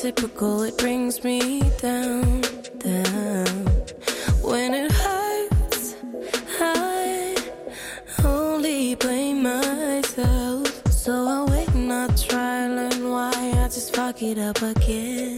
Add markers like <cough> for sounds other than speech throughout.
typical, it brings me down, down. When it hurts, I only blame myself. So I wait and I try, learn why I just fuck it up again.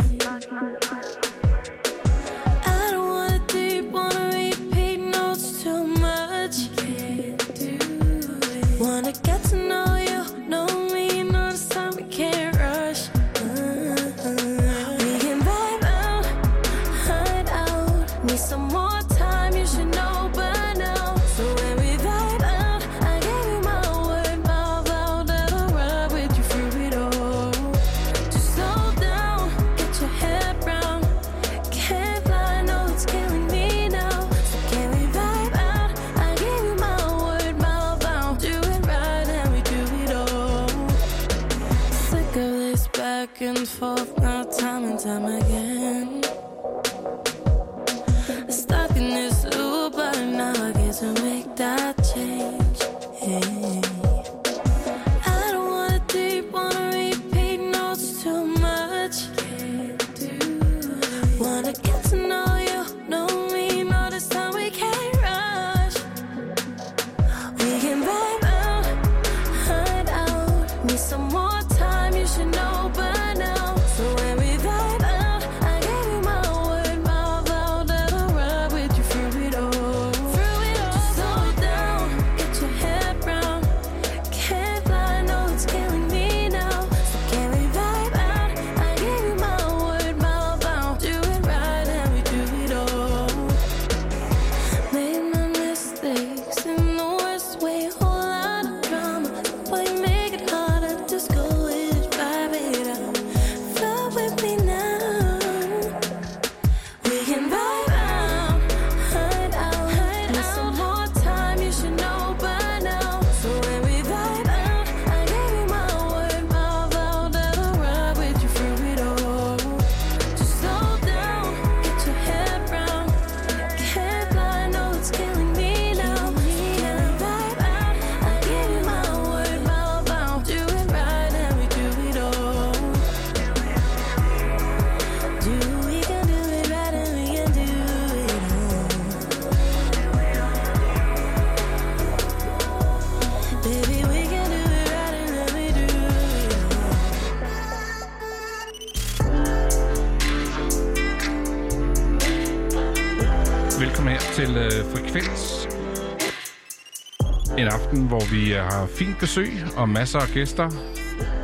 Besøg og masser af gæster.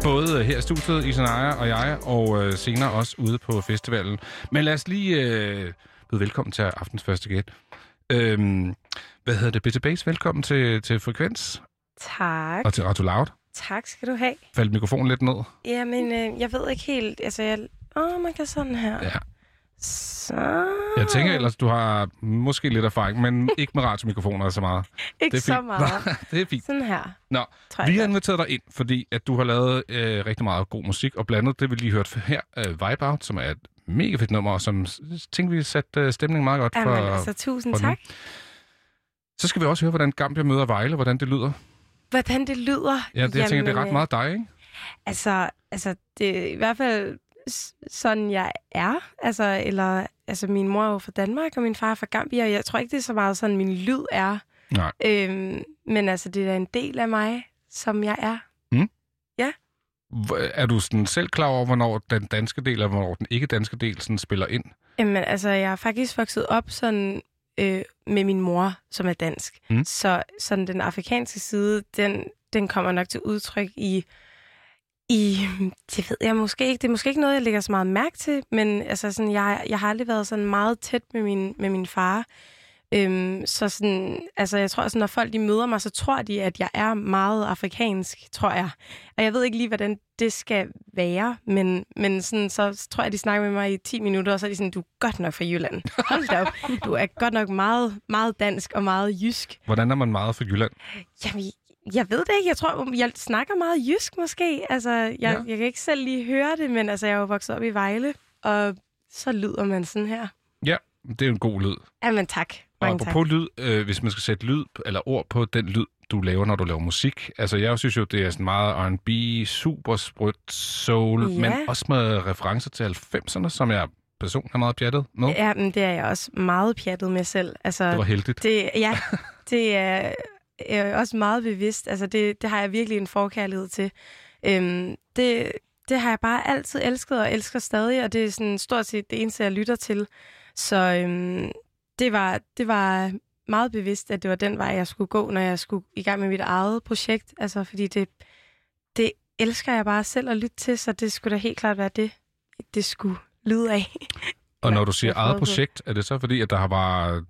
Både her i studiet, Isanaya og jeg, og øh, senere også ude på festivalen. Men lad os lige øh, byde velkommen til aftens første gæst. Øhm, hvad hedder det? Bitte Base, velkommen til, til Frekvens Tak. og til Radio Loud. Tak skal du have. Faldt mikrofonen lidt ned? Jamen, øh, jeg ved ikke helt... Altså, jeg... Åh, man kan sådan her. Ja. Så... Jeg tænker ellers, du har måske lidt erfaring, men <laughs> ikke med radiomikrofoner så meget. Ikke det er så fint. meget. <laughs> det er fint. Sådan her. Nå, vi har inviteret dig ind, fordi at du har lavet øh, rigtig meget god musik, og blandt andet det, vi lige hørte her, øh, Vibe Out, som er et mega fedt nummer, og som tænkte vi satte øh, stemningen meget godt for... Jamen, altså, tusind for nu. tak. Så skal vi også høre, hvordan Gambia møder Vejle, hvordan det lyder. Hvordan det lyder. Ja, det, jeg tænker, det er ret meget dig, ikke? Altså, altså, det er i hvert fald sådan, jeg er. Altså, eller, altså, min mor er jo fra Danmark, og min far er fra Gambia, og jeg tror ikke, det er så meget sådan, min lyd er. Nej. Øhm, men altså, det er en del af mig, som jeg er. Hvor- Er du sådan selv klar over, hvornår den danske del og hvornår den ikke-danske del sådan spiller ind? Jamen, altså, jeg er faktisk vokset op sådan øh, med min mor, som er dansk. Mm. Så sådan den afrikanske side, den, den kommer nok til udtryk i, i, det ved jeg måske ikke, det er måske ikke noget, jeg lægger så meget mærke til, men altså sådan, jeg, jeg har aldrig været sådan meget tæt med min, med min far. Øhm, så sådan, altså jeg tror, sådan, når folk de møder mig, så tror de, at jeg er meget afrikansk, tror jeg. Og jeg ved ikke lige, hvordan det skal være, men, men sådan, så tror jeg, de snakker med mig i 10 minutter, og så er de sådan, du er godt nok fra Jylland. Hold da op. Du er godt nok meget, meget dansk og meget jysk. Hvordan er man meget for Jylland? Jamen, jeg ved det ikke. Jeg tror, jeg snakker meget jysk måske. Altså, jeg, Ja. jeg kan ikke selv lige høre det, men altså, jeg er jo vokset op i Vejle, og så lyder man sådan her. Ja, det er en god lyd. Jamen tak. Og Mange tak. apropos lyd, øh, hvis man skal sætte lyd eller ord på den lyd, du laver, når du laver musik. Altså, jeg synes jo, det er sådan meget R&B, super sprødt soul, Ja. men også med referencer til 90'erne, som jeg personligt er meget pjattet med. Ja, men det er jeg også meget pjattet med selv. Altså, Det var heldigt. Det, ja, <laughs> det er er også meget bevidst. Altså, det, det har jeg virkelig en forkærlighed til. Øhm, det, det har jeg bare altid elsket og elsker stadig, og det er sådan stort set det eneste, jeg lytter til. Så øhm, det, var, det var meget bevidst, at det var den vej, jeg skulle gå, når jeg skulle i gang med mit eget projekt. Altså, fordi det, det elsker jeg bare selv at lytte til, så det skulle da helt klart være det, det skulle lyde af. Og <laughs> når du siger eget projekt, er det så fordi, at der har bare...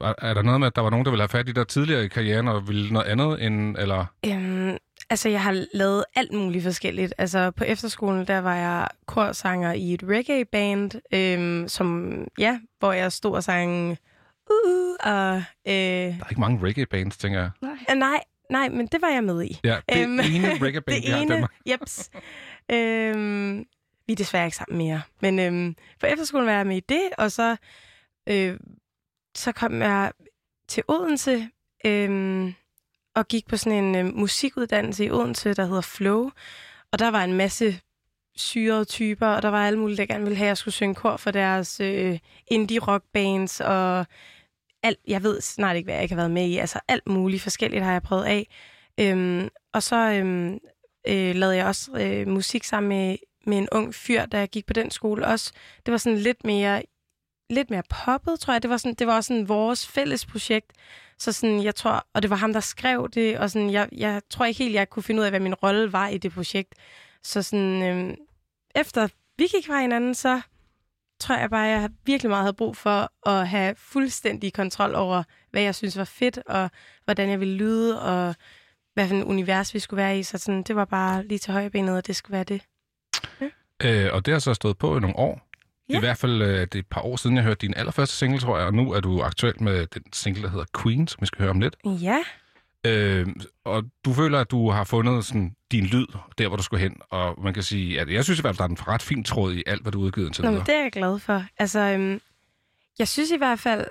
Er er der noget med, at der var nogen, der ville have fat i dig tidligere i karrieren, og ville noget andet end... Eller... Øhm, altså, jeg har lavet alt muligt forskelligt. Altså, på efterskolen, der var jeg korsanger i et reggae-band, øhm, som, ja, hvor jeg stod og sang... Uh, og, øh, Der er ikke mange reggae-bands, tænker jeg. øh, nej, nej, men det var jeg med i. Ja, det Øhm, ene reggae-band, <laughs> vi har i Danmark. <laughs> jeps. Øhm, vi er desværre ikke sammen mere. Men øhm, på efterskolen var jeg med i det, og så, øh, så kom jeg til Odense øhm, og gik på sådan en øh, musikuddannelse i Odense, der hedder Flow. Og der var en masse syrede typer, og der var alle mulige, der gerne ville have, at jeg skulle synge kor for deres øh, indie-rock-bands, og alt, jeg ved snart ikke, hvad jeg ikke har været med i. Altså alt muligt forskelligt har jeg prøvet af. Øhm, og så øhm, øh, lavede jeg også øh, musik sammen med, med en ung fyr, der jeg gik på den skole også. Det var sådan lidt mere, lidt mere poppet, tror jeg. Det var, sådan, det var også sådan vores fælles projekt. Så sådan, jeg tror, og det var ham, der skrev det, og sådan, jeg, jeg tror ikke helt, jeg kunne finde ud af, hvad min rolle var i det projekt. Så sådan, øhm, efter vi gik fra hinanden, så tror jeg bare, jeg virkelig meget havde brug for at have fuldstændig kontrol over, hvad jeg synes var fedt, og hvordan jeg ville lyde, og hvad for en univers vi skulle være i. Så sådan, det var bare lige til højbenet, og det skulle være det. Øh, og det har så stået på i nogle år. Ja. I hvert fald øh, det er et par år siden, jeg hørte din allerførste single, tror jeg, og nu er du aktuel med den single, der hedder Queen, som vi skal høre om lidt. Ja, Øh, og du føler, at du har fundet sådan, din lyd, der hvor du skulle hen, og man kan sige, at jeg synes i hvert fald, der er en ret fin tråd i alt, hvad du har udgivet indtil Nå, videre. det er jeg glad for. Altså, øhm, jeg synes i hvert fald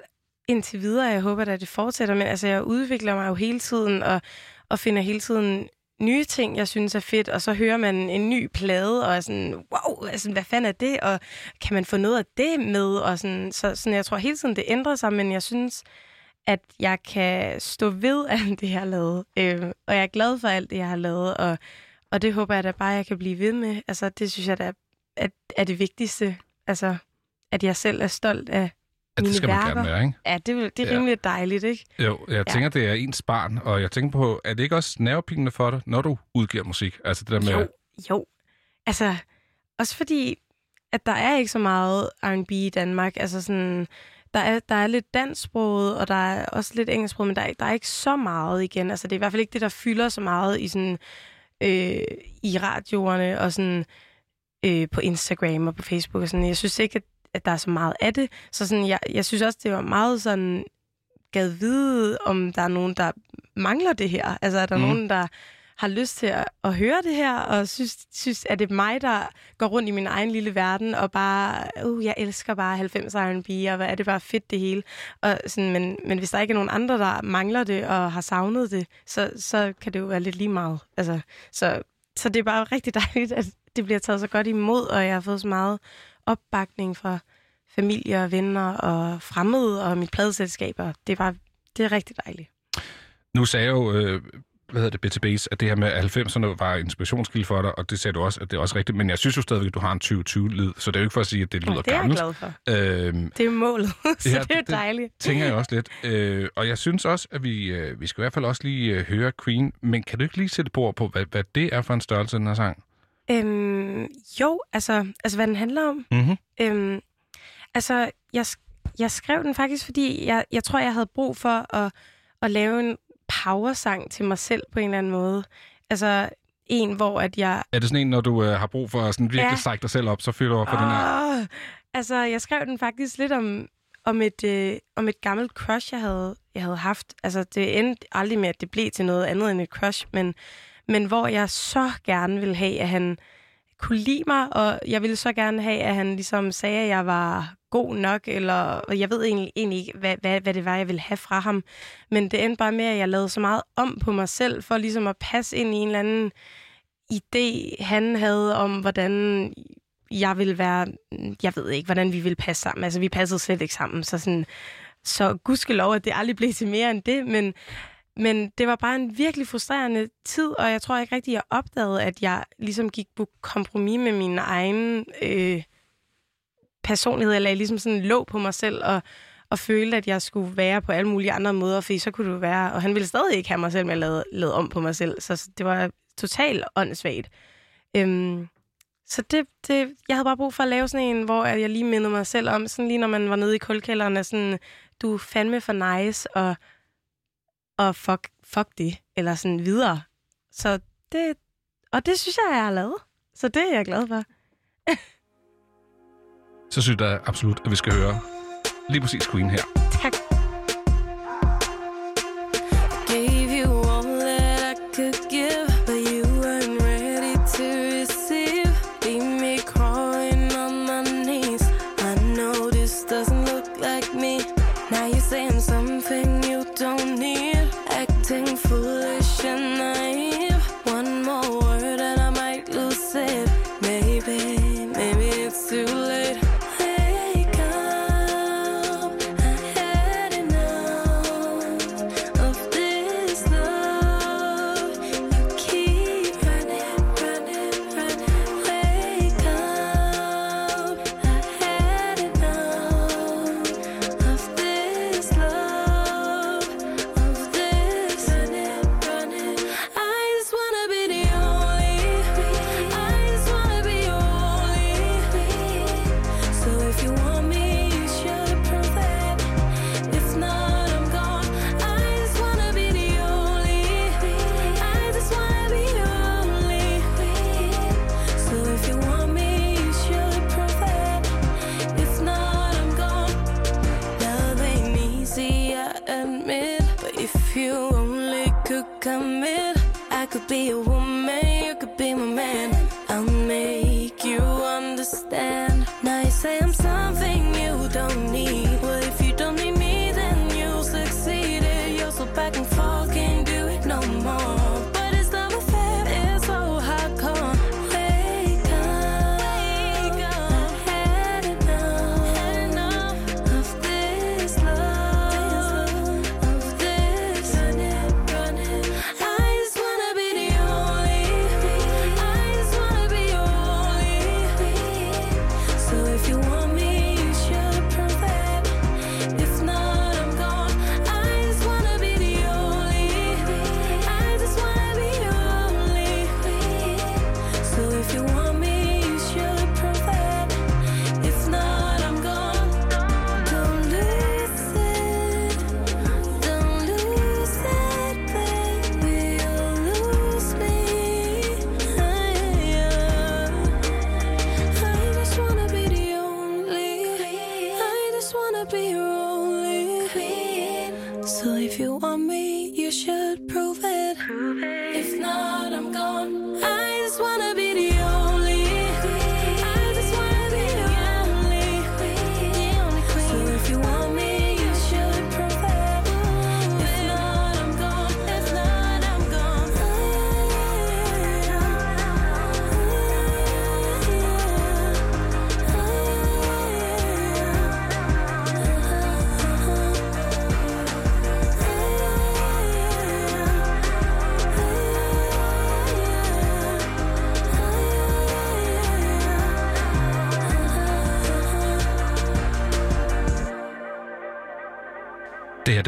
indtil videre, jeg håber, at det fortsætter, men altså, jeg udvikler mig jo hele tiden, og, og finder hele tiden nye ting, jeg synes er fedt, og så hører man en ny plade, og er sådan, wow, altså, hvad fanden er det, og kan man få noget af det med, og sådan, så sådan, jeg tror hele tiden, det ændrer sig, men jeg synes, at jeg kan stå ved <laughs> alt det, jeg har lavet, øh, og jeg er glad for alt det, jeg har lavet, og, og det håber jeg da bare, jeg kan blive ved med. Altså, det synes jeg da er, er det vigtigste. Altså, at jeg selv er stolt af at mine det skal man værker. gerne være, ikke? Ja, det, er- det er Ja. rimelig dejligt, ikke? Jo, jeg Ja. tænker, det er ens barn, og jeg tænker på, er det ikke også nervepigende for dig, når du udgiver musik? Altså det der med... Jo, jo. Altså, også fordi, at der er ikke så meget R&B i Danmark. Altså sådan, der er, der er lidt dansksproget, og der er også lidt engelsksproget, men der er, der er ikke så meget igen. Altså, det er i hvert fald ikke det, der fylder så meget i sådan, øh, i radioerne og sådan, øh, på Instagram og på Facebook og sådan. Jeg synes ikke, at, at der er så meget af det. Så sådan, jeg, jeg synes også, det var meget sådan, gad vide, om der er nogen, der mangler det her. Altså, er der mm. nogen, der har lyst til at, at høre det her, og synes, synes, at det er mig, der går rundt i min egen lille verden, og bare, uh, jeg elsker bare 90'er R&B, og hvad er det bare fedt det hele. Og sådan, men, men hvis der ikke er nogen andre, der mangler det, og har savnet det, så, så kan det jo være lidt lige meget. Altså, så, så det er bare rigtig <laughs> dejligt, at det bliver taget så godt imod, og jeg har fået så meget opbakning fra familie og venner og fremmede og mit pladeselskaber. Det er bare, det er rigtig dejligt. Nu sagde jeg jo, øh, hvad hedder det, BTB's, at det her med 90'erne var inspirationskilde for dig, og det sagde du også, at det er også rigtigt, men jeg synes jo stadigvæk, at du har en 2020-lyd, så det er jo ikke for at sige, at det lyder det er jeg gammelt. glad for. Øhm, Det er målet, <laughs> så Ja, det er jo det- dejligt. tænker jeg også lidt. <laughs> Øh, og jeg synes også, at vi, øh, vi skal i hvert fald også lige øh, høre Queen, men kan du ikke lige sætte på på, hvad, hvad det er for en størrelse, den her sang? Øhm, jo, altså, altså hvad den handler om. Mm-hmm. Øhm, altså, jeg, jeg skrev den faktisk, fordi jeg, jeg tror, jeg havde brug for at, at lave en powersang til mig selv på en eller anden måde. Altså, en, hvor at jeg... Er det sådan en, når du øh, har brug for at sådan virkelig Ja. strække dig selv op, så fylder du op for den her? Altså, jeg skrev den faktisk lidt om, om, et, øh, om et gammelt crush, jeg havde, jeg havde haft. Altså, det endte aldrig med, at det blev til noget andet end et crush, men, men hvor jeg så gerne ville have, at han kunne lide mig, og jeg ville så gerne have, at han ligesom sagde, at jeg var god nok, eller jeg ved egentlig, egentlig ikke, hvad, hvad, hvad det var, jeg ville have fra ham. Men det endte bare med, at jeg lavede så meget om på mig selv, for ligesom at passe ind i en eller anden idé, han havde om, hvordan jeg ville være, jeg ved ikke, hvordan vi ville passe sammen. Altså, vi passede slet ikke sammen, så sådan, så gudskelov, at det aldrig blev til mere end det, men, men det var bare en virkelig frustrerende tid, og jeg tror ikke rigtig, jeg opdagede, at jeg ligesom gik på kompromis med min egen øh, personlighed, eller jeg ligesom sådan lå på mig selv, og, og følte, at jeg skulle være på alle mulige andre måder, fordi så kunne det være, og han ville stadig ikke have mig selv men jeg lavede, lavede om på mig selv, så det var totalt åndssvagt. Øhm, så det, det, jeg havde bare brug for at lave sådan en, hvor jeg lige mindede mig selv om, sådan lige når man var nede i kulkælderen, sådan, du er fandme for nice, og, og fuck, fuck det, eller sådan videre. Så det, og det synes jeg, jeg har lavet. Så det er jeg glad for. Så synes jeg absolut, at vi skal høre lige præcis Queen her.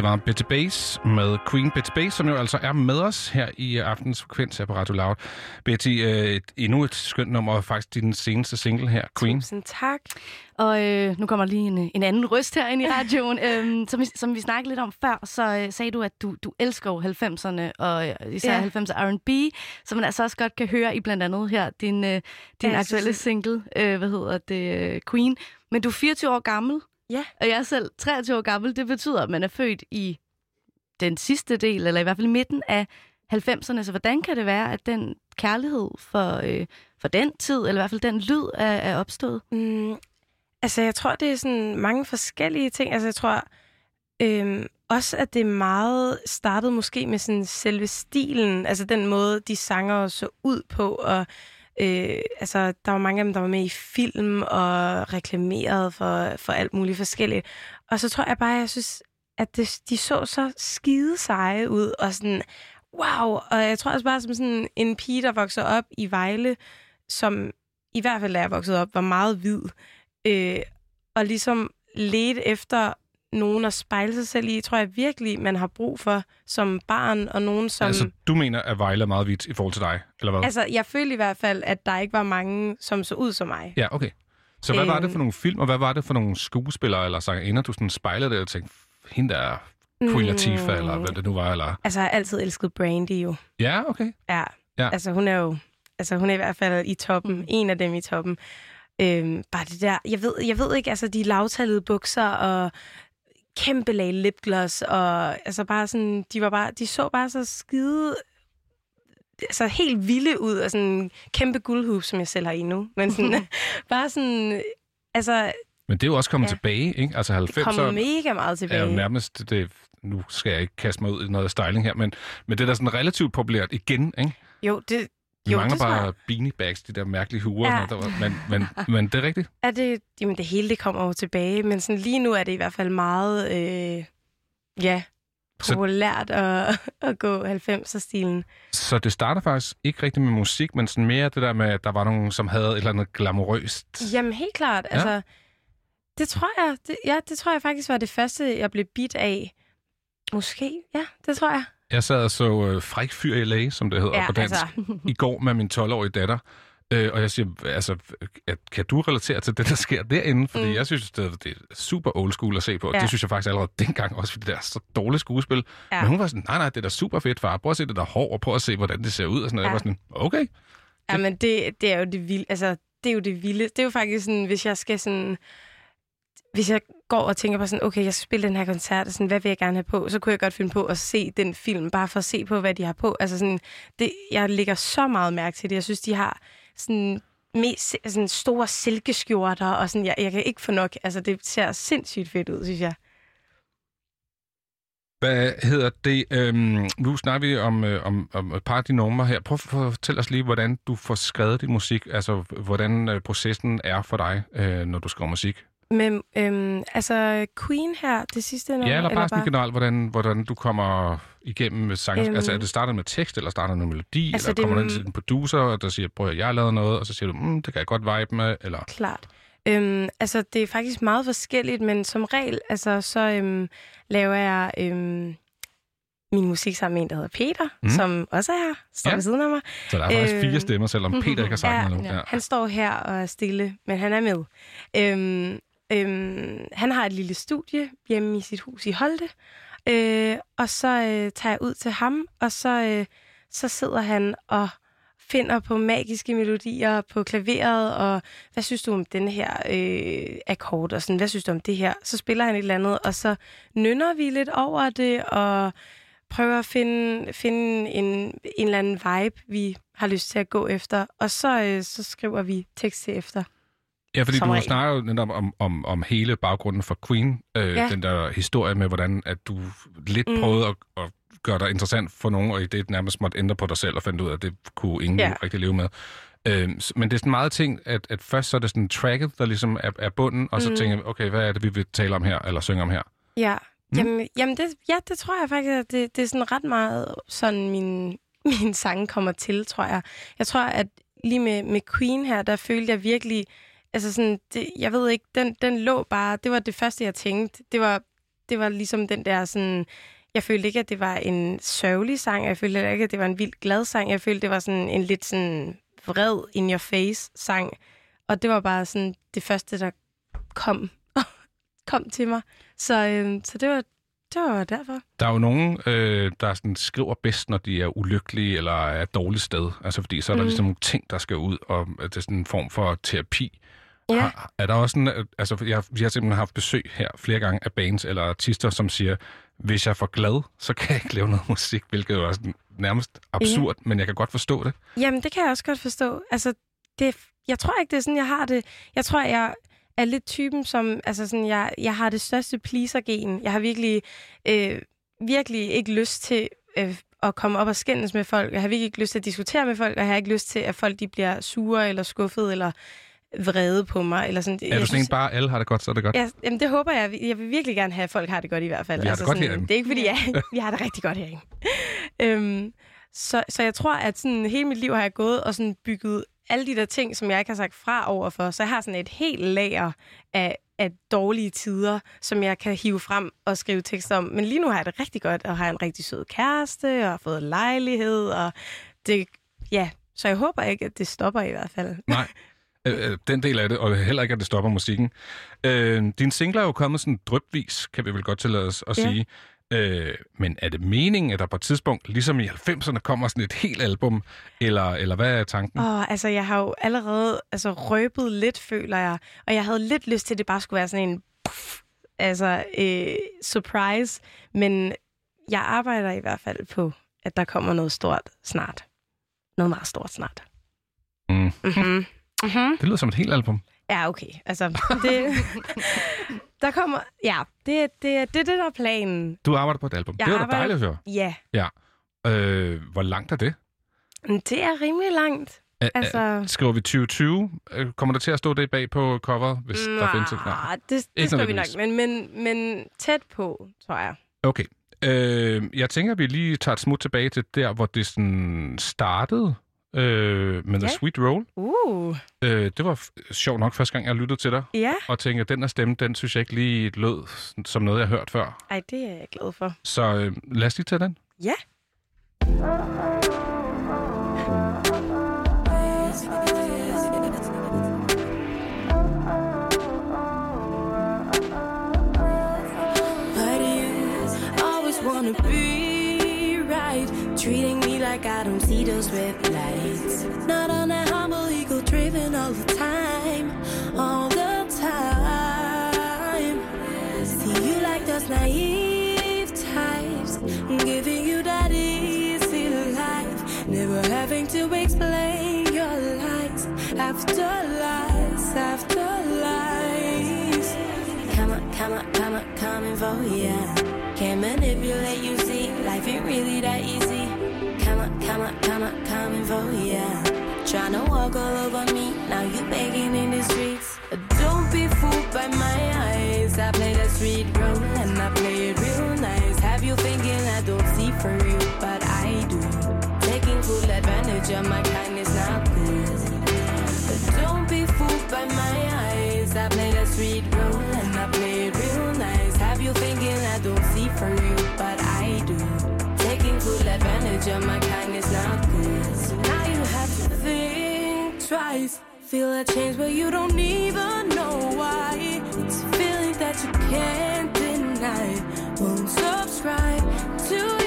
Var Betty Bass med Queen Betty Bass, som jo altså er med os her i aftens frekvens her på Radio Loud. Betty, øh, et, endnu et skønt nummer, og faktisk din seneste single her, Queen. Tusind tak. Og øh, nu kommer lige en, en anden røst her ind i radioen. <laughs> øhm, som, vi, som vi snakkede lidt om før, så øh, sagde du, at du, du elsker jo 90'erne, og øh, især ja. 90'er R&B, som man altså også godt kan høre i blandt andet her, din, øh, din Ja, aktuelle synes- single, øh, hvad hedder det, øh, Queen. Men du er 24 år gammel, Ja. og jeg er selv 23 år gammel. Det betyder, at man er født i den sidste del, eller i hvert fald midten af 90'erne. Så hvordan kan det være, at den kærlighed for, øh, for den tid, eller i hvert fald den lyd, er, er opstået? Mm, Altså, jeg tror, det er sådan mange forskellige ting. Altså, jeg tror øhm, også, at det meget startet måske med sådan selve stilen. Altså, den måde, de sanger så ud på. Og øh, altså, der var mange af dem, der var med i film og reklameret for, for alt muligt forskelligt. Og så tror jeg bare, jeg synes, at det, de så så skide seje ud. Og sådan, wow. Og jeg tror også bare, som sådan en pige, der vokser op i Vejle, som i hvert fald, da jeg voksede op, var meget hvid. Øh, og ligesom ledte efter nogen at spejle sig selv i, tror jeg virkelig, man har brug for som barn, og nogen som... Altså, du mener, at Vejle er meget hvidt i forhold til dig, eller hvad? Altså, jeg følte i hvert fald, at der ikke var mange, som så ud som mig. Ja, okay. Så hvad var det Øhm. for nogle film, og hvad var det for nogle skuespillere eller sangerinder, du sådan spejlede det og tænkte, hende der er Queen Latifah, Mm. eller hvad det nu var, eller... Altså, jeg har altid elsket Brandy jo. Ja, okay. Ja. Ja. Altså, hun er jo... Altså, hun er i hvert fald i toppen. En af dem i toppen. Øhm, bare det der... Jeg ved, jeg ved ikke, altså, de lavtallede bukser og kæmpe lag lipgloss, og altså bare sådan, de var bare, de så bare så skide, altså helt vilde ud, og sådan en kæmpe guldhub, som jeg selv har i nu. Men sådan, <laughs> bare sådan, altså, Men det er jo også kommet Ja. tilbage, ikke? Altså det kommer 90'erne mega meget er jo tilbage. nærmest... Det, nu skal jeg ikke kaste mig ud i noget styling her, men, men det er da sådan relativt populært igen, ikke? Jo, det, Vi Jo, mangler bare beanie bags, de der mærkelige huer. Ja. Der var, men, men, men det er rigtigt. er det, jamen det hele det kommer jo tilbage, men sådan lige nu er det i hvert fald meget, øh, ja, Så- populært at, <laughs> at gå 90'er-stilen. Så det starter faktisk ikke rigtig med musik, men sådan mere det der med, at der var nogen, som havde et eller andet glamourøst. Jamen helt klart, Ja. altså, det tror jeg, det, ja, det tror jeg faktisk var det første, jeg blev bit af. Måske, ja, det tror jeg. Jeg sad og så øh, Fræk Fyr i LA, som det hedder Ja, på dansk, altså. i går med min 12-årige datter. Øh, og jeg siger, altså, at, kan du relatere til det, der sker derinde? Fordi Mm. jeg synes, det, det er super old school at se på. Ja. Ja. Det synes jeg faktisk allerede dengang også, fordi det er så dårligt skuespil. Ja. Men hun var sådan, nej, nej, det er da super fedt, far. Prøv at se det der hår, og prøv at se, hvordan det ser ud. Og sådan noget. Ja. Jeg var sådan, okay. Ja, men det, det er jo det vilde. Altså, det er jo det vilde. Det er jo faktisk sådan, hvis jeg skal sådan... Hvis jeg går og tænker på sådan, okay, jeg skal spille den her koncert, og sådan, hvad vil jeg gerne have på? Så kunne jeg godt finde på at se den film, bare for at se på, hvad de har på. Altså sådan, det, jeg lægger så meget mærke til det. Jeg synes, de har sådan, mest, sådan store silkeskjorter, og sådan, jeg, jeg kan ikke få nok. Altså, det ser sindssygt fedt ud, synes jeg. Hvad hedder det? Øhm, nu snakker vi om, øh, om, om et par af dine numre her. Prøv at fortælle os lige, hvordan du får skrevet din musik. Altså, hvordan øh, processen er for dig, øh, når du skriver musik. Men øhm, altså, Queen her, det sidste nummer, Ja, eller bare sådan generelt, hvordan, hvordan du kommer igennem med sangen. Øhm. Altså, er det startet med tekst, eller starter med melodi, Altså, eller det- kommer du ind til en producer, der siger, prøv at jeg har lavet noget, og så siger du, mm, det kan jeg godt vibe med, eller... Klart. Øhm, altså, det er faktisk meget forskelligt, men som regel, altså, så øhm, laver jeg øhm, min musik sammen med en, der hedder Peter, mm. Som også er her, står Ja. ved siden af mig. Så der er faktisk Øh. fire stemmer, selvom Peter ikke har sagt <laughs> Ja, noget nu. ja. Han står her og er stille, men han er med. Øhm, øhm, han har et lille studie hjemme i sit hus i Holte, øh, og så øh, tager jeg ud til ham, og så, øh, så sidder han og finder på magiske melodier på klaveret, og hvad synes du om den her øh, akkord, og sådan, hvad synes du om det her? Så spiller han et eller andet, og så nynner vi lidt over det, og prøver at finde, finde en, en eller anden vibe, vi har lyst til at gå efter, og så, øh, så skriver vi tekst til efter. Ja, fordi du regel. snakker jo netop om, om, om hele baggrunden for Queen. Øh, Ja. Den der historie med, hvordan at du lidt Mm. prøvede at, at gøre dig interessant for nogen, og i det nærmest måtte ændre på dig selv og fandt ud af, at det kunne ingen Ja. rigtig leve med. Øh, men det er sådan meget ting, at, at først så er det sådan tracket, der ligesom er, er bunden, og så Mm. tænker jeg, okay, hvad er det, vi vil tale om her, eller synge om her? Ja, Mm. jamen, jamen det, ja, det tror jeg faktisk, at det, det er sådan ret meget sådan min, <laughs> min sang kommer til, tror jeg. Jeg tror, at lige med, med Queen her, der følte jeg virkelig, altså sådan, det, jeg ved ikke, den, den lå bare, det var det første, jeg tænkte. Det var, det var ligesom den der sådan, jeg følte ikke, at det var en sørgelig sang, jeg følte ikke, at det var en vildt glad sang, jeg følte, det var sådan en lidt sådan vred in your face sang. Og det var bare sådan det første, der kom, <laughs> kom til mig. Så, øh, så det, var, det var derfor. Der er jo nogen, øh, der sådan skriver bedst, når de er ulykkelige eller er et dårligt sted. Altså fordi så er der Mm. ligesom nogle ting, der skal ud, og det er sådan en form for terapi. Ja. Har, er der også sådan, øh, altså jeg, vi har simpelthen haft besøg her flere gange af bands eller artister, som siger, hvis jeg er for glad, så kan jeg ikke lave noget <laughs> musik, hvilket jo er nærmest absurd, ja. men jeg kan godt forstå det. Jamen, det kan jeg også godt forstå. Altså, det, jeg tror ikke, det er sådan, jeg har det. Jeg tror, jeg er lidt typen, som, altså sådan, jeg, jeg har det største pleaser-gen. Jeg har virkelig, øh, virkelig ikke lyst til øh, at komme op og skændes med folk. Jeg har virkelig ikke lyst til at diskutere med folk, og jeg har ikke lyst til, at folk de bliver sure eller skuffet eller vrede på mig. Eller sådan. Er Jeg du sådan en synes- bare, alle har det godt, så er det godt? Ja, jamen det håber jeg. Jeg vil virkelig gerne have, at folk har det godt i hvert fald. Vi har det godt sådan, herinde. Det er ikke fordi, ja, vi har det rigtig godt herinde. <laughs> øhm, så, så jeg tror, at sådan, hele mit liv har jeg gået og sådan bygget alle de der ting, som jeg ikke har sagt fra overfor. Så jeg har sådan et helt lager af, af dårlige tider, som jeg kan hive frem og skrive tekster om. Men lige nu har jeg det rigtig godt, og har en rigtig sød kæreste, og har fået lejlighed, og det, ja, så jeg håber ikke, at det stopper i hvert fald. Nej. <laughs> Øh, øh, den del af det, og heller ikke, at det stopper musikken. Øh, din singler er jo kommet sådan drøbvis, kan vi vel godt tillade os at Ja. sige. Øh, men er det meningen, at der på et tidspunkt, ligesom i 90'erne, kommer sådan et helt album? Eller, eller hvad er tanken? Åh, altså, jeg har jo allerede altså, røbet lidt, føler jeg. Og jeg havde lidt lyst til, at det bare skulle være sådan en puff, altså, øh, surprise. Men jeg arbejder i hvert fald på, at der kommer noget stort snart. Noget meget stort snart. Mm. Mm-hmm. Mm-hmm. Det lyder som et helt album. Ja, okay. Altså, det... <laughs> der kommer... Ja, det, det, det, det er det, der er planen. Du arbejder på et album. Jeg det er da dejligt at høre. Ja, Øh, hvor langt er det? det er rimelig langt. Er, Altså- er, skriver vi 2020? Øh, Kommer der til at stå det bag på coveret, hvis der findes et? Nej. Det, det Ikke skal vi nok. Men, men, men tæt på, tror jeg. Okay. Øh, jeg tænker, at vi lige tager et smut tilbage til der, hvor det sådan startede øh, med The Ja. Sweet Roll. Uh, Øh, det var f- sjovt nok første gang, jeg lyttede til dig, ja. og tænkte, at den her stemme, den synes jeg ikke lige lød som noget, jeg har hørt før. Ej, det er jeg glad for. Så øh, lad os lige tage den. Ja. Wanna be? I don't see those red lights. Not on that humble ego driven all the time, all the time. See you like those naive types, giving you that easy life, never having to explain your lies after lies after lies. Come on, come on, come on, coming for ya. Can't manipulate you, see, life ain't really that easy. Come on, come on, coming for ya. Tryna walk all over me, now you begging in the streets. Don't be fooled by my eyes. I play the street role and I play it real nice. Have you thinking I don't see for you, but I do. Taking full advantage of my kindness, not good. Don't be fooled by my twice. Feel a change, but you don't even know why. It's a feeling that you can't deny. Won't subscribe to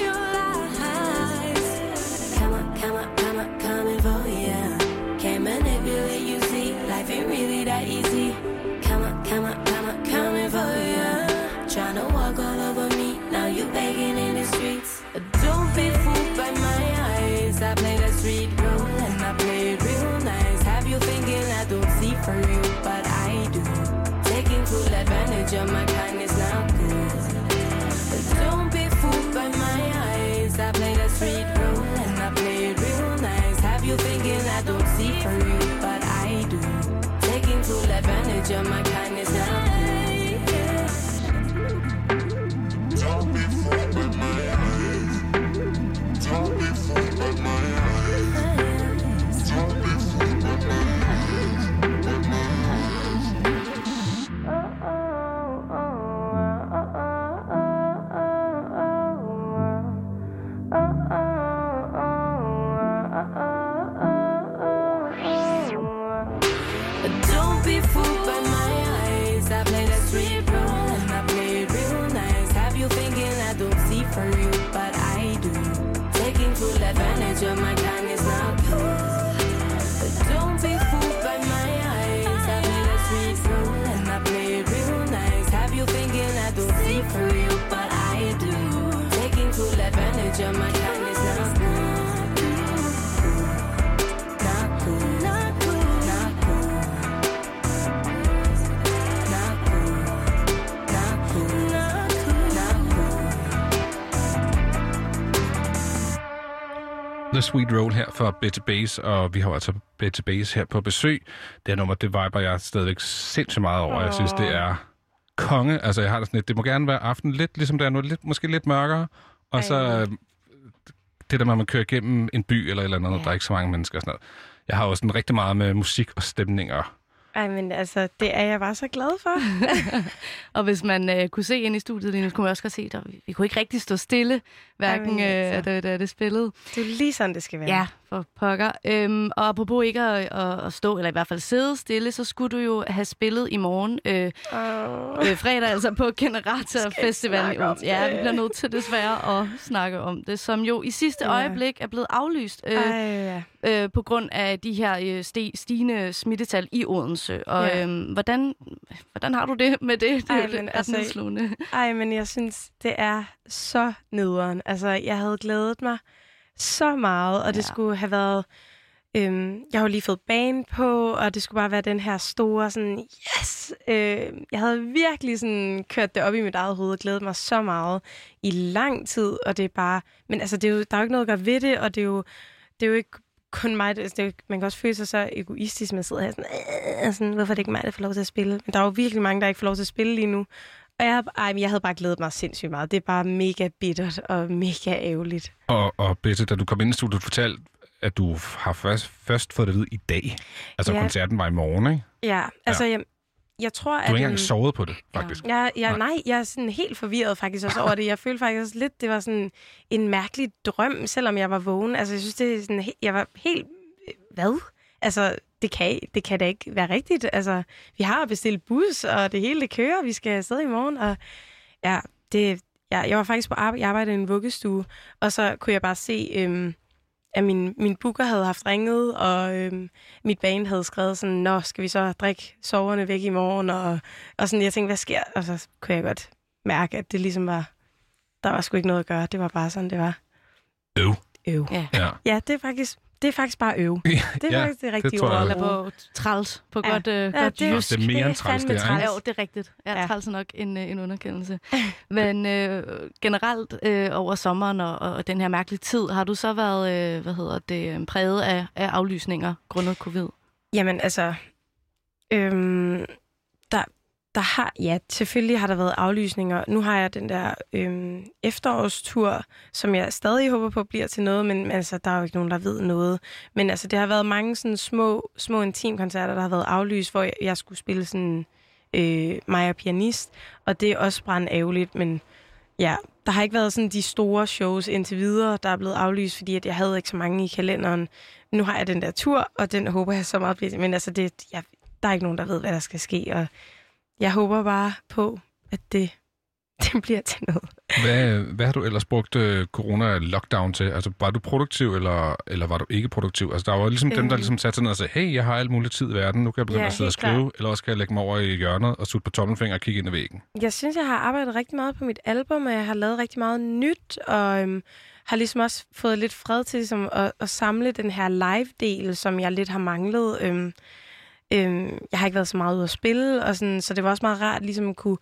Jamaica. Sweet Roll her for Betty Base, og vi har altså Betty Base her på besøg. Det her nummer, det viber jeg stadigvæk sindssygt meget over. Jeg synes, det er konge. Altså, jeg har det sådan lidt, det må gerne være aften lidt, ligesom det er nu, lidt, måske lidt mørkere. Og Ej. så øh, det der med, at man kører igennem en by eller et eller andet, ja. der er ikke så mange mennesker og sådan noget. Jeg har også sådan rigtig meget med musik og stemninger. Ej, men altså, det er jeg bare så glad for. <laughs> Og hvis man øh, kunne se ind i studiet lige nu, så kunne man også godt se, at vi kunne ikke rigtig stå stille, hverken Jamen, altså. øh, da, da det spillede. Det er lige sådan, det skal være. Ja, for pokker. Øhm, og apropos ikke at, at, at stå, eller i hvert fald sidde stille, så skulle du jo have spillet i morgen, øh, Oh. øh, fredag, altså på Generator Festivalen i Odense. Ja, det? vi bliver nødt til desværre at snakke om det, som jo i sidste Ja. øjeblik er blevet aflyst. Øh, Ej, ja. øh, på grund af de her øh, sti- stigende smittetal i Odense. Og Ja. øhm, hvordan, hvordan har du det med det? Det er Ej, men altså- nedslående. Ej, men jeg synes, det er så nederen. Altså, jeg havde glædet mig så meget, og det Ja. skulle have været... Øhm, jeg har jo lige fået bane på, og det skulle bare være den her store sådan, yes! Øh, jeg havde virkelig sådan kørt det op i mit eget hoved og glædet mig så meget i lang tid, og det er bare... Men altså, det er jo, der er jo ikke noget at gøre ved det, og det er jo, det er jo ikke kun mig, det, det man kan også føle sig så egoistisk, man sidder her sådan, øh, sådan, hvorfor er det ikke mig, der får lov til at spille? Men der er jo virkelig mange, der ikke får lov til at spille lige nu. Og jeg, ej, men jeg havde bare glædet mig sindssygt meget. Det er bare mega bittert og mega ærgerligt. Og, og Bette, da du kom ind i studiet, fortalte, at du har først, først fået det vide i dag. Altså, Ja. ja. koncerten var i morgen, ikke? Ja, altså, jeg, jeg tror, Du at... har ikke engang sovet på det, faktisk. Jeg, jeg, Nej. nej, jeg er sådan helt forvirret faktisk også over det. Jeg følte faktisk også lidt, det var sådan en mærkelig drøm, selvom jeg var vågen. Altså, jeg synes, det er sådan, jeg var helt... Hvad? Altså, det kan, det kan da ikke være rigtigt. Altså, vi har bestilt bus, og det hele det kører. Vi skal afsted i morgen, og ja, det... Ja, jeg var faktisk på arbejde, jeg arbejdede i en vuggestue, og så kunne jeg bare se, øhm, at min, min booker havde haft ringet, og øhm, mit band havde skrevet sådan, Nå, skal vi så drikke soverne væk i morgen? Og, og sådan, jeg tænkte, hvad sker? Og så kunne jeg godt mærke, at det ligesom var, der var sgu ikke noget at gøre. Det var bare sådan, det var. Øv. Øv. Ja. Ja. Ja, det er faktisk, det er faktisk bare øv. <laughs> Det er Ja, faktisk det rigtige tror ord. Eller på træls, på Ja. godt, øh, Ja, godt det, jysk. Det er mere end træls, det er? Ja, jo, det er rigtigt. Ja, Ja. ja. træls er nok en, øh, en underkendelse. <laughs> Men øh, generelt øh, over sommeren og, og den her mærkelige tid, har du så været øh, hvad hedder det, øh, præget af, af aflysninger grundet covid? Jamen, altså... Øhm, der, der har... Ja, selvfølgelig har der været aflysninger. Nu har jeg den der øhm, efterårstur, som jeg stadig håber på bliver til noget, men altså, der er jo ikke nogen, der ved noget. Men altså, det har været mange sådan små, små intimkoncerter, der har været aflyst, hvor jeg, jeg skulle spille sådan øh, mig og pianist, og det er også brændt ærgerligt, men ja, der har ikke været sådan de store shows indtil videre, der er blevet aflyst, fordi at jeg havde ikke så mange i kalenderen. Nu har jeg den der tur, og den håber jeg så meget bliver. Men altså, det, jeg, der er ikke nogen, der ved, hvad der skal ske, og jeg håber bare på, at det, <laughs> det bliver til noget. Hvad, hvad har du ellers brugt øh, corona-lockdown til? Altså, var du produktiv, eller, eller var du ikke produktiv? Altså, der var jo ligesom dem, der Øhm. ligesom satte sig ned og sagde, hey, jeg har alt muligt tid i verden, nu kan jeg begynde Ja, at sidde og skrive, klart. eller også kan jeg lægge mig over i hjørnet og sutte på tommelfinger og kigge ind i væggen. Jeg synes, jeg har arbejdet rigtig meget på mit album, og jeg har lavet rigtig meget nyt, og øhm, har ligesom også fået lidt fred til ligesom, at, at samle den her live-del, som jeg lidt har manglet. Øhm, øhm, jeg har ikke været så meget ude at spille, og sådan, så det var også meget rart ligesom at kunne,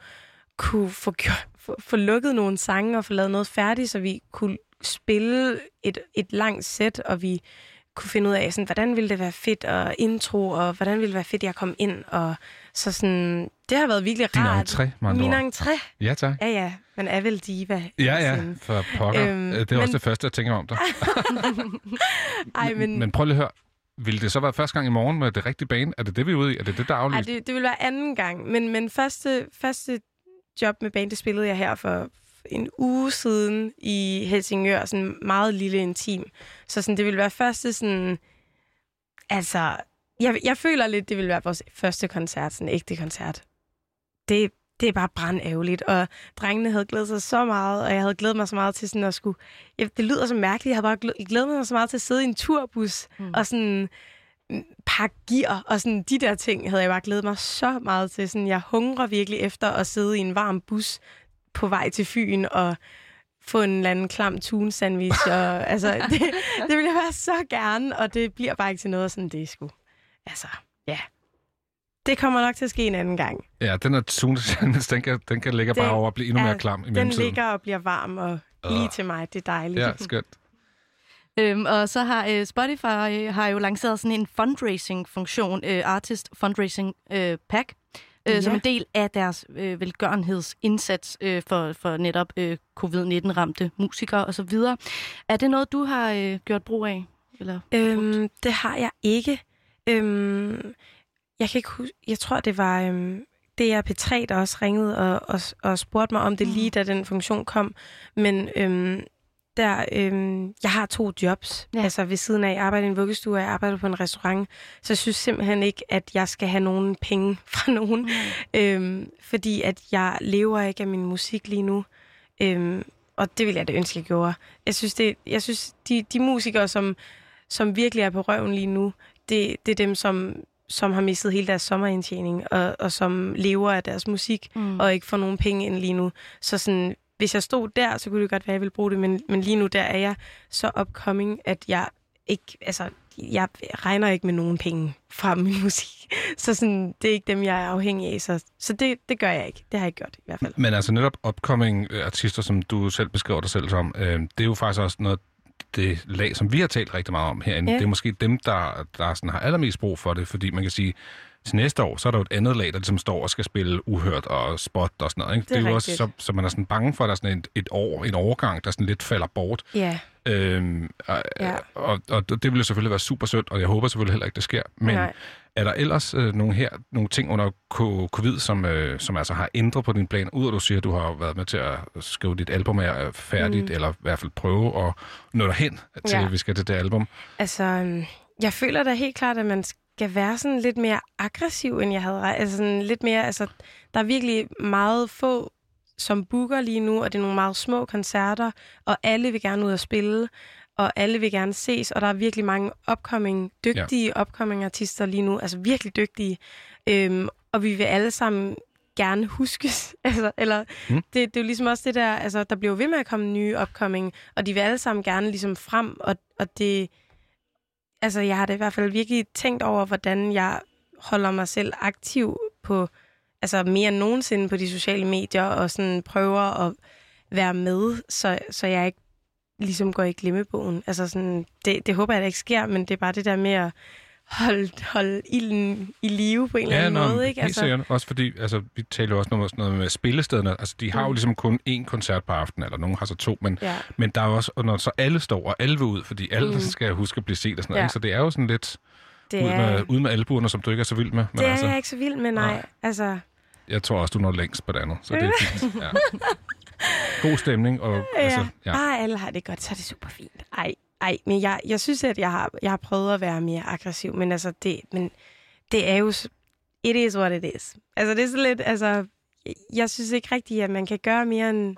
kunne få, gjort, få, få lukket nogle sange og få lavet noget færdigt, så vi kunne spille et, et langt sæt, og vi kunne finde ud af, sådan, hvordan ville det være fedt og intro, og hvordan ville det være fedt, at jeg kom ind. Og så sådan, det har været virkelig Din rart. entré, med andre Min entré. Ja, tak. Ja, ja. Man er vel diva. Ja, ja, Sådan. for pokker. Øhm, Øhm, det er også men- det første, jeg tænker om dig. <laughs> Ej, men, Men prøv lige at høre. Vil det så være første gang i morgen med det rigtige bane? Er det det, vi er ude i? Er det det, der er ej, det, det vil være anden gang. Men, men første, første job med bane, det spillede jeg her for en uge siden i Helsingør. Sådan meget lille intim. Så sådan, det vil være første sådan... Altså, jeg, jeg føler lidt, det vil være vores første koncert, sådan en ægte koncert. Det, det er bare brandærgerligt, og drengene havde glædet sig så meget, og jeg havde glædet mig så meget til sådan at skulle... Ja, det lyder så mærkeligt, jeg havde bare glæ- glædet mig så meget til at sidde i en turbus, Mm. og sådan mm, pakke gear, og sådan de der ting havde jeg bare glædet mig så meget til. Sådan, jeg hungrer virkelig efter at sidde i en varm bus på vej til Fyn, og få en eller anden klam tun sandwich, og <laughs> altså, det, det vil jeg bare så gerne, og det bliver bare ikke til noget, sådan det sgu. Altså, ja. Det kommer nok til at ske en anden gang. Ja, den er tunet, <laughs> den kan, den kan ligge bare Den over og blive endnu er- mere klam i Den mellemtiden. ligger og bliver varm, og lige til mig. Det er dejligt. Ja, skønt. <laughs> Øhm, og så har øh, Spotify øh, har jo lanceret sådan en fundraising-funktion, øh, Artist Fundraising øh, Pack, øh, Ja. som en del af deres øh, velgørenhedsindsats øh, for, for netop øh, covid-19-ramte musikere osv. Er det noget, du har øh, gjort brug af? Eller Øhm, det har jeg ikke. Øhm, jeg kan ikke huske, jeg tror, det var øhm, DR P3, der også ringede og, og, og spurgte mig om det lige, da den funktion kom. Men øhm, der, øhm, jeg har to jobs. Ja. Altså ved siden af, jeg arbejder i en vuggestue, og jeg arbejder på en restaurant. Så jeg synes simpelthen ikke, at jeg skal have nogen penge <laughs> fra nogen. Mm. Øhm, fordi at jeg lever ikke af min musik lige nu. Øhm, og det vil jeg da ønske, jeg gjorde. Jeg synes, det, jeg synes de, de musikere, som, som virkelig er på røven lige nu, det, det er dem, som, som har mistet hele deres sommerindtjening, og, og som lever af deres musik, Mm. og ikke får nogen penge ind lige nu. Så sådan, hvis jeg stod der, så kunne det godt være, at jeg ville bruge det, men, men lige nu der er jeg så upcoming, at jeg ikke, altså, jeg regner ikke med nogen penge fra min <laughs> musik. Så sådan, det er ikke dem, jeg er afhængig af. Så, så det, det gør jeg ikke. Det har jeg ikke gjort i hvert fald. Men altså netop upcoming øh, artister, som du selv beskriver dig selv som, øh, det er jo faktisk også noget det lag, som vi har talt rigtig meget om herinde. Ja. Det er måske dem, der, der sådan har allermest brug for det, fordi man kan sige, til næste år, så er der jo et andet lag, der ligesom står og skal spille uhørt og spot og sådan noget. Ikke? Det er jo også, så, så man er sådan bange for, at der er sådan et, et år, en overgang, der sådan lidt falder bort. Ja, Øhm, og, Ja. og, og det ville selvfølgelig være super sødt, og jeg håber selvfølgelig heller ikke, det sker. Men Nej. Er der ellers øh, nogle her, nogle ting under covid, som, øh, som altså har ændret på din plan, ud at du siger, at du har været med til at skrive dit album er færdigt, mm. eller i hvert fald prøve at nå derhen til, Ja. at vi skal til det album. altså, øhm, jeg føler da helt klart, at man skal være sådan lidt mere aggressiv, end jeg havde. Altså sådan lidt mere, altså, der er virkelig meget få, som booker lige nu, og det er nogle meget små koncerter, og alle vil gerne ud og spille, og alle vil gerne ses, og der er virkelig mange upcoming, dygtige ja. upcoming artister lige nu, altså virkelig dygtige, øhm, og vi vil alle sammen gerne huskes. <laughs> altså, eller Mm. det, det er jo ligesom også det der, altså der bliver jo ved med at komme nye upcoming, og de vil alle sammen gerne ligesom frem, og, og det, altså jeg har da i hvert fald virkelig tænkt over, hvordan jeg holder mig selv aktiv på, altså mere end nogensinde på de sociale medier, og sådan prøver at være med, så, så jeg ikke ligesom går i glemmebogen. Altså sådan, det, det håber jeg da ikke sker, men det er bare det der med at holde, holde ilden i live på en eller anden nå, måde, ikke? Helt sikkert. Også fordi, altså, vi taler jo også noget, sådan noget med spillestederne. Altså, de har jo Mm. ligesom kun én koncert på aftenen, eller nogen har så to, men, Ja. men der er jo også, og når så alle står, og alle vil ud, fordi alle Mm. skal huske at blive set og sådan noget, Ja. ikke? så det er jo sådan lidt Det ud er, med, ud med albuerne, som du ikke er så vild med. Men det er altså, jeg ikke så vild med, nej. Nej. Altså, jeg tror også, du når længst på det andet, så det er fint. Ja. <laughs> God stemning, og altså, ja. ja. Bare alle har det godt, så er det super fint. Ej, ej, men jeg, jeg synes, at jeg har, jeg har prøvet at være mere aggressiv, men altså, det, men det er jo, it is what it is. Altså, det er så lidt, altså, jeg synes ikke rigtigt, at man kan gøre mere end,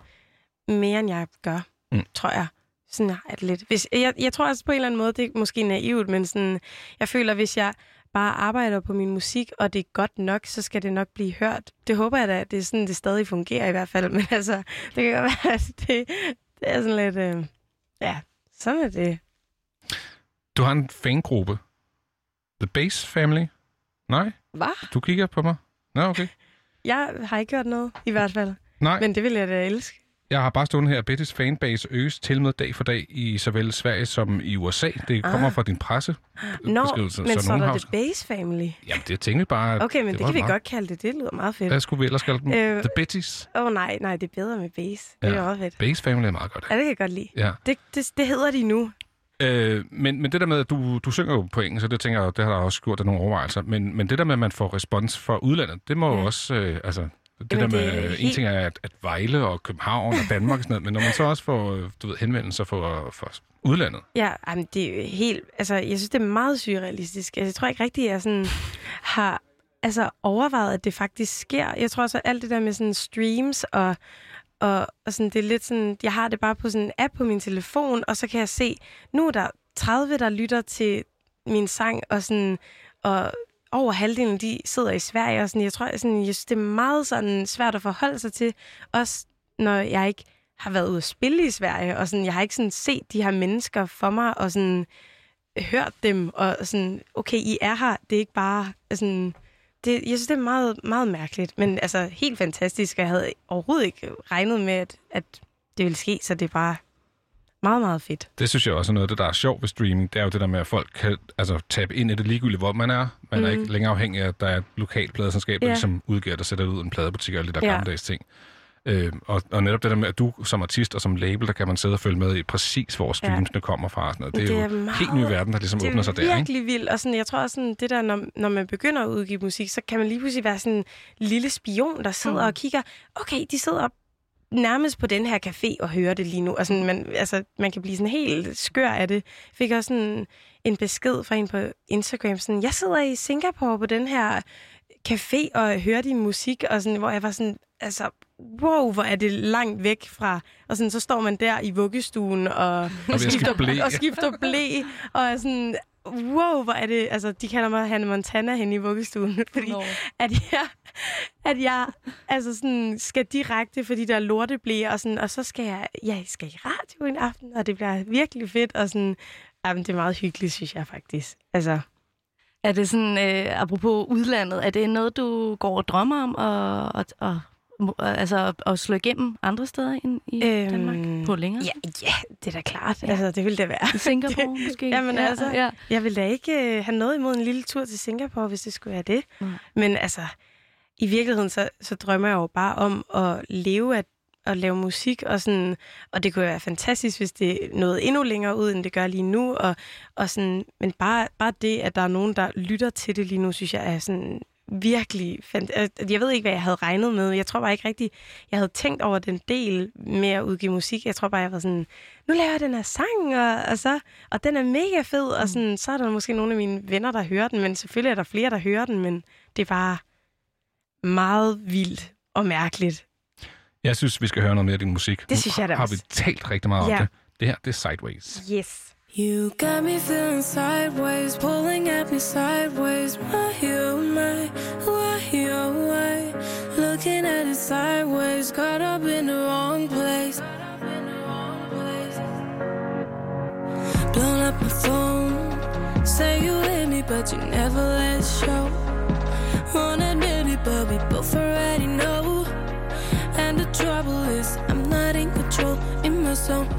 mere end jeg gør, Mm. tror jeg. Sådan det lidt. Hvis, jeg, jeg tror også på en eller anden måde, det er måske naivt, men sådan, jeg føler, hvis jeg bare arbejder på min musik, og det er godt nok, så skal det nok blive hørt. Det håber jeg da, at det er sådan, det stadig fungerer i hvert fald. <laughs> Men altså, det kan godt være, at det, det er sådan lidt... Øh, ja, sådan er det. Du har en fangruppe. The Base Family? Nej? Hvad? Du kigger på mig? Nå, okay. <laughs> Jeg har ikke hørt noget, i hvert fald. Nej, Men det vil jeg da elske. Jeg har bare stået her, Betty's fanbase øges til med dag for dag i såvel Sverige som i USA. Det kommer Ah. fra din presse. Nå, beskrivelse, men så, er nogen der The Base Family. Jamen, det tænkte vi bare... Okay, men det, var kan vi meget- godt kalde det. Det lyder meget fedt. Hvad skulle vi ellers kalde dem? Øh, The Betty's. Åh oh, nej, nej, det er bedre med Base. Det Ja. er meget fedt. Base Family er meget godt. Ja, det kan jeg godt lide. Ja. Det, det, det hedder de nu. Øh, men, men det der med, at du, du synger jo på engelsk, så det tænker jeg, det har der også gjort af nogle overvejelser. Men, men det der med, at man får respons fra udlandet, det må jo Ja. også... Øh, altså, det Jamen, der det med, er en helt- ting er, at, at Vejle og København og Danmark og sådan noget, men når man så også får du ved, henvendelser fra, fra udlandet. Ja, jamen, det er jo helt... Altså, jeg synes, det er meget surrealistisk. Altså, jeg tror ikke rigtigt, jeg sådan har altså, overvejet, at det faktisk sker. Jeg tror også, at alt det der med sådan streams og, og, og sådan, det er lidt sådan... Jeg har det bare på sådan en app på min telefon, og så kan jeg se, nu er der 30, der lytter til min sang, og sådan... Og over halvdelen, de sidder i Sverige, og sådan, jeg tror, sådan, jeg synes, det er meget sådan svært at forholde sig til, også når jeg ikke har været ude at spille i Sverige, og sådan, jeg har ikke sådan set de her mennesker for mig, og sådan hørt dem, og sådan, okay, I er her, det er ikke bare sådan, det, jeg synes, det er meget, meget mærkeligt, men altså helt fantastisk, og jeg havde overhovedet ikke regnet med, at, at det ville ske, så det er bare meget, meget fedt. Det synes jeg også er noget af det, der er sjovt ved streaming. Det er jo det der med, at folk kan altså, tabe ind i det ligegyldigt, hvor man er. Man mm. er ikke længere afhængig af, at der er et lokalt pladeselskab, der Ja. ligesom udgiver, der sætter det ud en pladebutik og de der Ja. gammeldags ting. Øh, og, og netop det der med, at du som artist og som label, der kan man sidde og følge med i præcis, hvor streamsene kommer fra. Sådan noget. Det er, Det jo er en meget- helt ny verden, der ligesom det åbner sig er der. Ikke? virkelig vildt, og sådan, jeg tror også, sådan, det der, når, når man begynder at udgive musik, så kan man lige pludselig være sådan en lille spion, der sidder mm. og kigger, okay, de sidder nærmest på den her café og hører det lige nu. Og sådan, man, altså, man kan blive sådan helt skør af det. Jeg fik også sådan en besked fra en på Instagram, sådan, jeg sidder i Singapore på den her café og hører din musik, og sådan, hvor jeg var sådan, altså, wow, hvor er det langt væk fra. Og sådan, så står man der i vuggestuen og, Og ved at skifte ble. og skifter blæ, og er sådan, wow, hvor er det, altså, de kalder mig Hannah Montana hen i vuggestuen, <laughs> fordi Nå. at jeg, at jeg altså sådan, skal direkte for de der lorteblæ, og, sådan, og så skal jeg, ja, jeg skal i radio en aften, og det bliver virkelig fedt, og sådan, jamen, det er meget hyggeligt, synes jeg faktisk. Altså, Er det sådan, øh, apropos udlandet, er det noget, du går og drømmer om at, at, at, altså, at slå igennem andre steder end i Øhm, Danmark? På længere? ja, ja, det er da klart, altså, det vil det være. I Singapore <laughs> måske? Jamen ja, altså, Ja. Jeg vil da ikke øh, have noget imod en lille tur til Singapore, hvis det skulle være det. Nej. Men altså, i virkeligheden, så, så drømmer jeg jo bare om at leve af at lave musik, og, sådan, og det kunne være fantastisk, hvis det nåede endnu længere ud, end det gør lige nu. Og, og sådan, men bare, bare det, at der er nogen, der lytter til det lige nu, synes jeg er sådan virkelig... Fant- jeg ved ikke, hvad jeg havde regnet med. Jeg tror bare ikke rigtigt, jeg havde tænkt over den del med at udgive musik. Jeg tror bare, jeg var sådan, nu laver jeg den her sang, og, og, så, og den er mega fed, og sådan, så er der måske nogle af mine venner, der hører den, men selvfølgelig er der flere, der hører den, men det er bare meget vildt og mærkeligt. Jeg synes, vi skal høre noget mere af din musik. Det synes jeg da har også. vi talt rigtig meget Ja. om det. Det her, det er Sideways. Yes. You got me feeling sideways, pulling at me sideways. Why you my, why you why? Looking at it sideways, caught up in the wrong place. Blown up my phone, say you hit me, but you never let show. Won't admit it, but we both already know. And the trouble is, I'm not in control in my zone.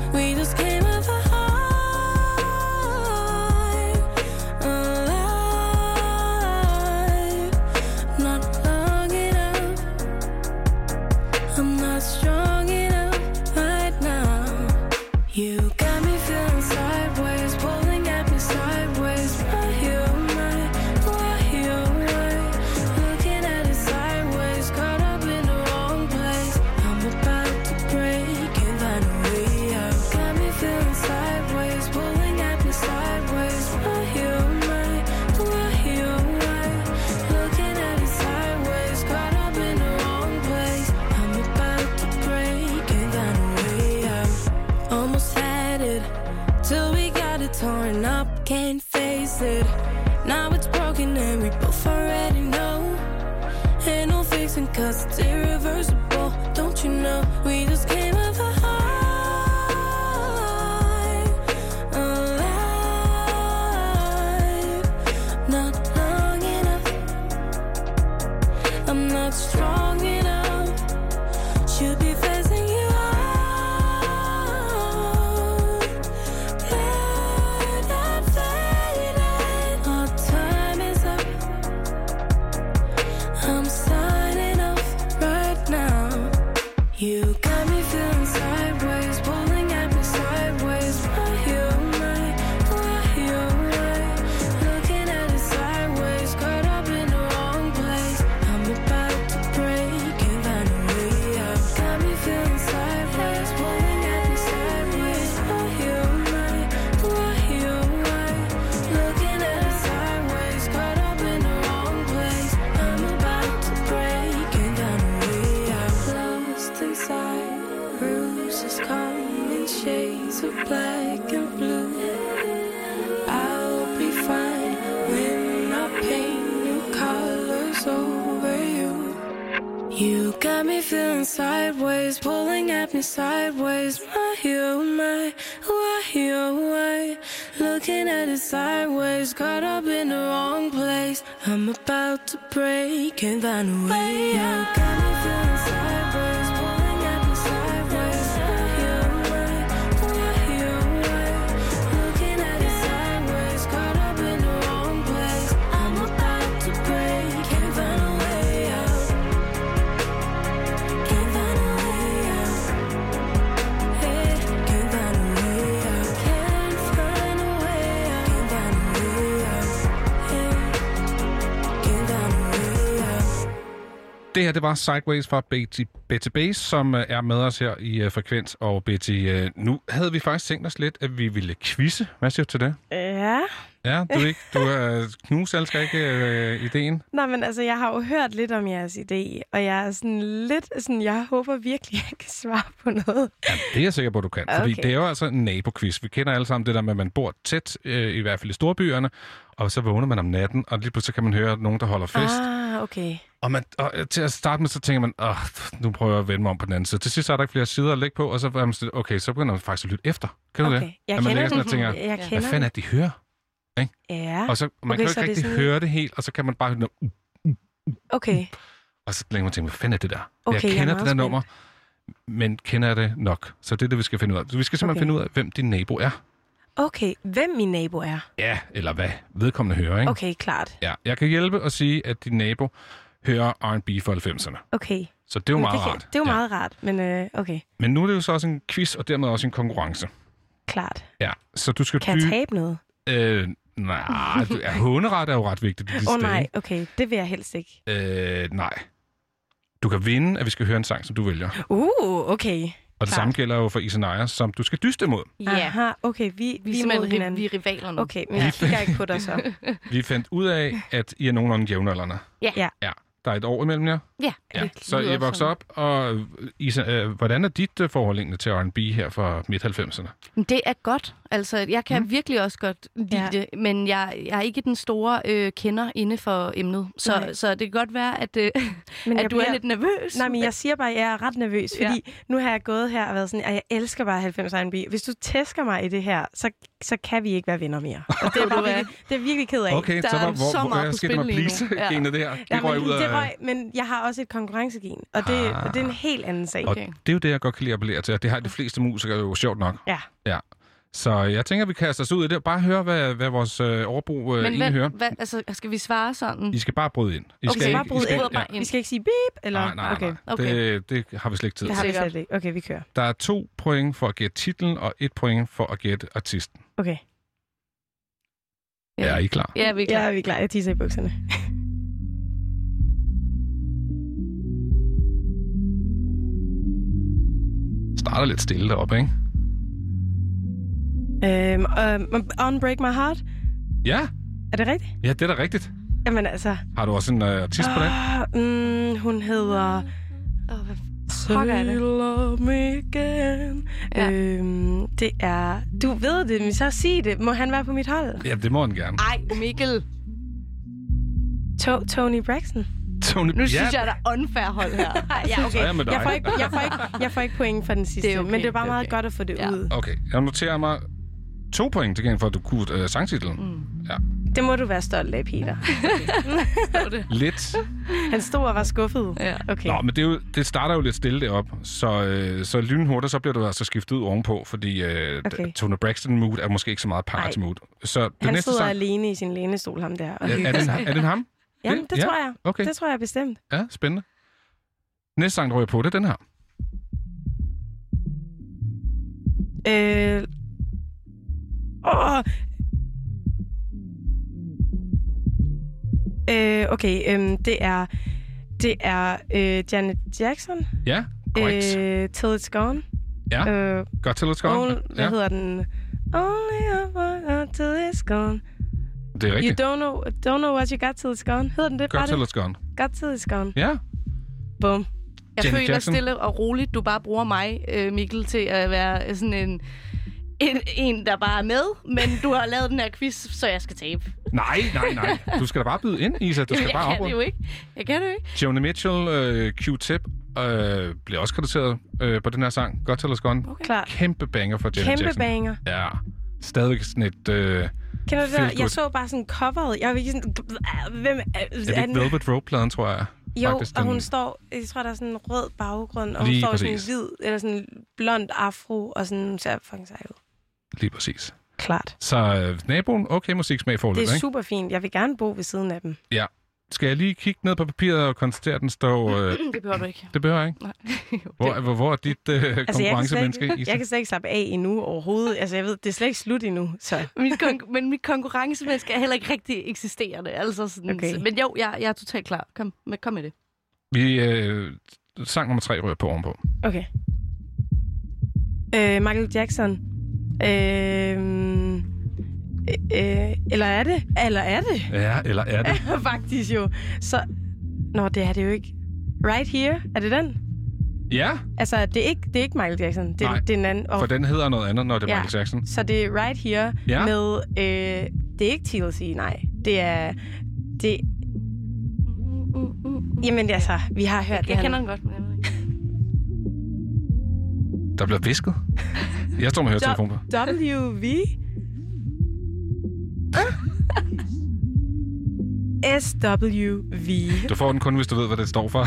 Sideways. Why you my, why you why? Looking at it sideways, caught up in the wrong place. I'm about to break, can't find a way out. Got me feeling sideways, Det her, det var Sideways fra Betty, Betty Base, som øh, er med os her i uh, Frekvens. Og Betty, uh, nu havde vi faktisk tænkt os lidt, at vi ville quizze. Hvad siger du til det? Ja. Ja, du ikke, du er knus, elsker ikke uh, ideen. Nå, men altså, jeg har jo hørt lidt om jeres idé, og jeg er sådan lidt sådan, jeg håber virkelig, jeg kan svare på noget. Ja, det er jeg sikker på, du kan. Fordi Okay. det er jo altså en naboquiz. Vi kender alle sammen det der med, at man bor tæt, øh, i hvert fald i storbyerne, og så vågner man om natten, og lige pludselig kan man høre nogen, der holder fest. Ah, okay. Og, man, og til at starte med, så tænker man, Åh, nu prøver jeg at vende mig om på den anden side. Til sidst er der ikke flere sider at lægge på, og så er man sådan, okay, så begynder man faktisk at lytte efter. Kan du okay. det? Jeg At man kender ligger sådan og tænker, Jeg hvad kender fanden er det, de hører? den. Ja, Og så, man Okay, kan jo så ikke rigtig sådan- høre det helt, og så kan man bare høre, okay. og så lægger man tænke, hvad fanden er det der? Okay, jeg jeg er kender meget det der nummer, men kender jeg det nok? Så det er det, vi skal finde ud af. Så vi skal simpelthen Okay. finde ud af, hvem din nabo er. Okay, hvem min nabo er? Ja, eller hvad vedkommende hører, ikke? Okay, klart. Ja, jeg kan hjælpe og sige, at din nabo hører R&B fra 90'erne. Okay. Så det er jo Men meget det, kan- rart. Det er jo ja. meget rart, men øh, okay, Men nu er det jo så også en quiz, og dermed også en konkurrence. klart. Ja, så du skal Kan jeg tabe noget? Øh, nej, du, <laughs> ja, håneret er jo ret vigtigt i Åh disse oh, nej, okay, det vil jeg helst ikke. Øh, nej. Du kan vinde, at vi skal høre en sang, som du vælger. Uh, okay. Og det Klart. samme gælder jo for Isanaya, som du skal dyste imod. Ja, Aha, okay, vi, vi vi er mod hinanden. vi er rivaler nu. Okay, men jeg kigger ikke på dig så. <laughs> Vi fandt ud af, at I er nogenlunde jævnaldrende. Ja. Ja. ja. Der er et år imellem jer. Ja, Ja. Så I vokser op, og Isa, øh, hvordan er dit øh, forhold til R&B her fra midt-90'erne? Men Det er godt. Altså, jeg kan Mm. virkelig også godt lide Ja. det, men jeg, jeg er ikke den store øh, kender inde for emnet. Så, Nej. så det kan godt være, at, øh, <laughs> Men at du er lidt nervøs. Nej, men jeg siger bare, at jeg er ret nervøs, fordi ja. nu har jeg gået her og været sådan, at jeg elsker bare 90 R&B. Hvis du tæsker mig i det her, så, så kan vi ikke være venner mere. Og <laughs> det er, bare virkelig, det er virkelig ked af. Okay, Der så er hvor, så hvor, meget hvor lige nu. please-genet der? Det Ja, røg men, ud af... det røg, men jeg har også et konkurrencegen, og det, Ah. og det er en helt anden sag. Og Okay. det er jo det, jeg godt kan lide at appellere til, og det har de fleste musikere jo sjovt nok. Ja. Ja. Så jeg tænker, vi kaster os ud i det. Bare høre, hvad, hvad vores øh, overbo øh, men hvad, hører. hvad, altså, skal vi svare sådan? I skal bare bryde ind. I Okay, så bare I bryde skal, ind. ja. Vi skal ikke sige beep, eller? Nej, nej, okay. nej. Okay. Det, det har vi slet ikke tid Det til. har vi slet ikke. Okay, vi kører. Der er to point for at gætte titlen, og et point for at gætte artisten. Okay. Ja. Er I klar? Ja, vi er Ja, klar. vi er klar. Jeg tisser i bukserne. Starter lidt stille deroppe, ikke? Øhm, um, Unbreak My Heart. Ja, Er det rigtigt? ja det er da rigtigt. Jamen altså... Har du også en øh, artist på den? Ah, mm, hun hedder... Åh, hvad Pokker er det? love me again. Ja. Øhm, det er... Du ved det, men så sig det. Må han være på mit hold? Ja, det må den gerne. Ej, Mikkel. To- Tony Braxton? Tony, Nu synes jeg, der er unfair hold her. <laughs> ja, er jeg. Jeg får, ikke, jeg, får ikke, jeg får ikke point for den sidste, Det er okay, men det er bare det er meget okay. godt at få det Ja. ud. Okay, jeg noterer mig to point til gengæld for, at du kunne øh, sangtitlen. Mm. Ja. Det må du være stolt af, Peter. <laughs> Lidt. Han stod og var skuffet. Ja. Okay. Nå, men det, er jo, det starter jo lidt stille derop, så, øh, så lynhurtigt, så bliver du altså skiftet ud ovenpå, fordi øh, Okay. okay. Tony Braxton mood er måske ikke så meget party mood. Så det Han næste sidder sang, alene i sin lænestol, ham der. Og er, er, <laughs> det, sig. er det ham? Jamen, det ja? tror jeg. Okay, Det tror jeg bestemt. ja, spændende. Næste sang, der ryger på, det er den her. Øh... Åh. Øh, okay, øhm, det er det er øh, Janet Jackson. Ja, korrekt. Øh, Till It's Gone. Ja. Øh, Godt til at skåne. only, hvad Ja, hedder den? Only one till it's gone. det er You rigtigt. don't know, don't know what you got till it's gone. Hedder den det? Godt Bare til det? at skåne. Got till it's gone. Ja, Bum. Jeg Janet føler Jackson. stille og roligt, du bare bruger mig, øh, Mikkel, til at være sådan en, en, en, der bare er med, men du har lavet den her quiz, så jeg skal tabe. nej, nej, nej. Du skal da bare byde ind, Isa. Du skal jeg bare kan det jo ikke. Jeg kan det jo ikke. Joni Mitchell, øh, Q-Tip, øh, bliver også krediteret øh, på den her sang. Godt til at skåne. Okay. Klart. Kæmpe banger for Janet Kæmpe Jackson. banger. Ja, stadigvæk sådan et... Øh, Kender du det? Der? Jeg så bare sådan coveret. Jeg var ikke sådan... Hvem er, er det ikke Velvet Rope-pladen, tror jeg? Jo, faktisk, og den- hun står... Jeg tror, der er sådan en rød baggrund, og hun Lige står i sådan en præcis. hvid, eller sådan en blond afro, og sådan hun ser fucking sej ud. Lige præcis. Klart. Så øh, naboen, okay musiksmag Det forløb, er ikke? super fint. Jeg vil gerne bo ved siden af dem. Skal jeg lige kigge ned på papiret og konstatere, at den står... Øh, <clears throat> Det behøver du ikke. det behøver jeg ikke. Nej. <laughs> Hvor, hvor, hvor er dit øh, Altså, jeg kan, slet konkurrencemenneske? ikke, jeg kan slet ikke slappe af endnu overhovedet. Altså, jeg ved, det er slet ikke slut endnu. Så Mit kon- men mit konkurrencemenneske er heller ikke rigtig eksisterende. Altså sådan, Okay. Men jo, jeg, jeg er totalt klar. Kom med, kom med det. Vi, øh, sang nummer tre rører på ovenpå. Okay. Øh, Michael Jackson. Øh, øh, eller er det? Eller er det? Ja, eller er det? <laughs> Faktisk jo. Så... Nå, det er det jo ikke. Right Here, er det den? Ja, Altså, det er ikke, det er ikke Michael Jackson. Det, er- Nej, det er en anden. for Og, den hedder noget andet, når det er Ja. Michael Jackson. så det er Right Here Ja. med... Øh, det er ikke TLC, nej. Det er... Det, jamen altså, vi har hørt det. Jeg han- kender den godt, men jeg ved ikke. Der bliver visket. <laughs> Jeg står med høretelefon på. WV? SWV. Du får den kun, hvis du ved, hvad det står for.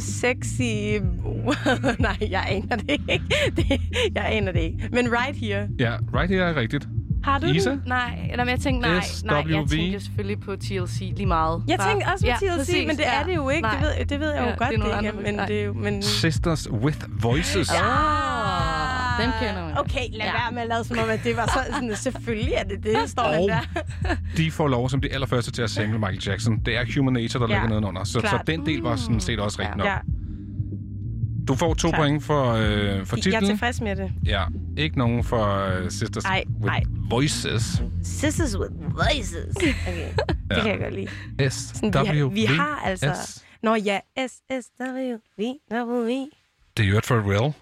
Sexy... <laughs> Nej, jeg aner det ikke. Det, jeg aner det ikke. Men right here. ja, right here er rigtigt. Har du Isa? den? Nej, nej, men jeg tænkte, nej, nej, jeg tænkte selvfølgelig på TLC lige meget. Jeg tænkte også på Ja, TLC, præcis, men det er ja. det jo ikke. Det Nej. ved, det ved jeg jo Ja, godt, det er det andre, men nej. det er jo... Men... Sisters with Voices. Ah, dem kender man. Okay, lad Ja. være med at lade som om, at det var så, sådan, selvfølgelig er det det, <laughs> der står Og der. de får lov som de allerførste til at sample Michael Jackson. Det er Human Nature, der Ja, ligger nedenunder. Så, så den del var sådan set også rigtig nok. Ja, Du får to Klart. point for, øh, for jeg er titlen. tilfreds med det. Ja, ikke nogen for uh, Sisters Ej, with ej. Voices. Sisters with voices. Okay, <laughs> det Ja. kan jeg godt lide. S Sådan, vi, har, W vi har altså... S. Nå ja, S, S, W, V, W. Det er jo et Pharrell,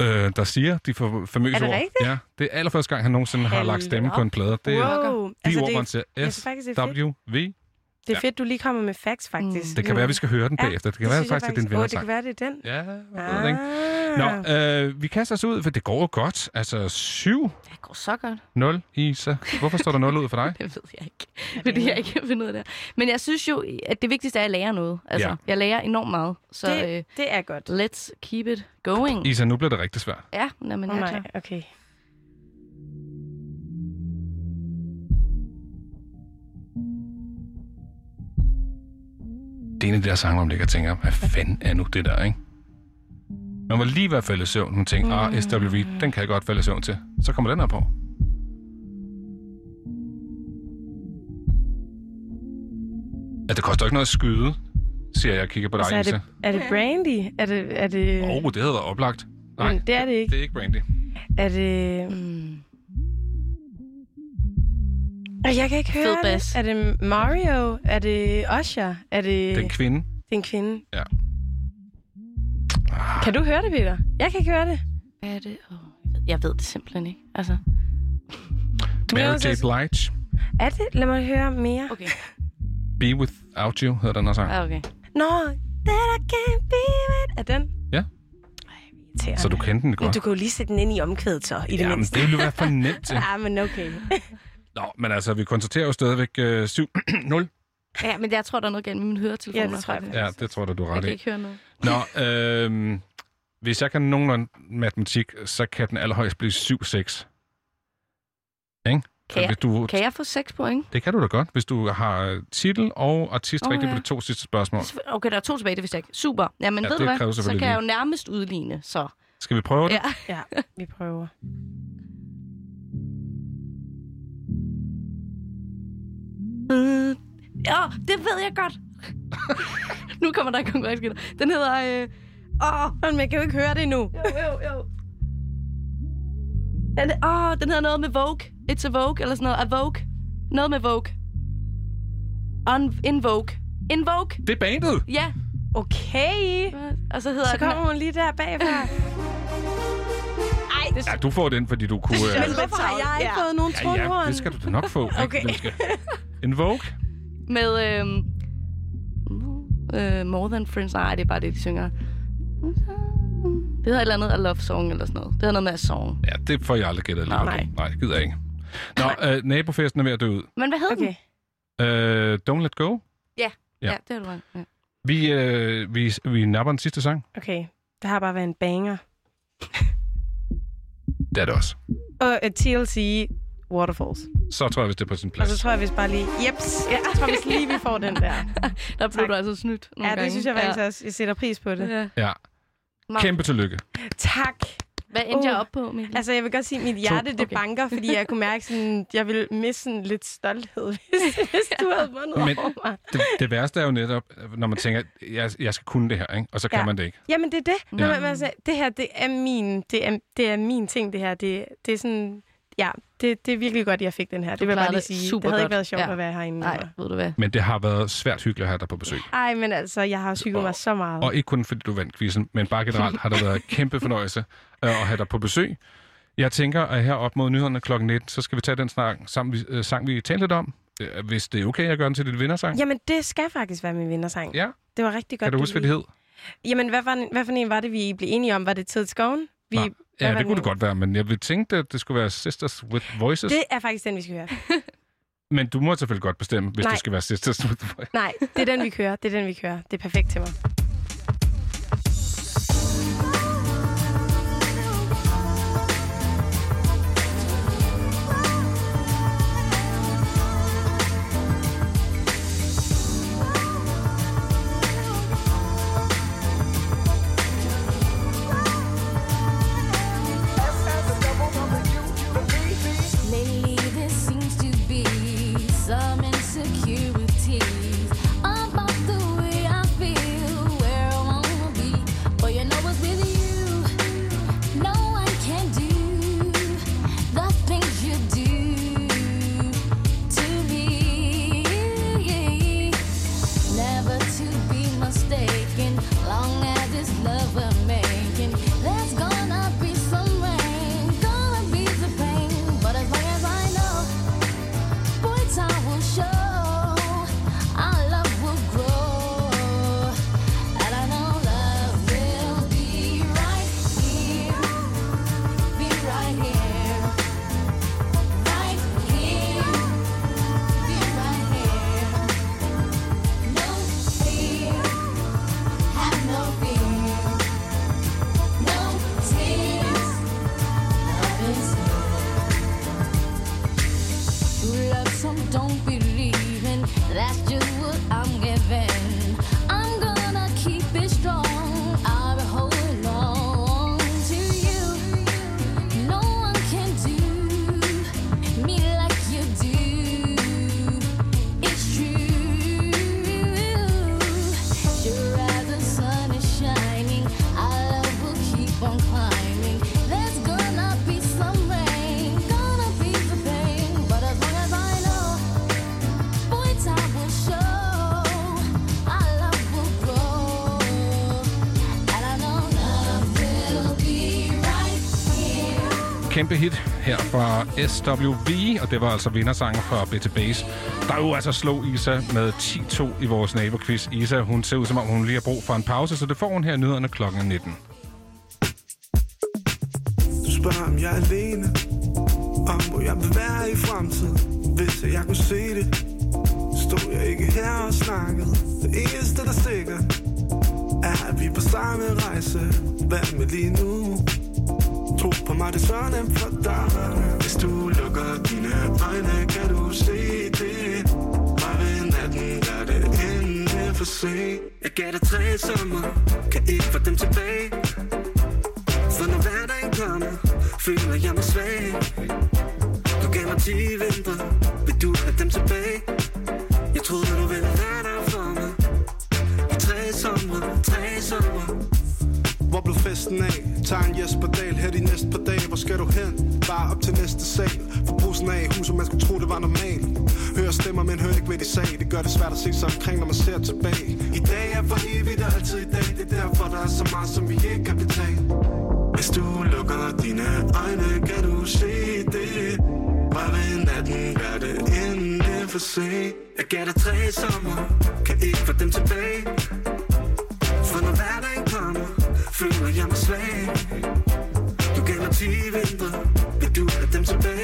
øh, der siger de for, famøse Er det ord. rigtigt? Ja, det er allerførste gang, han nogensinde har lagt stemme på en plade. Det er Wow. de Altså, ord, det, siger S. W, V. det er fedt, du lige kommer med facts, faktisk. Det kan være, vi skal høre den Ja, bagefter. Det kan være synes jeg faktisk, at det er en Åh, det kan være, det er den. Ja, jeg ved det ikke. Ah. Nå, øh, vi kaster os ud, for det går jo godt. Altså 7-0, Det går så godt. Isa. Hvorfor står der 0 ud for dig? <laughs> Det ved jeg ikke. Fordi jeg ikke kan finde ud af det. Men jeg synes jo, at det vigtigste er, at jeg lærer noget. Altså, Ja. ja. jeg lærer enormt meget. Så Det, øh, det er godt. let's keep it going. Isa, nu bliver det rigtig svært. Ja, nej, men Åh jeg er nej, klar. okay. Det er en af de der sange, hvor man ligger og tænker, hvad fanden er nu det der, ikke? Man var lige ved at falde i søvn. Hun tænkte, ah, SWV, den kan jeg godt falde i søvn til. Så kommer den her på. At det koster ikke noget at skyde, siger jeg og kigger på dig, Altså, er, det, er det Brandy? Er det... Er det Åh, oh, det været oplagt. Nej, Men det er det ikke. det er ikke Brandy. Er det... Mm. Og jeg kan ikke høre Fed det. Er det Mario? Er det Usher? Er det... Det er en kvinde. det er en kvinde? Ja. Kan du høre det, Peter? Jeg kan ikke høre det. Hvad er det? Oh, jeg ved det simpelthen ikke. Altså, Mary er J. Blige. Er det? Lad mig høre mere. okay. Be Without You hedder den sang. Ja, okay. Nå, that I can't be with... Er den? Ja. Ej. Så du kendte den Men godt. du kan jo lige sætte den ind i omkvædet så, i det Jamen, mindste. det ville jo være for nemt til. Ja, <laughs> men okay. Nå, men altså, vi konstaterer jo stadigvæk øh, 7-0. <clears throat> Ja, men jeg tror, der er noget galt med mine høretelefoner. Ja, det tror jeg faktisk. Ja, det tror jeg, du er Jeg ret kan i. ikke høre noget. Nå, øh, hvis jeg kan nogenlunde matematik, så kan den allerhøjst blive 7-6. Ikke? Kan jeg, hvis du, kan jeg få 6 point? Det kan du da godt, hvis du har titel og artist Åh, rigtigt ja. på de to sidste spørgsmål. Okay, der er to tilbage, det vidste jeg ikke. Super. Jamen, Ja, ved det du kræver hvad? Så selvfølgelig kan jeg jo nærmest udligne, så. Skal vi prøve det? Ja. Ja, vi prøver. Øh, Ja, det ved jeg godt. nu kommer der en konkurrence. Den hedder... Øh... Åh, Men jeg kan jo ikke høre det endnu. jo, jo, jo. Det... Åh, den hedder noget med Vogue. It's a Vogue, eller sådan noget. A Vogue. Noget med Vogue. On... In Vogue. In Vogue. Det er bandet! Ja. Okay. Og så hedder Så den... kommer hun lige der bagfra. Ej, det Ja, du får den, fordi du kunne... Øh, Men hvorfor har jeg ikke Ja. fået nogen ja, ja, det skal du da nok få. ikke? Okay. Skal... <laughs> En Vogue? Med... Øh... Øh, more than friends. Nej, det er bare det, de synger. Det hedder et eller andet A Love Song eller sådan noget. Det hedder noget med A Song. Ja, det får jeg aldrig gættet alligevel. Nej. Nej, det gider jeg ikke. Nå, øh, nabofesten er ved at dø ud. Men hvad hedder Okay. den? Øh, Don't Let Go. Ja. Ja. ja, det har du ret. Ja. Vi, øh, vi, vi napper den sidste sang. Okay. Det har bare været en banger. Det er det også. Og uh, TLC Waterfalls. Så tror jeg, hvis det er på sin Og plads. så tror jeg, hvis bare lige... Jeps. Ja. Jeg tror, hvis lige vi får den der. <laughs> Der blev Tak. du altså snydt nogle Ja, gange. det synes jeg faktisk også. Jeg sætter pris på det. Ja. Ja. Kæmpe tillykke. Tak. Hvad endte jeg Uh. op på, Mikkel? Altså, jeg vil godt sige, at mit hjerte, det okay. banker, fordi jeg kunne mærke, sådan, jeg ville miste sådan lidt stolthed, <laughs> hvis, hvis du havde <laughs> vundet Men- over mig. Det, det værste er jo netop, når man tænker, jeg, jeg skal kunne det her, ikke? og så kan Ja. man det ikke. Jamen, det er det. Når Ja. man, man siger, det her, det er min, det er, det er min ting, det her. Det, det er sådan, ja, det, det er virkelig godt, at jeg fik den her. Du det vil jeg bare lige sige. super det havde godt. ikke været sjovt Ja. at være herinde. Nej, ved du hvad? Men det har været svært hyggeligt at have dig på besøg. Ej, men altså, jeg har hygget mig så meget. Og ikke kun fordi du vandt quizzen, men bare generelt har det været en kæmpe fornøjelse øh, at have dig på besøg. Jeg tænker, at her op mod nyhederne kl. 19, så skal vi tage den snak, sang, vi, øh, sang, vi talte lidt om. Øh, Hvis det er okay, at gøre den til dit vindersang. Jamen, det skal faktisk være min vindersang. Ja. Det var rigtig godt. Kan du huske, hvad det hed? Jamen, hvad for, en, hvad for en var det, vi blev enige om? Var det Tid til skoven? Vi, Nej. Ja, det kunne den? det godt være, men jeg ville tænke, at det skulle være Sisters with Voices. Det er faktisk den, vi skal høre. <laughs> Men du må selvfølgelig godt bestemme, hvis Nej. det skal være Sisters with Voices. Nej, det er den, vi kører. Det er den, vi kører. Det er perfekt til mig. Kæmpe hit her fra SWV, og det var altså vindersangen fra Betty Base, der jo altså slog Isa med 10-2 i vores naboquiz. Isa, hun ser ud som om, hun lige har brug for en pause, så det får hun her nyderne nyhederne kl. 19. Du spørger, om jeg er alene Om hvor jeg vil være i fremtiden Hvis jeg kunne se det Stod jeg ikke her og snakkede Det eneste, der er sikkert Er, at vi er på samme rejse Hvad med lige nu? Tro på mig, det er så nemt for dig Hvis du lukker dine øjne, kan du se det. Bare ved natten, der er det endelig for sent. Jeg gav dig tre sommer, kan ikke få dem tilbage. For når hverdagen kommer, føler jeg mig svag. Du gav mig ti vinter, vil du have dem tilbage? Jeg troede, du ville være der for mig. I tre sommer, tre sommer hvor blev festen af? Tag en Jesper Dahl her de næste par dage. Hvor skal du hen? Bare op til næste sal. For brusen af huset, man skulle tro det var normalt. Hører stemmer, men hører ikke hvad de sagde. Det gør det svært at se sig omkring, når man ser tilbage. I dag er for evigt og altid i dag. Det er derfor, der er så meget, som vi ikke kan betale. Hvis du lukker dine øjne, kan du se det. Bare ved natten gør det endelig for sent. Jeg gav dig tre sommer, kan ikke få dem tilbage føler jeg mig svag Du gav 10 vinter, vil du have dem tilbage?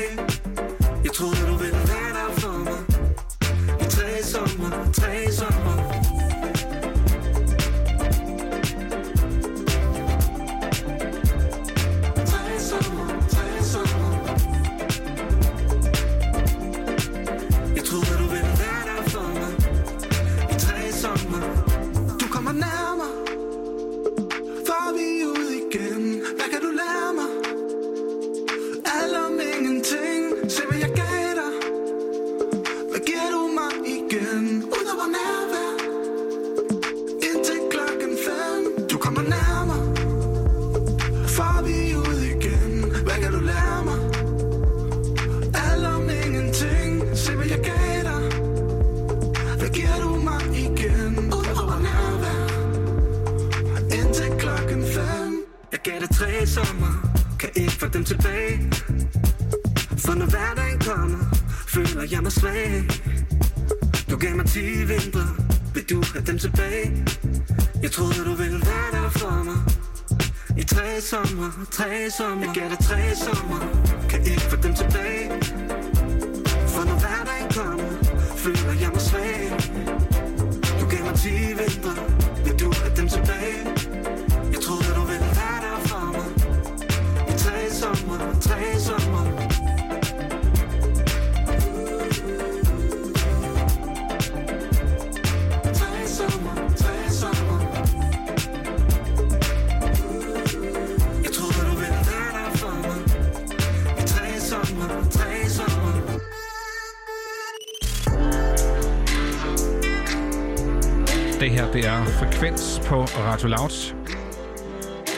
Tre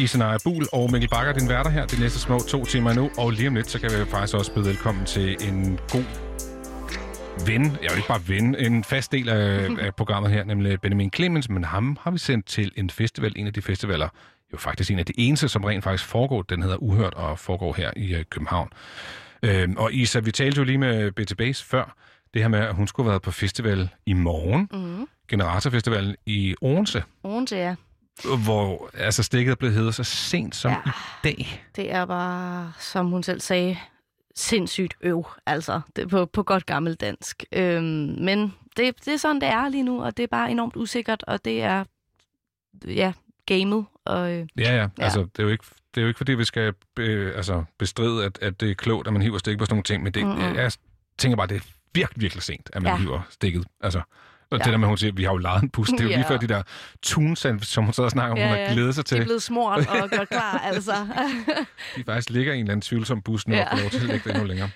Isenaya Bul og Mikkel Bakker, din værter her, de næste små to timer nu. Og lige om lidt, så kan vi faktisk også byde velkommen til en god ven, jeg vil ikke bare ven, en fast del af, <laughs> af programmet her, nemlig Benjamin Clemens, men ham har vi sendt til en festival, en af de festivaler, jo faktisk en af de eneste, som rent faktisk foregår, den hedder Uhørt og foregår her i uh, København. Øhm, og Isa, vi talte jo lige med BT Base før, det her med, at hun skulle have været på festival i morgen, Mm. Generatorfestivalen i Odense, Odense, ja. Hvor altså, stikket er blevet heddet så sent som Ja. i dag. Det er bare, som hun selv sagde, sindssygt øv, altså, det på, på godt gammelt dansk. Øhm, men det, det er sådan, det er lige nu, og det er bare enormt usikkert, og det er, ja, gamet. Og, øh, Ja, ja. Ja. Altså, det er jo ikke, det er jo ikke fordi, vi skal be, altså, bestride, at, at det er klogt, at man hiver stik på sådan nogle ting, men det, mm-hmm. jeg tænker bare, det er virkelig, virkelig sent, at man ja. hiver stikket. Altså, og Ja. det der med, at hun siger, vi har jo lejet en bus, det er jo Ja. lige før de der tunesand, som hun sidder og snakker om, Ja, hun har glædet sig de er til. blevet smurt og <laughs> gjort klar, altså. <laughs> De faktisk ligger i en eller anden tvivlsom bus nu, Ja. og får lov til at ligge der endnu længere.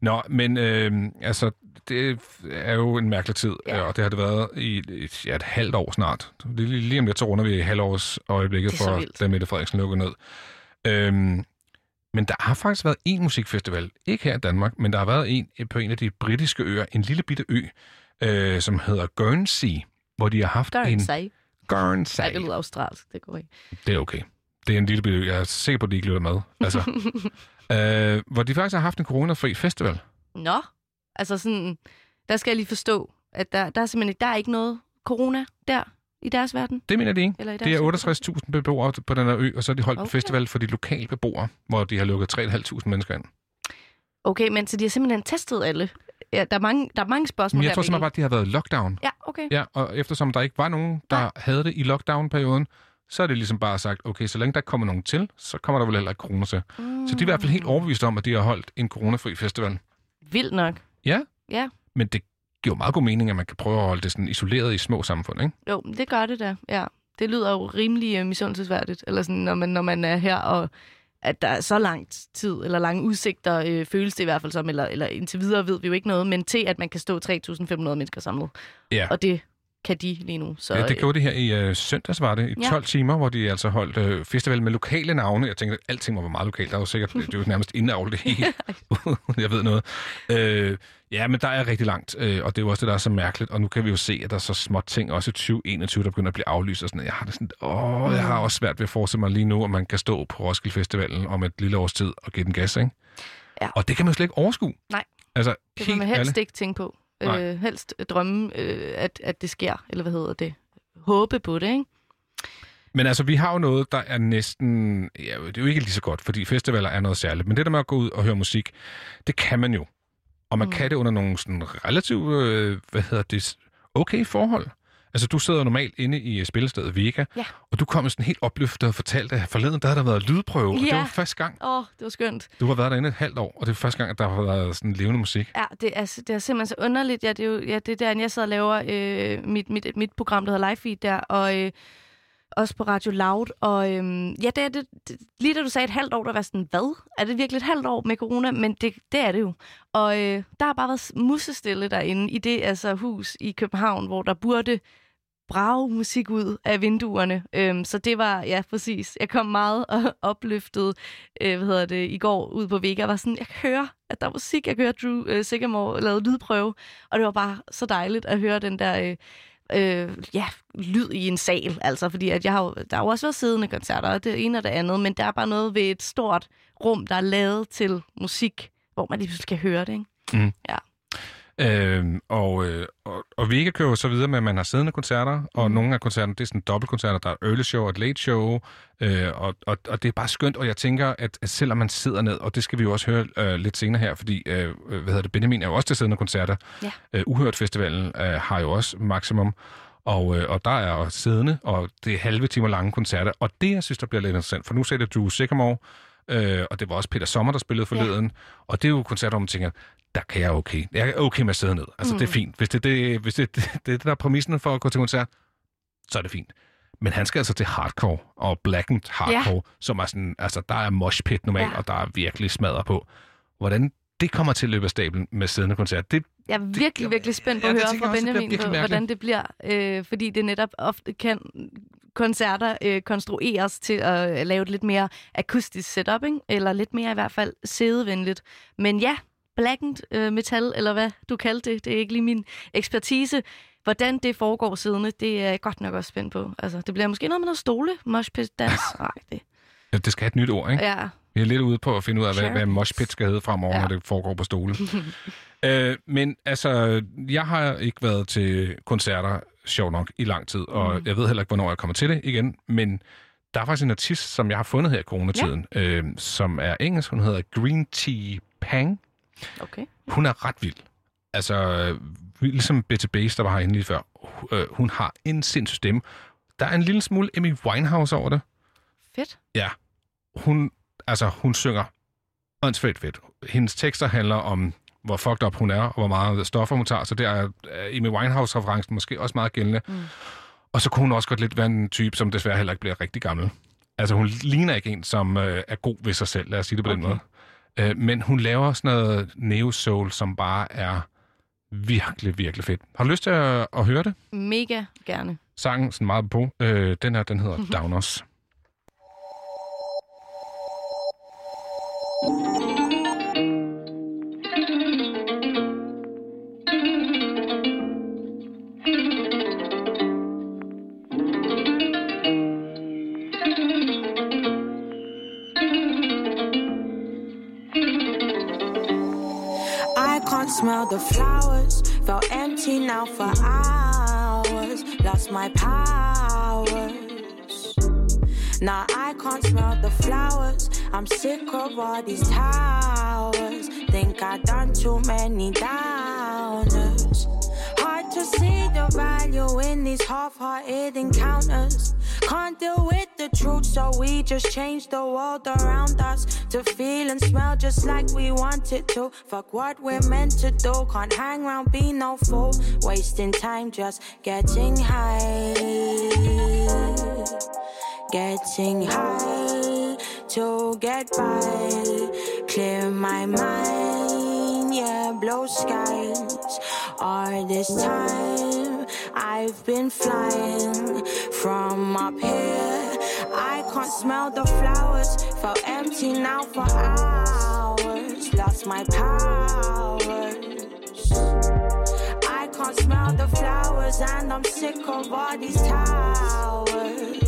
Nå, men øh, altså, det er jo en mærkelig tid, Ja. og det har det været i et, ja, et halvt år snart. Lige, lige, om lidt, så runder vi halvårs øjeblikket Det så for, vildt. da Mette Frederiksen lukker ned. Øhm, men der har faktisk været en musikfestival, ikke her i Danmark, men der har været en på en af de britiske øer, en lille bitte ø, øh, som hedder Guernsey, hvor de har haft er en. Guernsey. Nej, det lyder australsk, det går ikke. Det er okay. Det er en lille ø. Jeg er sikker på, at de ikke lytter med. Altså, <laughs> øh, hvor de faktisk har haft en coronafri festival. Nå, altså sådan, der skal jeg lige forstå, at der, der er simpelthen der er ikke noget corona der i deres verden. Det mener de ikke. Eller Det er deres 68.000 beboere på den her ø, og så har de holdt okay. en festival for de lokale beboere, hvor de har lukket 3.500 mennesker ind. Okay, men så de har simpelthen testet alle. Ja, der er mange, der er mange spørgsmål Men jeg der, tror simpelthen bare, at de har været i lockdown. Ja, okay. Ja, og eftersom der ikke var nogen, der Nej. havde det i lockdown-perioden, så er det ligesom bare sagt, okay, så længe der kommer nogen til, så kommer der vel heller ikke corona til. Mm. Så de er i hvert fald helt overbevist om, at de har holdt en coronafri festival. Vildt nok. Ja. Ja. Men det giver meget god mening, at man kan prøve at holde det sådan isoleret i små samfund, ikke? Jo, det gør det da, ja. Det lyder jo rimelig uh, misundelsesværdigt, eller sådan, når man, når man er her, og at der er så lang tid, eller lange udsigter, øh, føles det i hvert fald som, eller, eller indtil videre ved vi jo ikke noget, men til at man kan stå 3.500 mennesker samlet. Ja. Og det kan de lige nu. Så, Ja, det øh, gjorde de her i øh, søndags, var det, i Ja. 12 timer, hvor de altså holdt øh, festival med lokale navne. Jeg tænkte, at alting var meget lokalt. Der var sikkert, det jo nærmest indavlet det hele. <laughs> jeg ved noget. Øh, ja, men der er rigtig langt, øh, og det er jo også det, der er så mærkeligt. Og nu kan vi jo se, at der er så småt ting, også i 2021, der begynder at blive aflyst. Og sådan, jeg har det sådan, åh, jeg har også svært ved at forestille mig lige nu, at man kan stå på Roskilde Festivalen om et lille års tid og give den gas, ikke? Ja. Og det kan man jo slet ikke overskue. Nej. Altså, Det kan helt man helst ærligt. ikke tænke på. Nej. Øh, helst drømme, øh, at, at det sker, eller hvad hedder det? Håbe på det, ikke? Men altså, vi har jo noget, der er næsten... Ja, det er jo ikke lige så godt, fordi festivaler er noget særligt. Men det der med at gå ud og høre musik, det kan man jo. Og man Mm. kan det under nogle sådan relativt, øh, hvad hedder det, okay forhold. Altså, du sidder normalt inde i øh, spillestedet Vega, Ja. og du kom sådan helt opløftet og fortalte, at forleden, der har der været lydprøve, og det Ja. var første gang. Åh, oh, det var skønt. Du har været derinde et halvt år, og det er første gang, at der har været sådan levende musik. Ja, det er, det er simpelthen så underligt. Ja, det er jo ja, det er der, jeg sidder og laver øh, mit, mit, mit program, der hedder Live Feed der, og øh, også på Radio Loud. Og øhm, ja, det er det, det, lige da du sagde et halvt år, der var sådan, hvad? Er det virkelig et halvt år med corona? Men det, det er det jo. Og øh, der har bare været musestille derinde i det altså, hus i København, hvor der burde brage musik ud af vinduerne. Øhm, så det var, ja, præcis. Jeg kom meget <laughs> opløftet, øh, hvad hedder det, i går ud på Vega. Jeg var sådan, jeg kan høre, at der er musik. Jeg kan høre Drew øh, Sigamore lave lydprøve. Og det var bare så dejligt at høre den der... Øh, øh, ja, lyd i en sal. Altså, fordi at jeg har, jo- der har jo også været siddende koncerter, og det ene og det andet, men der er bare noget ved et stort rum, der er lavet til musik, hvor man lige pludselig kan høre det, ikke? Øhm, og, øh, og, og Vega kører jo så videre med, at man har siddende koncerter, og Mm. nogle af koncerterne, det er sådan dobbeltkoncerter, der er early show og et late show, øh, og, og, og det er bare skønt, og jeg tænker, at, at selvom man sidder ned, og det skal vi jo også høre øh, lidt senere her, fordi, øh, hvad hedder det, Benjamin er jo også til siddende koncerter. Ja. Øh, Uhørt Festivalen øh, har jo også maksimum, og, øh, og der er også siddende, og det er halve timer lange koncerter, og det, jeg synes, der bliver lidt interessant, for nu det Drew Sycamore, øh, og det var også Peter Sommer, der spillede forleden, og det er jo koncerter, hvor man tænker, der kan jeg okay. Jeg er okay med at sidde ned. Altså, mm. det er fint. Hvis det, det, hvis det, <laughs> det, det, der er præmissen for at gå til koncert, så er det fint. Men han skal altså til hardcore, og blackened hardcore, ja. som er sådan, altså, der er mosh pit normalt, ja. Ja. og der er virkelig smadret på. Hvordan det kommer til at løbe af stablen med siddende koncert, det, Jeg er virkelig, virkelig spændt på Ja, at det høre fra det Benjamin, virkelig hvor- hvordan det bliver. Øh, fordi det netop ofte kan koncerter øh, konstrueres til at øh, lave et lidt mere akustisk setup, ikke? eller lidt mere i hvert fald sædevenligt. Men ja, blackened øh, metal, eller hvad du kaldte det, det er ikke lige min ekspertise. Hvordan det foregår siddende, det er jeg godt nok også spændt på. Altså, det bliver måske noget med noget stole, mosh pit, dans. <laughs> Nej, det, det skal have et nyt ord, ikke? ja. Vi er lidt ude på at finde ud af, hvad, Sure. hvad mosh pit skal hedde fremover, ja. Når det foregår på stole. <laughs> øh, men altså, jeg har ikke været til koncerter, sjov nok, i lang tid, og mm. jeg ved heller ikke, hvornår jeg kommer til det igen, men der er faktisk en artist, som jeg har fundet her i coronatiden, ja. øh, som er engelsk. Hun hedder Green Tea Pang. Okay. Hun er ret vild. Altså, ligesom Betty Bass, der var herinde lige før. Øh, hun har en sindssyg stemme. Der er en lille smule Amy Winehouse over det. Fedt. Ja, hun, altså, hun synger åndssvagt fedt. Hendes tekster handler om, hvor fucked up hun er, og hvor meget stoffer hun tager, så der er øh, Amy Winehouse-referencen måske også meget gældende. Mm. Og så kunne hun også godt lidt være en type, som desværre heller ikke bliver rigtig gammel. Altså, hun ligner ikke en, som øh, er god ved sig selv, lad os sige det på okay. den måde. Øh, men hun laver sådan noget neo-soul, som bare er virkelig, virkelig fedt. Har du lyst til at, at høre det? Mega gerne. Sangen, sådan meget på, øh, den her, den hedder <laughs> Downers. Smell the flowers. Felt empty now for hours. Lost my powers. Now I can't smell the flowers. I'm sick of all these towers. Think I done too many downers. Hard to see the value in these half-hearted encounters. Can't deal with the truth, so we just change the world around us to feel and smell just like we want it to. Fuck what we're meant to do. Can't hang around, be no fool. Wasting time just getting high. Getting high to get by. Clear my mind, yeah, blue skies. All this time I've been flying from up here. I can't smell the flowers. Felt empty now for hours. Lost my powers. I can't smell the flowers and I'm sick of all these towers.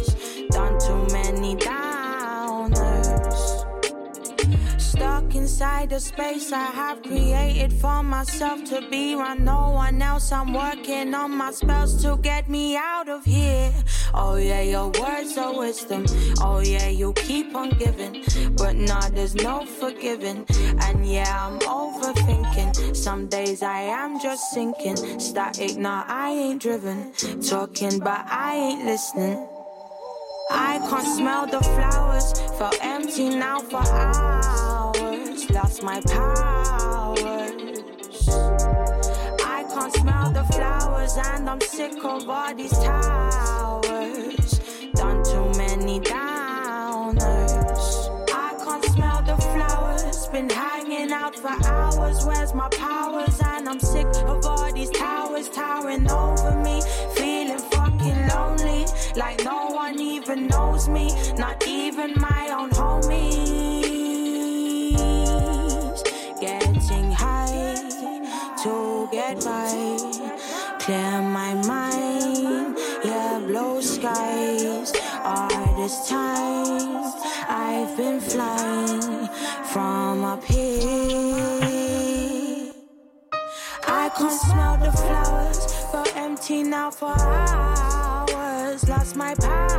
Stuck inside the space I have created for myself to be around no one else. I'm working on my spells to get me out of here. Oh yeah, your words are wisdom. Oh yeah, you keep on giving, but nah, there's no forgiving. And yeah, I'm overthinking. Some days I am just sinking. Static, nah, I ain't driven. Talking, but I ain't listening. I can't smell the flowers. Felt empty now for hours. Lost my powers. I can't smell the flowers, and I'm sick of all these towers. Done too many downers. I can't smell the flowers. Been hanging out for hours. Where's my powers? And I'm sick of all these towers towering over me. Even knows me. Not even my own homies. Getting high to get by. Clear my mind. Yeah, blue skies. All this time, I've been flying from up here. I can't smell the flowers, felt empty now for hours. Lost my powers.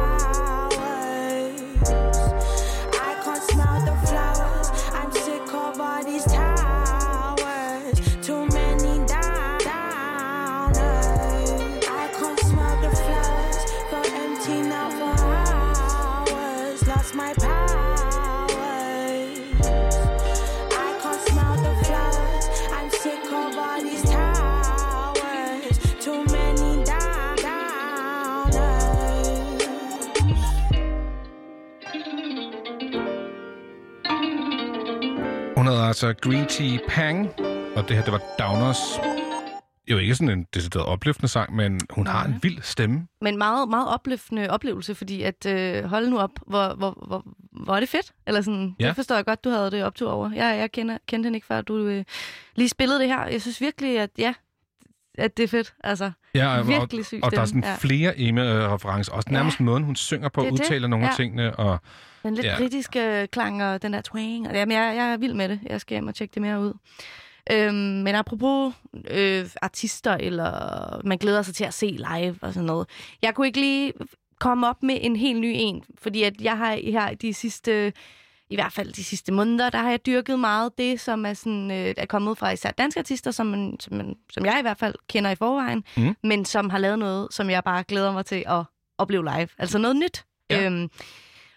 Altså Green Tea Pang, og det her, det var Downers. Jo ikke sådan en decideret opløftende sang, men hun har en vild stemme. Men meget, meget opløftende oplevelse, fordi at øh, hold nu op, hvor, hvor, hvor, hvor er det fedt. Eller sådan, ja. det forstår jeg godt, du havde det optur over. Jeg, jeg kender, kendte hende ikke før, du øh, lige spillede det her. Jeg synes virkelig, at ja, at det er fedt. Altså, Ja, og, Virkelig og, syg og der er sådan ja. flere Eme-referencer. Også nærmest måden, hun synger på, Det er det. udtaler nogle af Ja. tingene. Og den lidt Ja. ja. britiske klang og den der twang. Og, jamen, jeg, jeg er vild med det. Jeg skal hjem og tjekke det mere ud. Øhm, men apropos øh, artister, eller man glæder sig til at se live og sådan noget. Jeg kunne ikke lige komme op med en helt ny en, fordi at jeg har her de sidste, i hvert fald de sidste måneder, der har jeg dyrket meget det, som er, sådan, øh, er kommet fra især danske artister, som, man, som, man, som jeg i hvert fald kender i forvejen, Mhm. men som har lavet noget, som jeg bare glæder mig til at opleve live. Altså noget nyt. Ja. Øhm,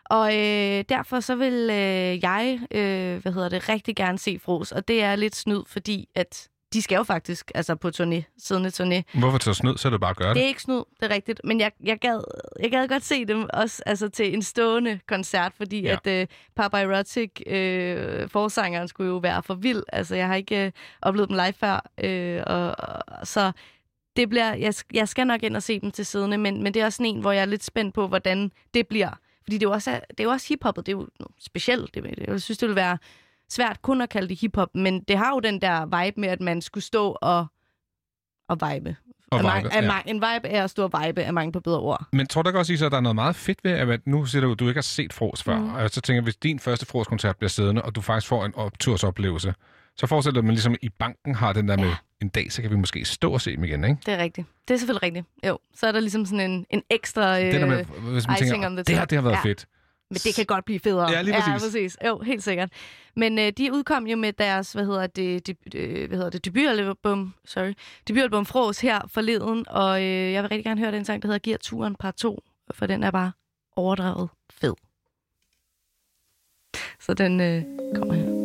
og øh, derfor så vil øh, jeg, øh, hvad hedder det, rigtig gerne se Fros, og det er lidt snyd, fordi at de skal jo faktisk altså på turné, siddende turné. hvorfor tage snyd, så er det bare at gøre Det det. er ikke snyd, det er rigtigt, men jeg, jeg, gad, jeg gad godt se dem også altså, til en stående koncert, fordi Ja. at øh, Papa Erotic, øh, forsangeren, skulle jo være for vild. Altså, jeg har ikke øh, oplevet dem live før, øh, og, og, så det bliver, jeg, jeg skal nok ind og se dem til siddende, men, men det er også en, hvor jeg er lidt spændt på, hvordan det bliver. Fordi det er jo også, det er jo også hiphoppet, det er jo specielt. Det, jeg synes, det ville være svært kun at kalde det hiphop, men det har jo den der vibe med, at man skulle stå og, og vibe. Og mange- vibe, at ja. mange- En vibe er at stå og vibe, er mange på bedre ord. Men tror du ikke også, at der er noget meget fedt ved, at nu siger du, at du ikke har set Fros før. Mm. Og så tænker jeg, hvis din første Fros-koncert bliver siddende, og du faktisk får en optursoplevelse, så forestiller mig ligesom i banken har den der med, en dag, så kan vi måske stå og se dem igen, ikke? Det er rigtigt. Det er selvfølgelig rigtigt. Jo, så er der ligesom sådan en, en ekstra... Øh, det der med, hvis man tænker, det her, top." det har været Ja. fedt. Men det kan godt blive federe. Ja, lige Ja, præcis. præcis. Jo, helt sikkert. Men øh, de udkom jo med deres, hvad hedder det, de, øh, hvad hedder det debutalbum, sorry, debutalbum Fros her forleden, og øh, jeg vil rigtig gerne høre den sang, der hedder Giver turen par 2, for den er bare overdrevet fed. Så den øh, kommer her.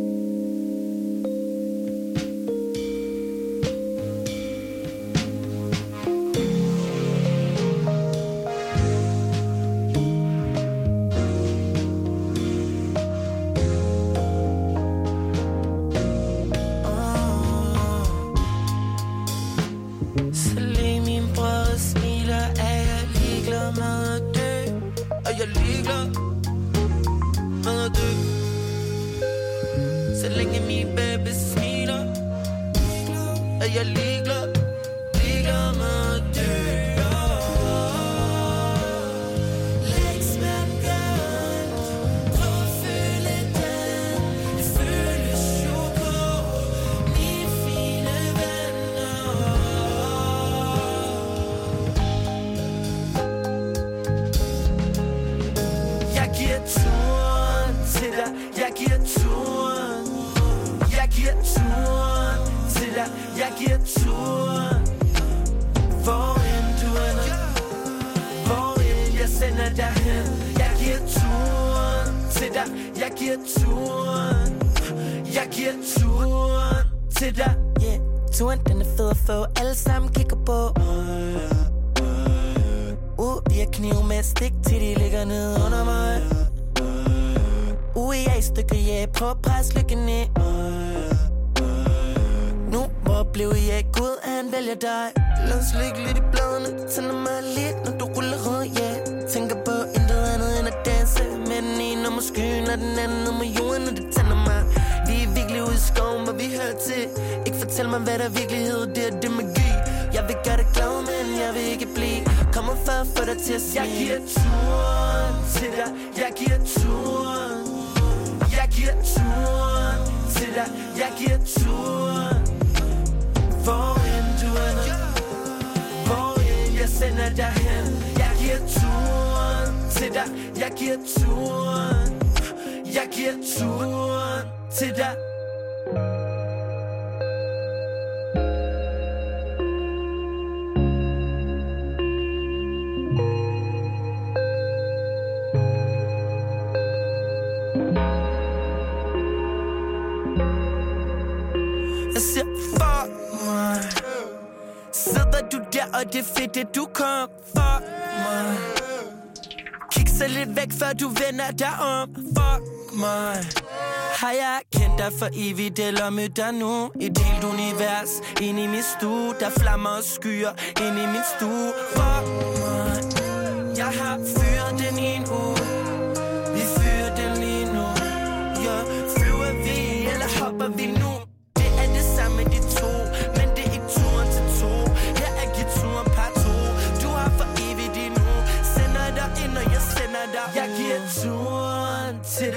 Giver turen Hvor end du ender. Hvor end jeg sender dig hen. Jeg giver turen til dig. Jeg giver turen. Jeg giver turen til dig. Yeah, turen den er fed at få. Alle sammen kigger på. Uh, de har kniv med stik til de ligger ned under mig. Uh, jeg er i stykker, yeah, prøv at presse lykken ned. Nu, blev jeg ikke Gud, han vælger dig. Lad os ligge lidt i bladene Tænder mig lidt, når du ruller rød, ja. Yeah Tænker på intet andet end at danse Med den ene om skyen og den anden om jorden Og det tænder mig. Vi er virkelig ude i skoven, hvor vi hører til. Ikke fortæl mig, hvad der er virkelighed, det er det magi Jeg vil gøre dig glad, men jeg vil ikke blive. Kommer for at få dig til at sige Jeg giver turen til dig. Jeg giver turen. Jeg giver turen til dig. Jeg giver turen. Hvor end du er Hvor end jeg sender dig hen. Jeg giver turen til dig. Jeg giver turen. Jeg giver turen til dig. Du der, og det er fedt, at du kom for mig. Kig så lidt væk, før du vender dig om for mig. Har jeg kendt dig for evigt, eller mødt dig nu? Et helt univers ind i min stue Der flammer og skyer ind i min stue For mig. Jeg har fyret den i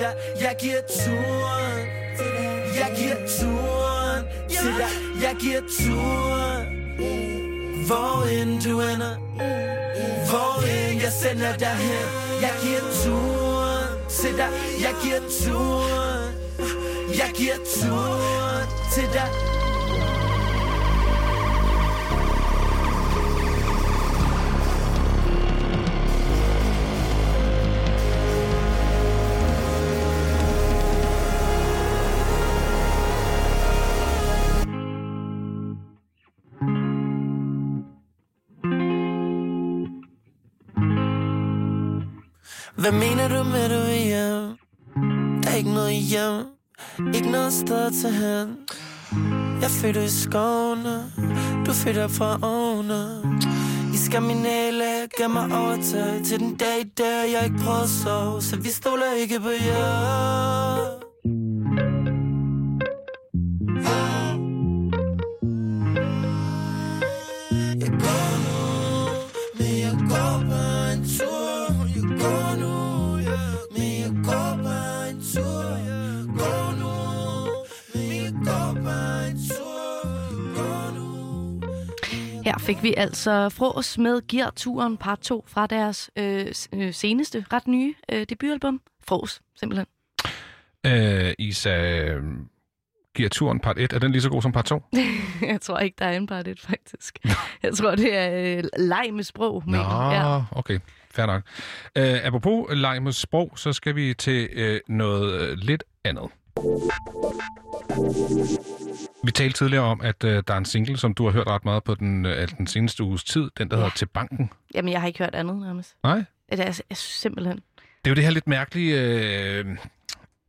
dig Jeg giver turen. Jeg giver turen. Til dig Jeg giver turen. Hvor end du ender. Hvor end jeg sender dig hen. Jeg giver turen. Til dig. Jeg giver turen. Jeg giver turen. Til dig Hvad mener du med, du er hjem? Der er ikke noget hjem. Ikke noget sted at tage hen. Jeg fødte i skovene Du fødte fra ovne I Skandinale gav mig overtøj Til den dag der jeg ikke prøver at sove. Så vi stoler ikke på jer. Her fik vi altså Fros med Gear Turen part 2 fra deres øh, øh, seneste, ret nye øh, debutalbum. Fros, simpelthen. Øh, Isa, øh, giver turen part 1. Er den lige så god som part 2? <laughs> Jeg tror ikke, der er en part 1, faktisk. Jeg tror, det er øh, leg med sprog. Nå, mener. Ja. okay. Fair nok. Øh, apropos leg med sprog, så skal vi til øh, noget øh, lidt andet. Vi talte tidligere om, at øh, der er en single, som du har hørt ret meget på den, øh, den seneste uges tid. Den, der ja. hedder Til Banken. Jamen, jeg har ikke hørt andet, nærmest. Nej? Det er altså, jeg synes simpelthen. Det er jo det her lidt mærkelige øh,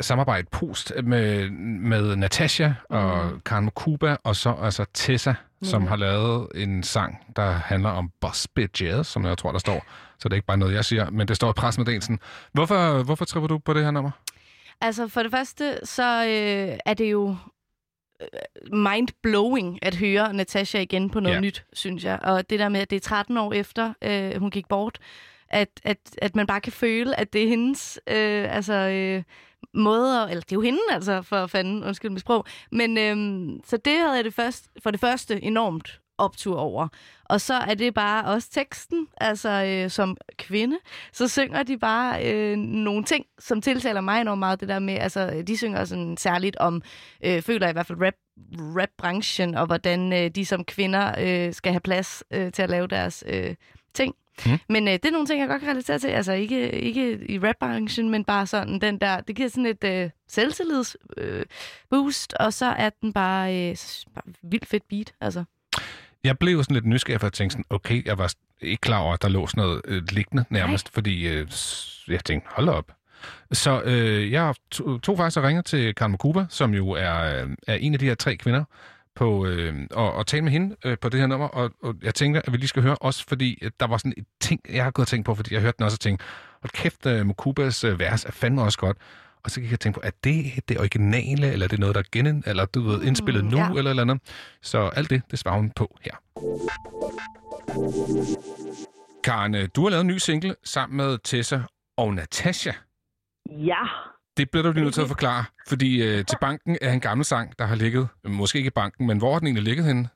samarbejde post med, med Natasha og mm. Karen Mokuba, og så altså Tessa, mm. som har lavet en sang, der handler om boss bitches, som jeg tror, der står. Så det er ikke bare noget, jeg siger, men det står i pressemeddelelsen. Hvorfor, hvorfor tripper du på det her nummer? Altså, for det første, så øh, er det jo mind-blowing at høre Natasha igen på noget Ja. nyt, synes jeg. Og det der med, at det er 13 år efter, øh, hun gik bort, at, at, at man bare kan føle, at det er hendes øh, altså, øh, måder, eller det er jo hende altså, for fanden, undskyld mit sprog. Men øh, så det havde jeg det først, for det første enormt optur over. Og så er det bare også teksten, altså øh, som kvinde, så synger de bare øh, nogle ting, som tiltaler mig enormt meget. Det der med, altså de synger sådan særligt om, øh, føler jeg i hvert fald rap, rap-branchen, og hvordan øh, de som kvinder øh, skal have plads øh, til at lave deres øh, ting. Mm. Men øh, det er nogle ting, jeg godt kan relatere til. Altså ikke, ikke i rap-branchen, men bare sådan den der, det giver sådan et øh, selvtillids øh, boost, og så er den bare, øh, bare vildt fedt beat, altså. Jeg blev sådan lidt nysgerrig, for jeg tænkte sådan, okay, jeg var ikke klar over, at der lå sådan noget øh, liggende nærmest, Nej. fordi øh, jeg tænkte, hold op. Så øh, jeg tog, tog faktisk og ringede til Karen Mokuba, som jo er, øh, er en af de her tre kvinder, på, øh, og, og tale med hende øh, på det her nummer, og, og jeg tænker, at vi lige skal høre også, fordi øh, der var sådan et ting, jeg har gået og tænkt på, fordi jeg hørte den også og tænkte, hold kæft, øh, Mokubas øh, vers er fandme også godt. Og så gik jeg og tænke på, er det det originale, eller er det noget, der er gen, eller du ved, indspillet nu, ja. eller eller andet. Så alt det, det svarer hun på her. Karen, øh, du har lavet en ny single sammen med Tessa og Natasha. Ja, Det bliver du lige nødt til at forklare, fordi øh, til banken er en gammel sang, der har ligget, måske ikke i banken, men hvor har den egentlig ligget henne?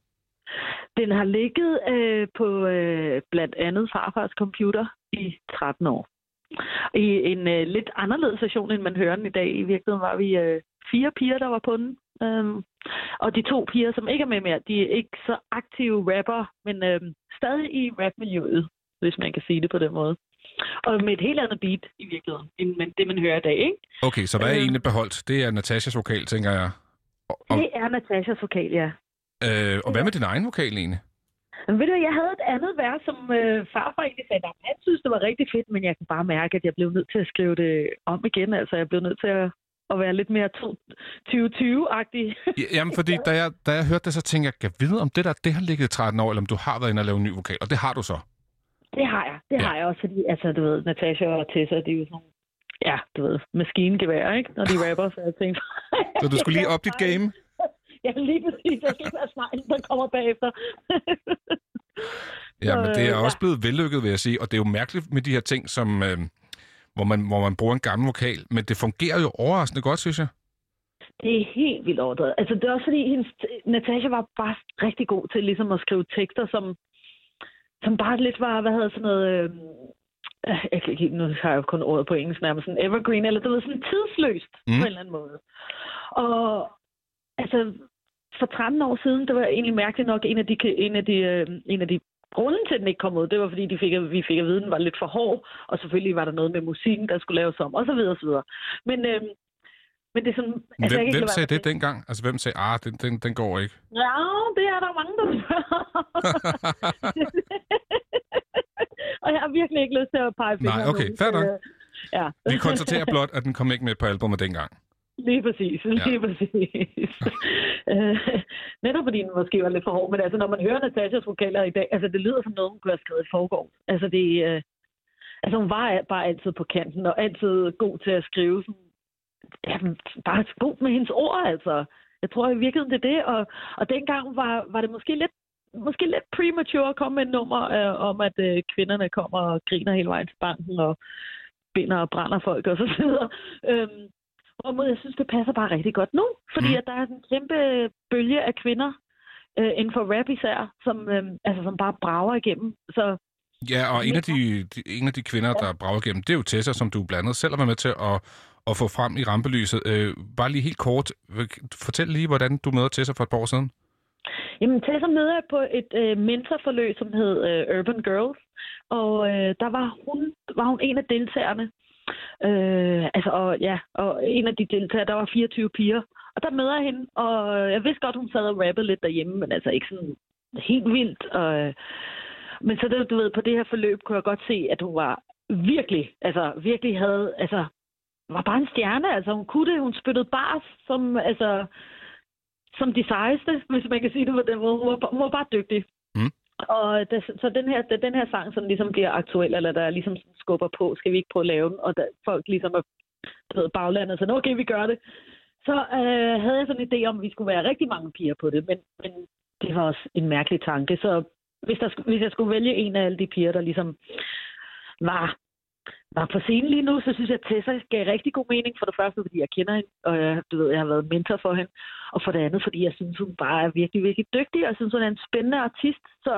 den har ligget øh, på øh, blandt andet farfars computer i 13 år. I en øh, lidt anderledes version, end man hører den i dag. I virkeligheden var vi øh, fire piger, der var på den. Øhm, og de to piger, som ikke er med mere, de er ikke så aktive rapper, men øh, stadig i rapmiljøet, hvis man kan sige det på den måde. Og med et helt andet beat i virkeligheden, end det man hører i dag, ikke? Okay, så hvad er Øh. egentlig beholdt? Det er Natashas vokal, tænker jeg. Og, og, Det er Natashas vokal, ja. øh, og hvad med din egen vokal egentlig? Men ved du, jeg havde et andet vers, som øh, farfar egentlig sagde, at han synes, det var rigtig fedt, men jeg kan bare mærke, at jeg blev nødt til at skrive det om igen. Altså, jeg blev nødt til at, at være lidt mere to- 2020-agtig. Ja, Jamen, fordi <laughs> da jeg, da jeg hørte det, så tænkte jeg, kan jeg vide, om det der, det har ligget i 13 år, eller om du har været inde og lave en ny vokal, og det har du så. det har jeg. Det Ja. har jeg også, fordi, altså, du ved, Natasha og Tessa, de er jo sådan ja, du ved, maskingevær, ikke? Når de rapper, så jeg tænkte... Så du skulle lige <laughs> op dit game? Ja, lige præcis. Jeg skal ikke være sneglen, der kommer bagefter. Ja, men det er øh, også blevet vellykket, vil jeg sige. Og det er jo mærkeligt med de her ting, som, øh, hvor, man, hvor man bruger en gammel vokal. Men det fungerer jo overraskende godt, synes jeg. Det er helt vildt overdrevet. Altså, det er også fordi, hendes, Natasha var bare rigtig god til ligesom at skrive tekster, som, som bare lidt var, hvad hedder sådan noget... Øh, øh, jeg kan ikke, nu har jeg jo kun ordet på engelsk nærmest, sådan evergreen, eller det var sådan tidsløst mm. på en eller anden måde. Og altså, for 13 år siden, det var egentlig mærkeligt nok en af de, en af de, øh, en af de grunde til, at den ikke kom ud, det var fordi, de fik, at- vi fik at vide, at den var lidt for hård, og selvfølgelig var der noget med musikken, der skulle laves om, og så videre, og så videre. Men, øh, men det er sådan... Hvem, ikke hvem være sagde det dengang? Altså, hvem sagde, ah, den, den, den går ikke? Ja, det er der mange, der spørger. <laughs> og jeg har virkelig ikke lyst til at pege fingre Nej, okay, fair nok. Øh, Ja, Vi konstaterer blot, at den kom ikke med på albumet dengang. Lige præcis. Lige præcis. <laughs> Øh, Netop fordi den måske var lidt for hård, men altså, når man hører Natashas vokaler i dag, altså, det lyder som noget, hun kunne have skrevet i forgår. Altså, det, øh, altså, hun var bare altid på kanten, og altid god til at skrive sådan, ja, bare god med hendes ord, altså. Jeg tror i virkeligheden, det er det, og, og dengang var, var det måske lidt måske lidt premature at komme med et nummer øh, om, at øh, kvinderne kommer og griner hele vejen til banken og binder og brænder folk og så videre. Øhm, hvorimod jeg synes, det passer bare rigtig godt nu, fordi Mm. at der er en kæmpe bølge af kvinder øh, inden for rap især, som, øh, altså, som bare brager igennem. Så Ja, og en af de, de, en af de kvinder, der brager igennem, det er jo Tessa, som du blandt andet selv har været med til at, at få frem i rampelyset. Øh, bare lige helt kort, fortæl lige, hvordan du møder Tessa for et par år siden. Jamen, Tessa møder jeg på et øh, mentorforløb, som hed øh, Urban Girls. Og øh, der var hun, var hun en af deltagerne. Øh, altså, og, ja, og en af de deltagere, der var 24 piger. Og der møder jeg hende, og jeg vidste godt, hun sad og rappede lidt derhjemme, men altså ikke sådan helt vildt. Og, øh, men så det, du ved, på det her forløb kunne jeg godt se, at hun var virkelig, altså virkelig havde, altså var bare en stjerne. Altså hun kunne det, hun spyttede bars, som, altså, som de sejeste, hvis man kan sige det på den måde. Hun var, hun var bare dygtig. Og det, så den her, det, den her sang som ligesom bliver aktuel, eller der ligesom skubber på, skal vi ikke prøve at lave den, og der, folk ligesom er blevet baglandet, så okay, vi gør det. Så øh, havde jeg sådan en idé om, at vi skulle være rigtig mange piger på det, men, men det var også en mærkelig tanke. Så hvis, der, hvis jeg skulle vælge en af alle de piger, der ligesom var var på scenen lige nu, så synes jeg, at Tessa gav rigtig god mening. For det første, fordi jeg kender hende, og jeg, du ved, jeg har været mentor for hende. Og for det andet, fordi jeg synes, hun bare er virkelig, virkelig dygtig, og jeg synes, hun er en spændende artist. Så,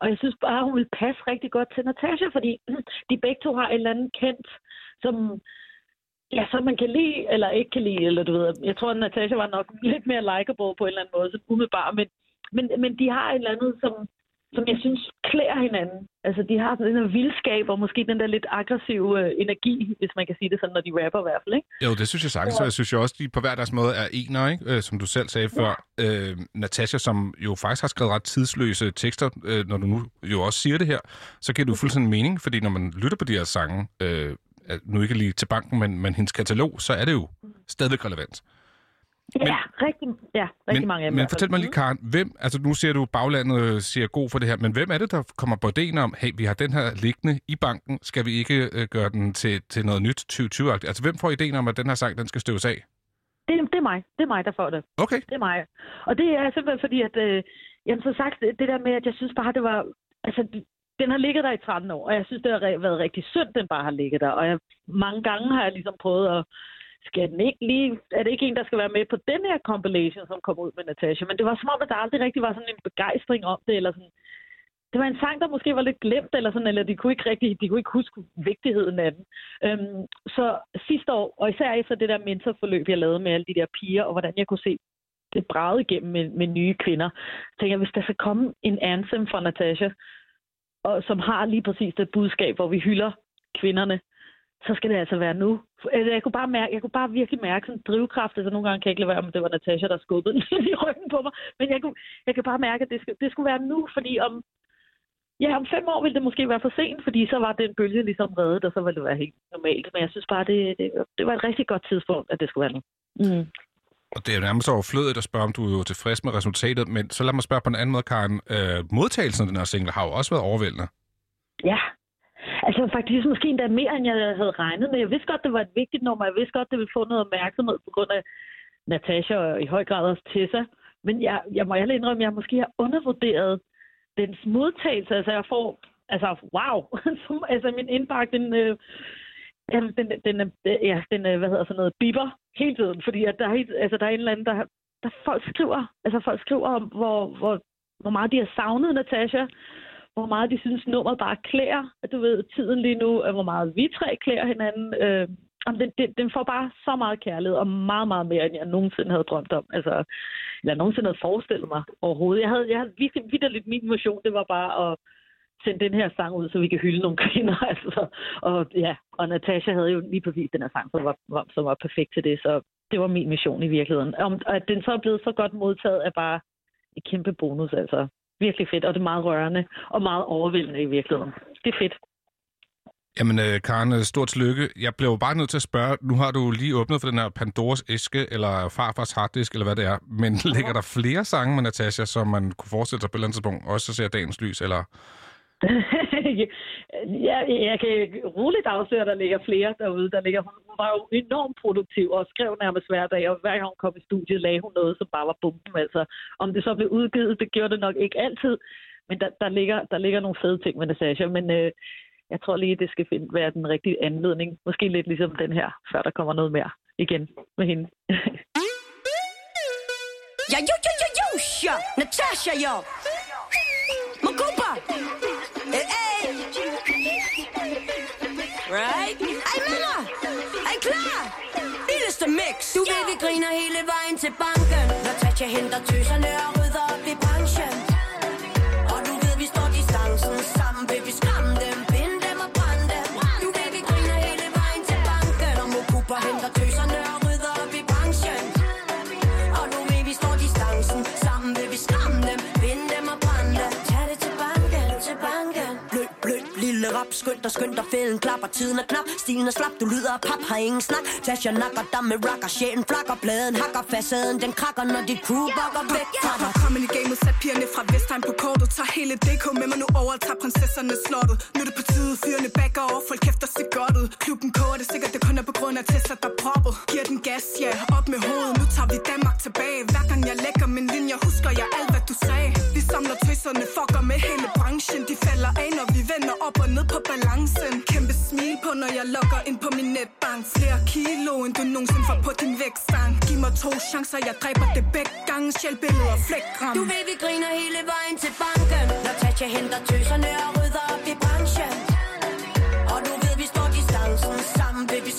og jeg synes bare, hun vil passe rigtig godt til Natasha, fordi <clears throat> de begge to har en eller anden kendt, som, ja, som man kan lide, eller ikke kan lide, eller du ved. Jeg tror, at Natasha var nok lidt mere likeable på en eller anden måde, så umiddelbart, men, men, men de har et eller andet, som, som jeg synes klæder hinanden. Altså, de har sådan her vildskab, og måske den der lidt aggressive øh, energi, hvis man kan sige det sådan, når de rapper i hvert fald, ikke? Jo, det synes jeg sagtens, og jeg synes jo også, de på hver deres måde er ener, ikke? Øh, som du selv sagde før. Øh, Natasha, som jo faktisk har skrevet ret tidsløse tekster, øh, når du nu jo også siger det her, så giver du fuldstændig mening, fordi når man lytter på de her sange, øh, nu ikke lige til banken, men, men hendes katalog, så er det jo stadigvæk relevant. Men, ja, rigtig, ja, rigtig men, mange af dem. Men fortæl mig lige, Karen, hvem, altså nu siger du, baglandet øh, siger god for det her, men hvem er det, der kommer på ideen om, hey, vi har den her liggende i banken, skal vi ikke øh, gøre den til, til noget nyt 2020-agtigt? Altså hvem får ideen om, at den her sang, den skal støves af? Det, det er mig. Det er mig, der får det. Okay. Det er mig. Og det er simpelthen fordi, at... Øh, jamen, så sagt, det der med, at jeg synes bare, det var... Altså, den har ligget der i 13 år, og jeg synes, det har re- været rigtig synd, den bare har ligget der. Og jeg, mange gange har jeg ligesom prøvet at skal den ikke lige, er det ikke en, der skal være med på den her compilation, som kom ud med Natasha? Men det var som om, at der aldrig rigtig var sådan en begejstring om det, eller sådan, det var en sang, der måske var lidt glemt, eller sådan, eller de kunne ikke rigtig, de kunne ikke huske vigtigheden af den. Øhm, så sidste år, og især efter det der mentorforløb, jeg lavede med alle de der piger, og hvordan jeg kunne se det bragede igennem med, med nye kvinder, tænker jeg, hvis der skal komme en anthem fra Natasha, og som har lige præcis det budskab, hvor vi hylder kvinderne, så skal det altså være nu. Altså, Jeg kunne bare, mærke, jeg kunne bare virkelig mærke sådan en drivkraft. Altså, nogle gange kan jeg ikke lade være, om det var Natasha, der skubbede <laughs> den i ryggen på mig. Men jeg, kunne, jeg kan bare mærke, at det, skal, det skulle være nu, fordi om, ja, om fem år ville det måske være for sent, fordi så var den bølge ligesom reddet, og så ville det være helt normalt. Men jeg synes bare, det, det, det var et rigtig godt tidspunkt, at det skulle være nu. Mm. Og det er nærmest overflødigt at spørge, om du er tilfreds med resultatet, men så lad mig spørge på en anden måde, Karen. Øh, modtagelsen af den her single har jo også været overvældende. Ja. Altså faktisk ligesom måske endda mere, end jeg havde regnet med. Jeg vidste godt, det var et vigtigt nummer. Jeg vidste godt, det ville få noget opmærksomhed på grund af Natasha og i høj grad også Tessa. Men jeg, jeg må heller indrømme, at jeg måske har undervurderet dens modtagelse. Altså jeg får, altså wow, <laughs> Som- altså min indbakke, den, øh, den, den, den, ja, den, øh, hvad hedder sådan noget, biber hele tiden. Fordi at der, er, helt- altså, der er en eller anden, der, der folk skriver, altså folk skriver om, hvor, hvor, hvor meget de har savnet Natasha, hvor meget de synes, nummeret bare klæder, at du ved, tiden lige nu, hvor meget vi tre klæder hinanden. Øh, den, den, den får bare så meget kærlighed, og meget, meget mere, end jeg nogensinde havde drømt om. Altså, eller nogensinde havde forestillet mig overhovedet. Jeg havde, jeg havde virkelig vidderligt min motion, det var bare at sende den her sang ud, så vi kan hylde nogle kvinder. <laughs> Altså. Og, ja, og Natasha havde jo lige præcis den her sang, som var, var, som var perfekt til det, så det var min mission i virkeligheden. Om, og at den så er blevet så godt modtaget, er bare et kæmpe bonus, altså. Virkelig fedt, og det er meget rørende og meget overvældende i virkeligheden. Det er fedt. Jamen, øh, Karen, øh, stort tillykke. Jeg blev bare nødt til at spørge, nu har du lige åbnet for den her Pandoras æske, eller farfars harddisk, eller hvad det er, men <laughs> ligger der flere sange med Natasha, som man kunne forestille sig på et eller andet tidspunkt, også ser dagens lys, eller... <laughs> ja, jeg kan roligt afsløre, at der ligger flere derude. Der ligger, hun var jo enormt produktiv og skrev nærmest hver dag, og hver gang hun kom i studiet, lagde hun noget, som bare var bomben. Altså, om det så blev udgivet, det gjorde det nok ikke altid, men der, der, ligger, der ligger nogle fede ting med Natasha. Men øh, jeg tror lige, det skal finde, være den rigtige anledning. Måske lidt ligesom den her, før der kommer noget mere igen med hende. Ja, jo, jo, jo, jo, ja. Natasha, jo. Du ved, vi griner hele vejen til banken. Natasha henter tøserne og rydder Skynd dig, skynd dig, fælden klapper Tiden er knap, stilen er slap Du lyder af pap, har ingen snak. Tasha nakker dig med rocker Sjælen flakker, bladen hakker Facaden, den krakker Når dit crew bakker væk fra dig. Kom ind i gamet, sat pigerne fra Vestheim på kortet Tag hele DK med mig nu over tager prinsesserne slottet. Nu er det på tide, fyrene backer over Folk kæft og ser godt ud Klubben koger det sikkert, det kun er på grund af Tesla, der proppet. Giver den gas, ja, op med hovedet. Nu tager vi Danmark tilbage. Hver gang jeg lægger min linje, husker jeg alt, hvad du sagde. Vi samler tøserne, fucker med hele branchen. De falder af, når vi vender op og ned på balancen. Kæmpe smil på, når jeg logger ind på min netbank. Flere kilo, end du nogensinde får på din vægtstang Giv mig to chancer, jeg dræber det begge gange. Sjælbilleder, flækram Du ved, vi griner hele vejen til banken. Når Tatja henter tøserne og rydder op i branchen. Og du ved, vi står distancen Sammen vil vi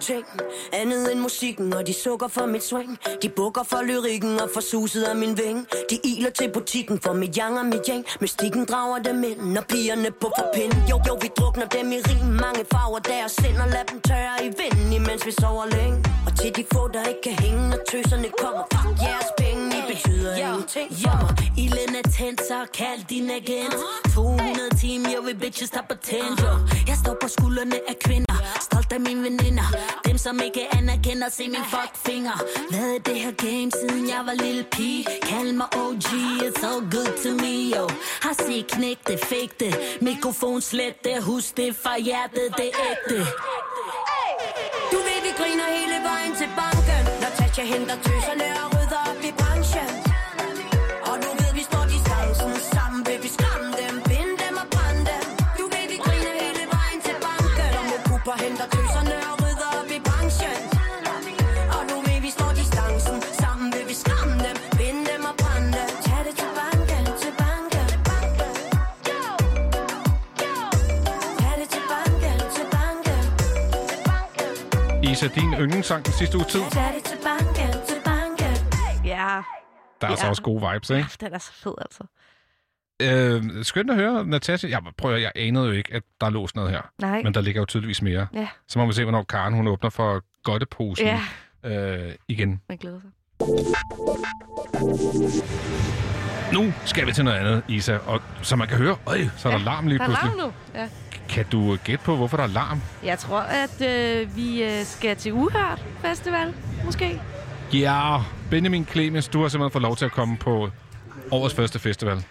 Giver ingenting Andet end musikken Og de sukker for mit swing. De bukker for lyrikken Og for suset af min ving. De iler til butikken For mit yang og mit yang. Mystikken drager dem ind Når pigerne på for pind Jo, jo, vi drukner dem i rim. Mange farver der sind Og lad dem tørre i vinden Imens vi sover længe. Og til de få, der ikke kan hænge Når tøserne kommer. Fuck jeres penge. Betyder ingenting. For mig Ilden er tændt, så kald din agent. 200 timer, jeg vil bitches der patent jo Jeg står på skuldrene af kvinder. Stolt af mine veninder. Dem som ikke anerkender, se min fuck finger Hvad er det her game, siden jeg var lille pige? Kald mig OG, it's all good to me yo. Har set knæk det, fake det Mikrofon slet det, husk det fra hjertet, det er ægte. Du ved, vi griner hele vejen til banken. Når Tasha henter tøserne og Isa, din yndlingssang den sidste uge tid. Ja, Der er altså Ja. også gode vibes, ikke? den er så fed, altså. Øh, skønt at høre, Natasha. Jeg prøver, jeg anede jo ikke, at der lå sådan noget her. Nej. Men der ligger jo tydeligvis mere. Ja. Så må vi se, hvornår Karen hun åbner for godteposen Ja, øh, igen. man glæder sig. Nu skal vi til noget andet, Isa. Og som man kan høre, øj, så er der larm lige Der er pludselig. larm nu. Ja. Kan du gætte på, hvorfor der er larm? Jeg tror, at øh, vi øh, skal til Uhørt Festival, måske. Ja, Benjamin Clemens, du har simpelthen fået lov til at komme på årets første festival.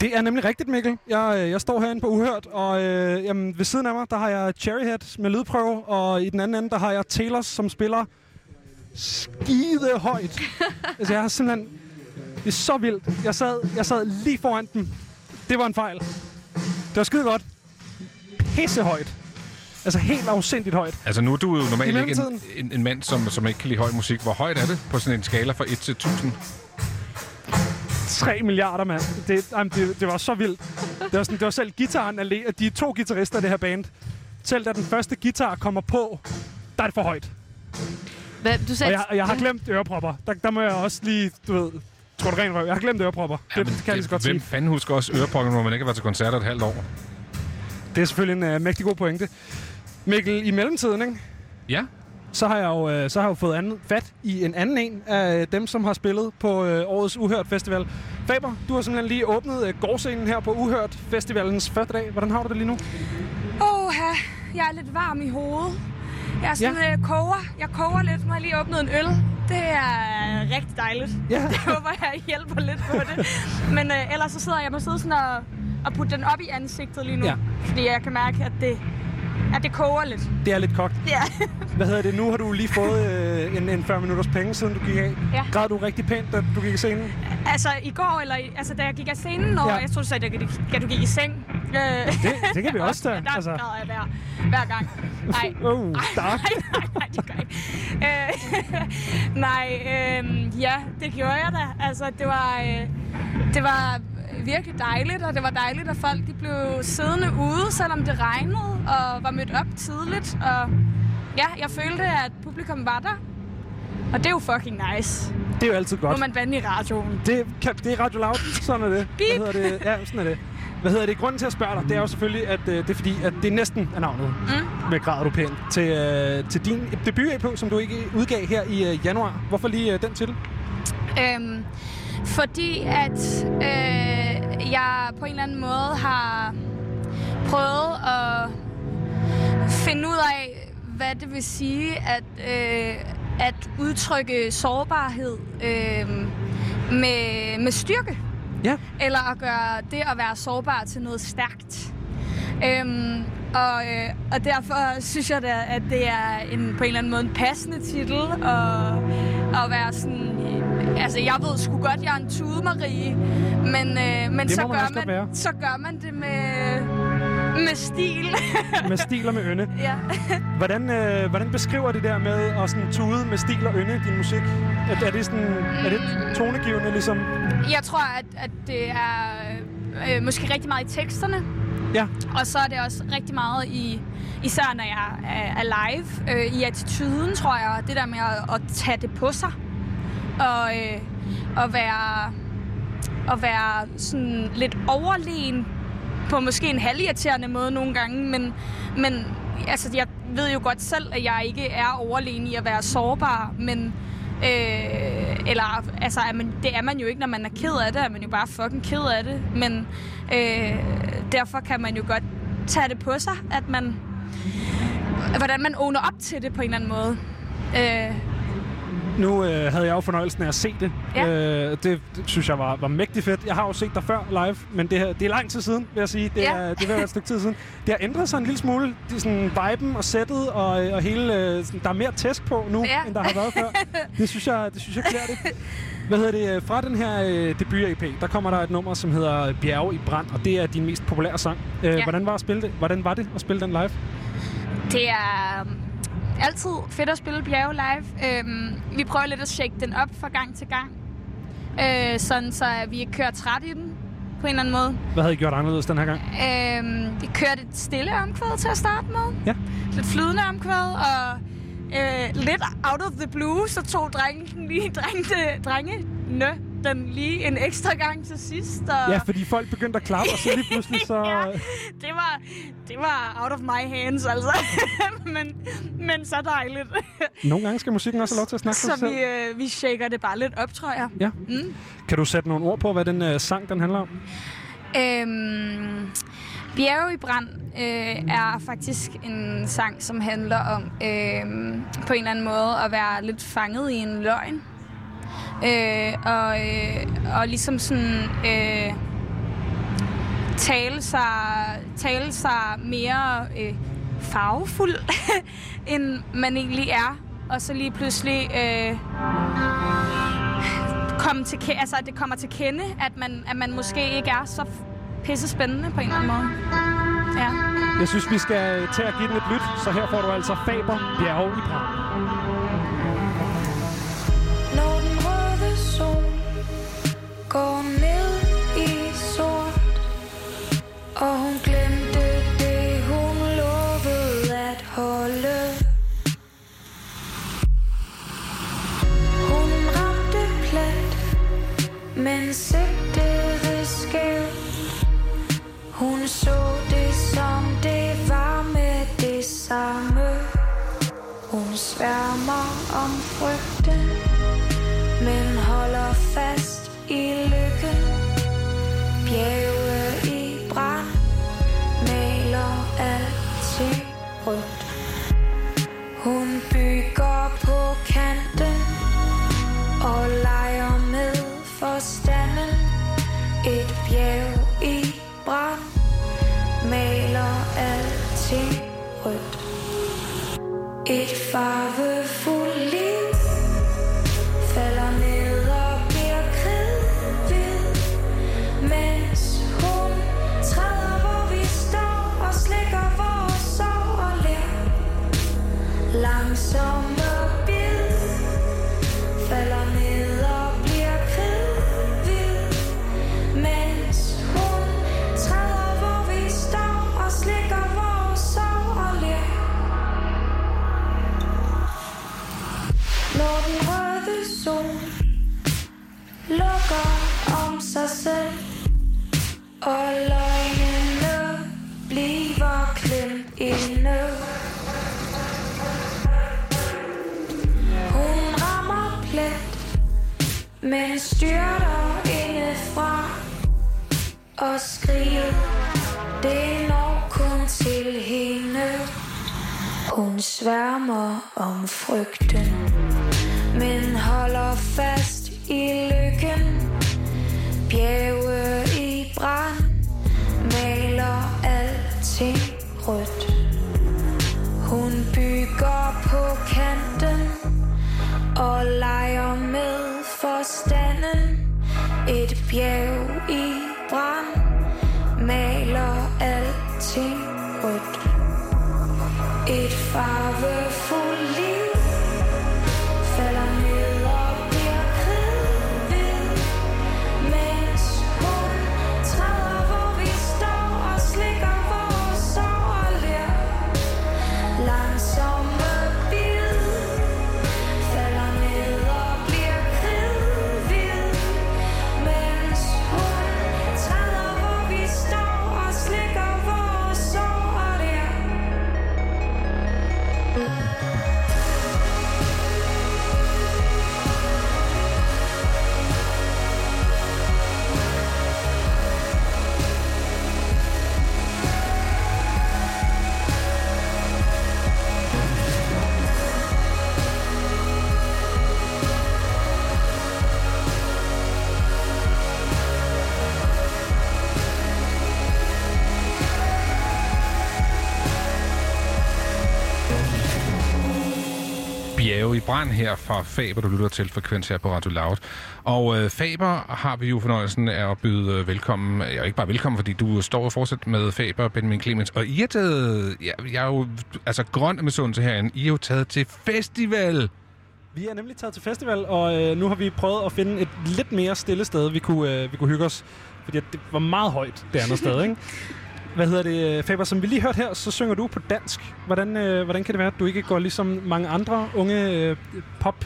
Det er nemlig rigtigt, Mikkel. Jeg, øh, jeg står herinde på Uhørt, og øh, jamen, ved siden af mig, der har jeg Cherryhead med lydprøve, og i den anden ende, der har jeg Taylors, som spiller skide højt. <laughs> altså, jeg har simpelthen... Det er så vildt. Jeg sad, jeg sad lige foran dem. Det var en fejl. Det var skide godt. Pisse højt. Altså helt afsindigt højt. Altså nu er du jo normalt ikke en, en, en mand, som, som ikke kan lide høj musik. Hvor højt er det på sådan en skala fra 1 til 1000? 3 milliarder, mand. Det, jamen, det, det var så vildt. Det var, sådan, det var selv gitaren alene. De er to guitarister i det her band. Selv da den første guitar kommer på, der er det for højt. Hvad, du Og sagde... jeg, og jeg har glemt ørepropper. Der, der må jeg også lige, du ved... Tror du rent røv? Jeg har glemt ørepropper. Det, det kan jeg lige godt Hvem sige. fanden husker også øreproppen, når man ikke har været til koncerter et halvt år? Det er selvfølgelig en uh, mægtig god pointe. Mikkel, i mellemtiden, ikke? Ja. så har jeg jo, øh, så har jeg jo fået anden, fat i en anden en af dem, som har spillet på øh, årets Uhørt Festival. Faber, du har simpelthen lige åbnet øh, gårdscenen her på Uhørt Festivalens første dag. Hvordan har du det lige nu? Åh, jeg er lidt varm i hovedet. Jeg er sådan, ja. øh, koger. Jeg koger lidt. Har jeg lige åbnet en øl. Det er rigtig dejligt. Ja. <laughs> Det håber jeg hjælper lidt på det. Men øh, ellers så sidder jeg må sidde sådan og, og putte den op i ansigtet lige nu. Ja. Fordi jeg kan mærke, at det, at det koger lidt. Det er lidt kogt. Ja. <laughs> Hvad hedder det? Nu har du lige fået øh, en, en 40 minutters penge, siden du gik af. Ja. Græd du rigtig pænt, da du gik i scenen? altså i går, eller i- altså, da jeg gik af scenen, og Ja. ja. jeg tror du sagde, at da du gik i seng. Øh, Det, det kan vi <laughs> også da. Der Altså, altså. græder jeg hver, hver gang. Nej. <laughs> oh, dark. Nej, nej, nej, det gør jeg ikke. Øh, nej, øh, ja, det gjorde jeg da. Altså, det var, øh, det var virkelig dejligt, og det var dejligt, at folk de blev siddende ude, selvom det regnede, og var mødt op tidligt. Og ja, jeg følte, at publikum var der. Og det er jo fucking nice. Det er jo altid godt. er man bande i radioen. Det, kan, det er Radio Loud. Sådan er det. Beep. Hvad hedder det? Ja, sådan er det. Hvad hedder det? Grunden til at spørge dig, det er jo selvfølgelig, at øh, det er fordi, at det næsten er navnet Mm. med Græder du pænt til, øh, til din debut-EP, som du ikke udgav her i øh, januar. Hvorfor lige øh, den titel? Øhm, fordi at øh, jeg på en eller anden måde har prøvet at finde ud af, hvad det vil sige at, øh, at udtrykke sårbarhed øh, med, med styrke. Ja. Eller at gøre det at være sårbar til noget stærkt. Øhm, og, øh, og derfor synes jeg da, at det er en, på en eller anden måde en passende titel at, at være sådan... Altså, jeg ved sgu godt, jeg er en tude, Marie, men, øh, men så, man gør man, så gør man det med, med stil. <laughs> Med stil og med ynde. ja. Hvordan, øh, hvordan beskriver det der med at sådan tude med stil og ynde din musik? Er, er det sådan, er det tonegivende ligesom? Jeg tror, at, at det er øh, måske rigtig meget i teksterne. Ja. Og så er det også rigtig meget i, især når jeg er, er live, øh, i attituden, tror jeg. Det der med at, at tage det på sig. Og øh, at være, at være sådan lidt overlegen på måske en halvirriterende måde nogle gange, men, men altså, jeg ved jo godt selv, at jeg ikke er overlegen i at være sårbar, men øh, eller altså, at man det er man jo ikke, når man er ked af det, er man jo bare fucking ked af det. Men øh, derfor kan man jo godt tage det på sig, at man... Hvordan man owner op til det på en eller anden måde. Øh, nu øh, havde jeg jo fornøjelsen af at se det. Ja. Øh, det, det synes jeg var, var mægtig fedt. Jeg har jo set dig før live, men det, her, det er lang tid siden, vil jeg sige. Det, Ja. er, det er et stykke tid siden. Det har ændret sig en lille smule. Det sådan viben og sættet, og, og hele, øh, sådan, der er mere tæsk på nu, Ja. end der har været før. Det synes jeg, det synes jeg klæder det. Hvad hedder det? Fra den her øh, debut-EP, der kommer der et nummer, som hedder Bjerge i brand, og det er din mest populære sang. Øh, Ja. hvordan, var at spille det? hvordan var det at spille den live? Det er altid fedt at spille bjerge live. Øhm, vi prøver lidt at shake den op fra gang til gang. Øh, sådan så vi ikke kører træt i den på en eller anden måde. Hvad havde I gjort anderledes den her gang? Øhm, vi kørte et stille omkvæd til at starte med. Ja. Lidt flydende omkvæd, og øh, lidt out of the blue, så tog drengen lige, drengene, drengene den lige en ekstra gang til sidst. Og Ja, fordi folk begyndte at klappe, og så lige pludselig <laughs> så... ja, det var, det var out of my hands, altså. <laughs> men, men så dejligt. <laughs> Nogle gange skal musikken også have lov til at snakke for så selv. vi, øh, vi shaker det bare lidt op, tror jeg. Ja. Mm. Kan du sætte nogle ord på, hvad den øh, sang den handler om? Øhm, Bjerge i brand øh, er faktisk en sang, som handler om øh, på en eller anden måde at være lidt fanget i en løgn. Øh, og, øh, og ligesom sådan øh, tale, sig, tale sig mere øh, farvefuld, <laughs> end man egentlig er. Og så lige pludselig øh, komme til, altså, at det kommer til kende, at man, at man måske ikke er så pisse spændende på en eller anden måde. Ja. Jeg synes, vi skal tage at give den et lyt, så her får du altså Faber Bjerg i Prag. Og hun glemte det, hun lovede at holde. Hun ramte plet, men sigtede skævt Hun så det som det var med det samme. Hun sværmer om frygten men holder fast i lykken. Et farvefuldt liv falder ned og bliver kridhvid Mens hun træder, hvor vi står og slikker vores sår og ler Langsomt. Om sig selv. Og løgnene bliver klemt inde Hun rammer plet Men styrter indefra Og skriger Det når kun til hende. Hun sværmer om frygten men holder fast i lykken. Bjerge i brand, maler alting rødt. Hun bygger på kanten og leger med forstanden. Et bjerg i brand, maler alting rødt. Et farvefuldt I brand her fra Faber, du lytter til frekvens her på Radio Loud. Og øh, Faber har vi jo fornøjelsen af at byde øh, velkommen. Ja, ikke bare velkommen, fordi du står og fortsat med Faber, Benjamin Clemens. Og I har taget, ja, jeg er jo altså grøn med sundhed herinde. I har jo taget til festival. Vi er nemlig taget til festival, og øh, nu har vi prøvet at finde et lidt mere stille sted, vi kunne, øh, vi kunne hygge os. Fordi det var meget højt det andet sted, ikke? <laughs> Hvad hedder det, Faber? Som vi lige hørte her, så synger du på dansk. Hvordan, øh, hvordan kan det være, at du ikke går ligesom mange andre unge øh, pop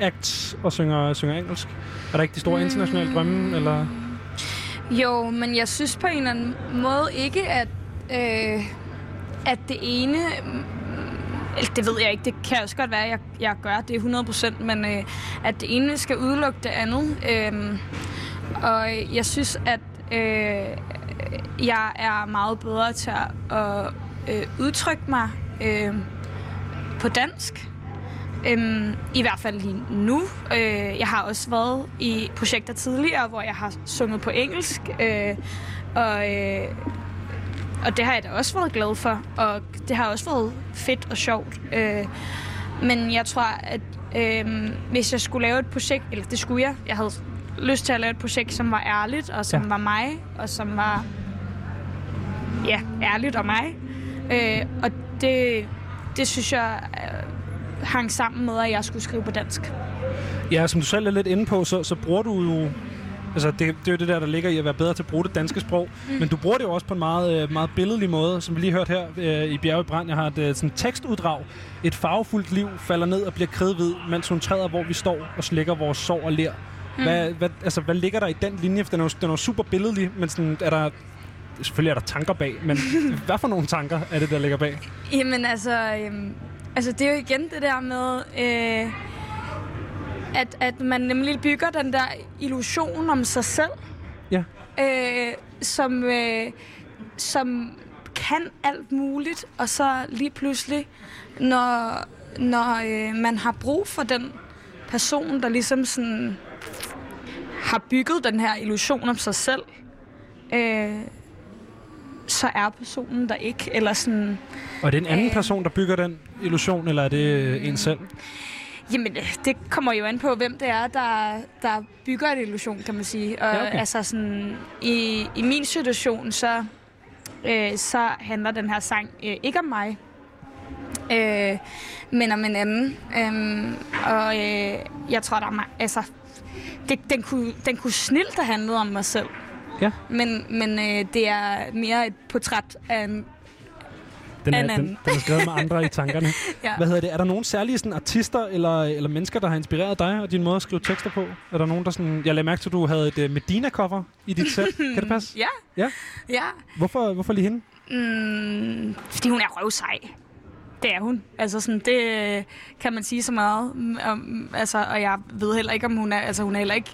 acts og synger, synger engelsk? Er der ikke de store internationale drømme, eller... Jo, men jeg synes på en eller anden måde ikke, at, øh, at det ene... mm, eller Det ved jeg ikke, det kan også godt være, at jeg, jeg gør det 100%, men øh, at det ene skal udelukke det andet. Øh, og jeg synes, at øh, jeg er meget bedre til at øh, udtrykke mig øh, på dansk. Øhm, I hvert fald lige nu. Øh, jeg har også været i projekter tidligere, hvor jeg har sunget på engelsk. Øh, og, øh, og det har jeg da også været glad for. Og det har også været fedt og sjovt. Øh, men jeg tror, at øh, hvis jeg skulle lave et projekt, eller det skulle jeg, jeg havde lyst til at lave et projekt, som var ærligt, og som Ja. var mig, og som var ja, ærligt og mig. Øh, og det, det synes jeg øh, hang sammen med, at jeg skulle skrive på dansk. Ja, som du selv er lidt inde på, så, så bruger du jo... Altså, det, det er jo det der, der ligger i at være bedre til at bruge det danske sprog. Mm. Men du bruger det jo også på en meget, øh, meget billedlig måde, som vi lige hørte her øh, i Bjerge Brand. Jeg har et øh, sådan tekstuddrag. Et farvefuldt liv falder ned og bliver kridhvid, mens hun træder, hvor vi står og slikker vores sår og ler. Mm. Hvad, hvad, altså, hvad ligger der i den linje? For den er jo, den er jo super billedlig, men sådan, er der... Selvfølgelig er der tanker bag, men <laughs> hvad for nogle tanker er det, der ligger bag? Jamen altså, øhm, altså det er jo igen det der med, øh, at, at man nemlig bygger den der illusion om sig selv, Ja. øh, som, øh, som kan alt muligt, og så lige pludselig, når, når øh, man har brug for den person, der ligesom sådan har bygget den her illusion om sig selv, øh, så er personen der ikke, eller sådan... Og er det en anden Øh. person, der bygger den illusion, eller er det øh, en selv? Jamen, øh, det kommer jo an på, hvem det er, der, der bygger en illusion, kan man sige. Og Ja, okay. altså sådan, i, i min situation, så, øh, så handler den her sang øh, ikke om mig, øh, men om en anden. Øhm, og øh, jeg tror, der er altså, det, den, kunne, den kunne snilt have handlet om mig selv. Ja. Men, men øh, det er mere et portræt af en... Den er, En den, den er skrevet med andre i <laughs> tankerne. Ja. Hvad hedder det? Er der nogen særlige sådan, artister eller, eller mennesker, der har inspireret dig og din måde at skrive tekster på? Er der nogen, der sådan... Jeg lagde mærke til, at du havde et uh, Medina-cover i dit sæt. <laughs> kan det passe? Ja, Ja. ja. Hvorfor, hvorfor lige hende? Mm, fordi hun er røvsej. Det er hun. Altså sådan, det øh, kan man sige så meget. Om, altså, og jeg ved heller ikke, om hun er... Altså, hun er heller ikke...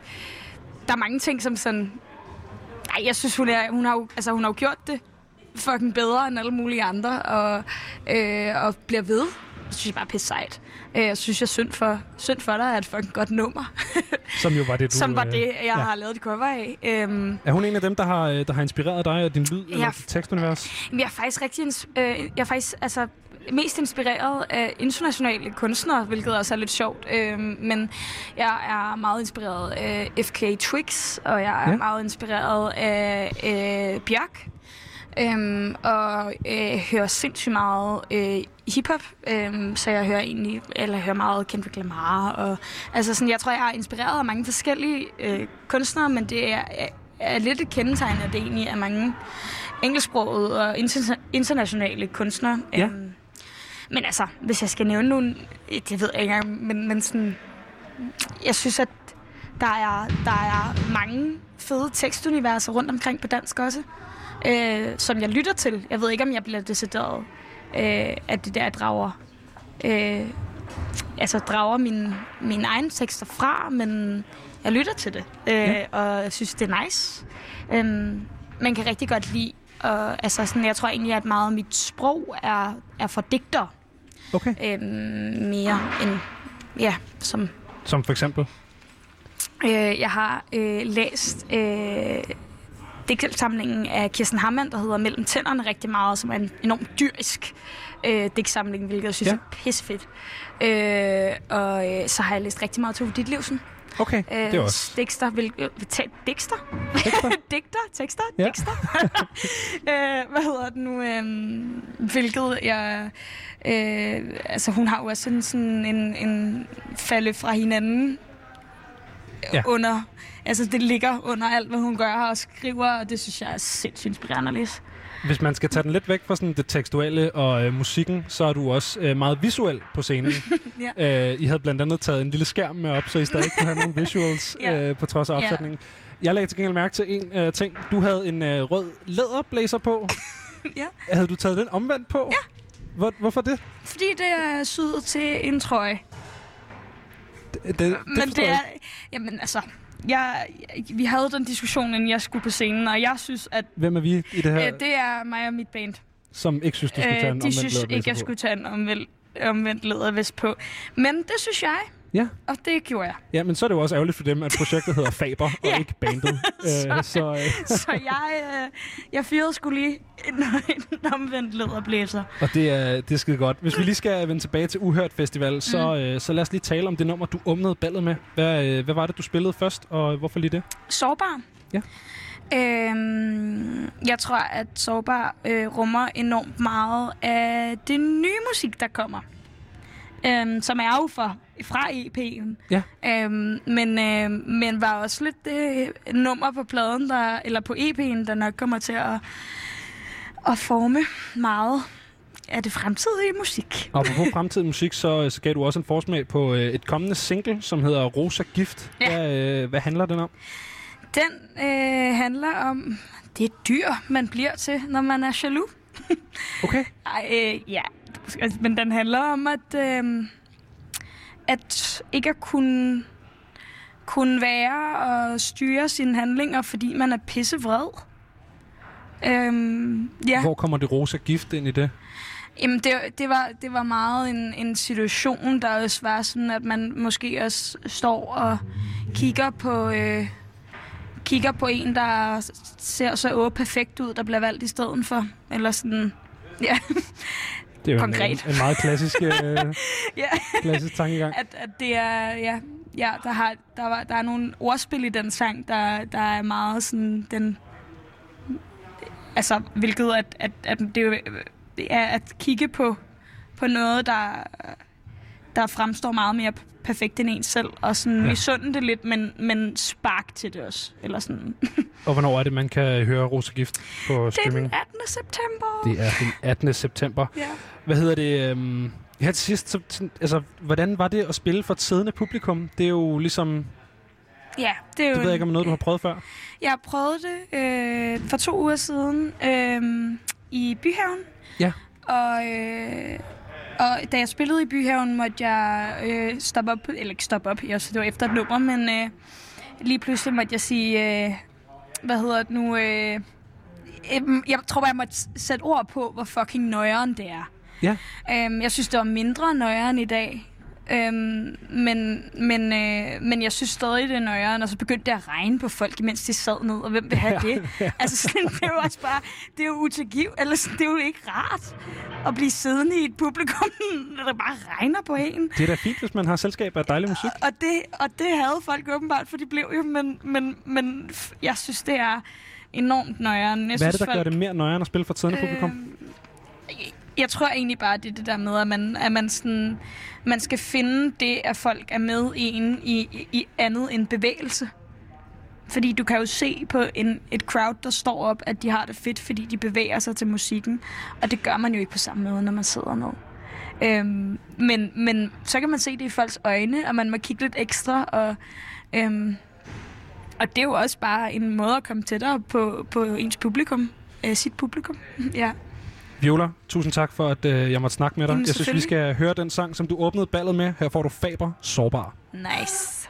Der er mange ting, som sådan... Nej, jeg synes, hun, er, hun, har jo, altså, hun har jo gjort det fucking bedre end alle mulige andre, og, øh, og bliver ved. Det synes jeg bare er pisse sejt. Øh, Jeg synes, jeg er synd for, synd for dig er et fucking godt nummer. <laughs> Som jo var det, du... som var øh, det, jeg ja. har lavet et cover af. Øhm, Er hun en af dem, der har, der har inspireret dig og din lyd eller Ja. dit tekstunivers? Jeg er faktisk rigtig, øh, jeg er faktisk altså mest inspireret af internationale kunstnere, hvilket også er lidt sjovt. Øh, men jeg er meget inspireret af FK Twix, og jeg er Ja. meget inspireret af øh, Bjørk. Øhm, og øh, hører sindssygt meget øh, hiphop, øhm, så jeg hører egentlig, eller hører meget Kendrick Lamar. Og, altså sådan, jeg tror, jeg er inspireret af mange forskellige øh, kunstnere, men det er, er, er lidt et kendetegn, at det egentlig er mange engelsksprogede og inter- internationale kunstnere. Ja. Øhm, men altså, hvis jeg skal nævne nogle, øh, det ved jeg ikke engang, men, men sådan, jeg synes, at der er, der er mange fede tekstuniverser rundt omkring på dansk også, øh, som jeg lytter til. Jeg ved ikke, om jeg bliver decideret øh, at det der drager, øh, altså drager mine, mine egne tekster fra, men jeg lytter til det, øh, Ja. og jeg synes, det er nice. Øh, man kan rigtig godt lide, og altså sådan, jeg tror egentlig, at meget af mit sprog er, er for digter. Okay. Øh, mere end, ja, som Som for eksempel? Øh, jeg har øh, læst øh, digtsamlingen af Kirsten Hammann, der hedder Mellem tænderne rigtig meget, som er en enormt dyrisk øh, digtsamling, hvilket jeg synes Ja. ja. er pissefedt. Øh, og øh, så har jeg læst rigtig meget Tove Ditlevsen. Okay, Øh, det er også... Dexter, vil, øh, te, Dexter? Dexter? <laughs> Digter? Tekster? Ja. Dexter? <laughs> øh, hvad hedder det nu? Øhm, hvilket jeg... Øh, altså, hun har jo også sådan, sådan en, en falde fra hinanden Ja. ja. under... Altså, det ligger under alt, hvad hun gør og skriver, og det synes jeg er sindssygt inspirerende at læse. Hvis man skal tage den lidt væk fra sådan det tekstuelle og øh, musikken, så er du også øh, meget visuel på scenen. <laughs> Ja. øh, I havde blandt andet taget en lille skærm med op, så I stadig kunne have nogle <laughs> visuals Ja. øh, på trods af Ja. opsætningen. Jeg lagde til gengæld mærke til en øh, ting. Du havde en øh, rød læderblæser på. <laughs> ja. Havde du taget den omvendt på? Ja. Hvor, hvorfor det? Fordi det er syet til en trøje. Det, det, det Men det er... Jamen altså... Jeg, vi havde den diskussion, inden jeg skulle på scenen, og jeg synes, at Hvem er vi i det her, øh, det er mig og mit band. som ikke synes, du skulle tage en Øh, de synes ikke, jeg skulle tage en omvendt, omvendt lædervest på. Men det synes jeg, Ja. og det gjorde jeg. ja, men så er det jo også ærgerligt for dem, at projektet hedder Faber, og <laughs> ikke bandet. <laughs> øh, så, øh, <laughs> Så jeg, øh, jeg fyrede skulle lige en, en omvendt læderblæser. Og det er, det er skide godt. Hvis vi lige skal vende tilbage til Uhørt Festival, så, Mm. øh, så lad os lige tale om det nummer, du åbnede ballet med. Hvad, øh, hvad var det, du spillede først, og hvorfor lige det? Sårbar. Ja. Øhm, jeg tror, at Sårbar øh, rummer enormt meget af det nye musik, der kommer. Øhm, som er jo fra, fra EP'en. Ja. Øhm, men, øh, men var også lidt det nummer på pladen, der, eller på EP'en, der nok kommer til at, at forme meget af det fremtidige musik. Og <laughs> på fremtidig musik, så, så gav du også en forsmag på øh, et kommende single, som hedder Rosa Gift. Ja. Hvad, øh, hvad handler den om? Den øh, handler om det dyr, man bliver til, når man er jaloux. <laughs> Okay. Ej, øh, ja. Altså, Men den handler om, at, øh, at ikke at kunne, kunne være og styre sine handlinger, fordi man er pissevred. Øhm, ja. Hvor kommer det Rosa Gift ind i det? Jamen, det, det, var, det var meget en, en situation, der også var sådan, at man måske også står og kigger på, øh, kigger på en, der ser så åh, perfekt ud, der bliver valgt i stedet for. Eller sådan, ja. Det er jo Konkret. En, en meget klassisk, øh, <laughs> ja. klassisk tankegang. At, at det er, ja, ja der, har, der, var, der er nogle ordspil i den sang, der, der er meget sådan, den, altså, hvilket at, at, at det jo er at kigge på, på noget, der, der fremstår meget mere perfekt end en selv, og sådan Ja. ja. misunde det lidt, men, men spark til det også, eller sådan. <laughs> Og hvornår er det, man kan høre Rosa Gift på Det er streaming? den 18. september. Det er den 18. september. Ja. Hvad hedder det? Øhm, her til sidst, så, altså, hvordan var det at spille for et siddende publikum? Det er jo ligesom... Ja, det er jo Det ved jeg ikke, om noget, du har prøvet før. Jeg har prøvet det øh, for to uger siden øh, i Byhaven. Ja. Og, øh, og da jeg spillede i Byhaven, måtte jeg øh, stoppe op, eller ikke stoppe op, jeg, det var efter et nummer, men øh, lige pludselig måtte jeg sige, øh, hvad hedder det nu, øh, jeg tror bare, jeg måtte sætte ord på, hvor fucking nøjeren det er. Ja. Øhm, jeg synes, det var mindre nøjeren i dag. Øhm, men, men, øh, men jeg synes stadig, det er nøjeren. Og så begyndte det at regne på folk, imens de sad ned. Og hvem vil have det? altså, sådan, det er jo også bare... Det er jo utilgiv... Eller sådan, det er jo ikke rart at blive siddende i et publikum, når der bare regner på en. Det er da fint, hvis man har selskab af dejlig musik. Og det, og det havde folk åbenbart, for de blev jo... Men, men, men jeg synes, det er enormt nøjeren. Jeg Hvad er synes, det, der folk, gør det mere nøjere at spille for et siddende Øh, publikum? Jeg tror egentlig bare, det er det der med, at man, at man, sådan, man skal finde det, at folk er med i en i, i- i andet end bevægelse. Fordi du kan jo se på en, et crowd, der står op, at de har det fedt, fordi de bevæger sig til musikken. Og det gør man jo ikke på samme måde, når man sidder ned. Øhm, men, men så kan man se det i folks øjne, og man må kigge lidt ekstra. Og, øhm, og det er jo også bare en måde at komme tættere på, på ens publikum. Øh, sit publikum. <laughs> ja. Viola, tusind tak for, at øh, jeg måtte snakke med dig. Jamen, jeg synes, vi skal høre den sang, som du åbnede ballet med. Her får du Faber, Sårbar. Nice.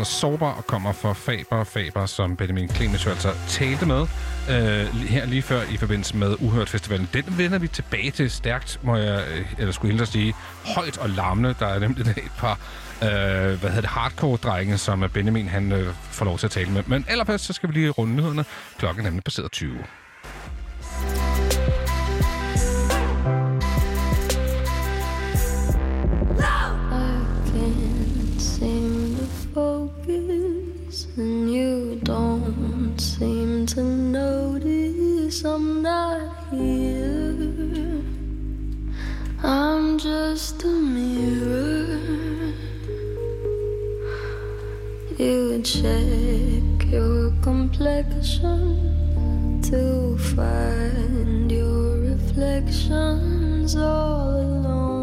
Altså Sober og kommer fra Faber. Faber, som Benjamin Clemens altså talte med øh, her lige før i forbindelse med Uhørt Festivalen. Den vender vi tilbage til stærkt, må jeg, øh, eller skulle hellere sige, højt og larmende. Der er nemlig et par øh, hvad hedder det, hardcore-drenge, som Benjamin han øh, får lov til at tale med. Men allerførst, så skal vi lige runde nyhederne. Klokken er nemlig passeret 20. I'm not here. I'm just a mirror. You check your complexion to find your reflections all alone.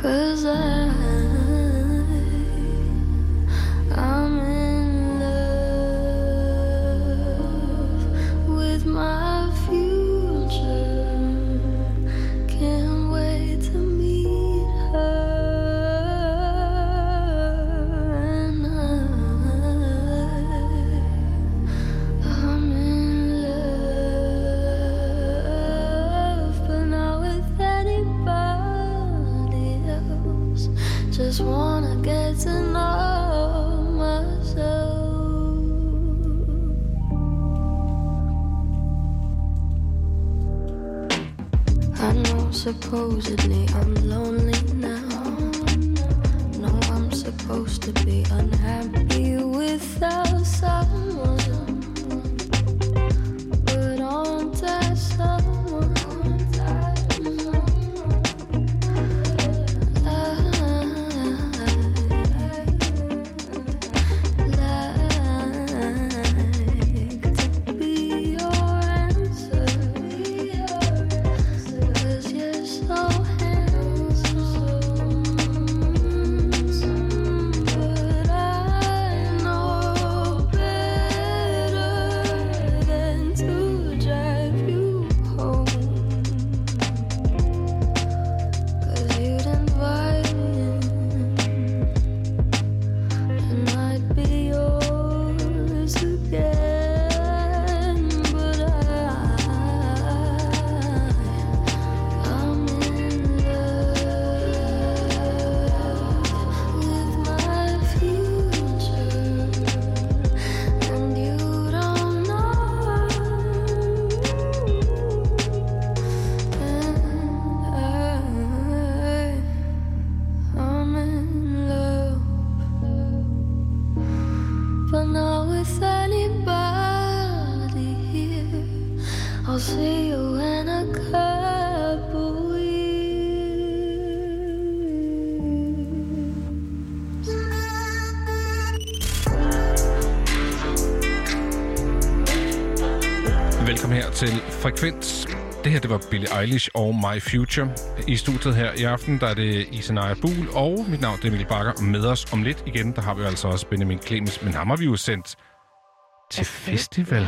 Cause I supposedly I'm Frekvens. Det her, det var Billie Eilish og My Future. I studiet her i aften, der er det Isanaya Buhl, og mit navn det er Emil Bakker. Med os om lidt igen, der har vi altså også Benjamin Clemens, men ham har vi jo sendt til festival.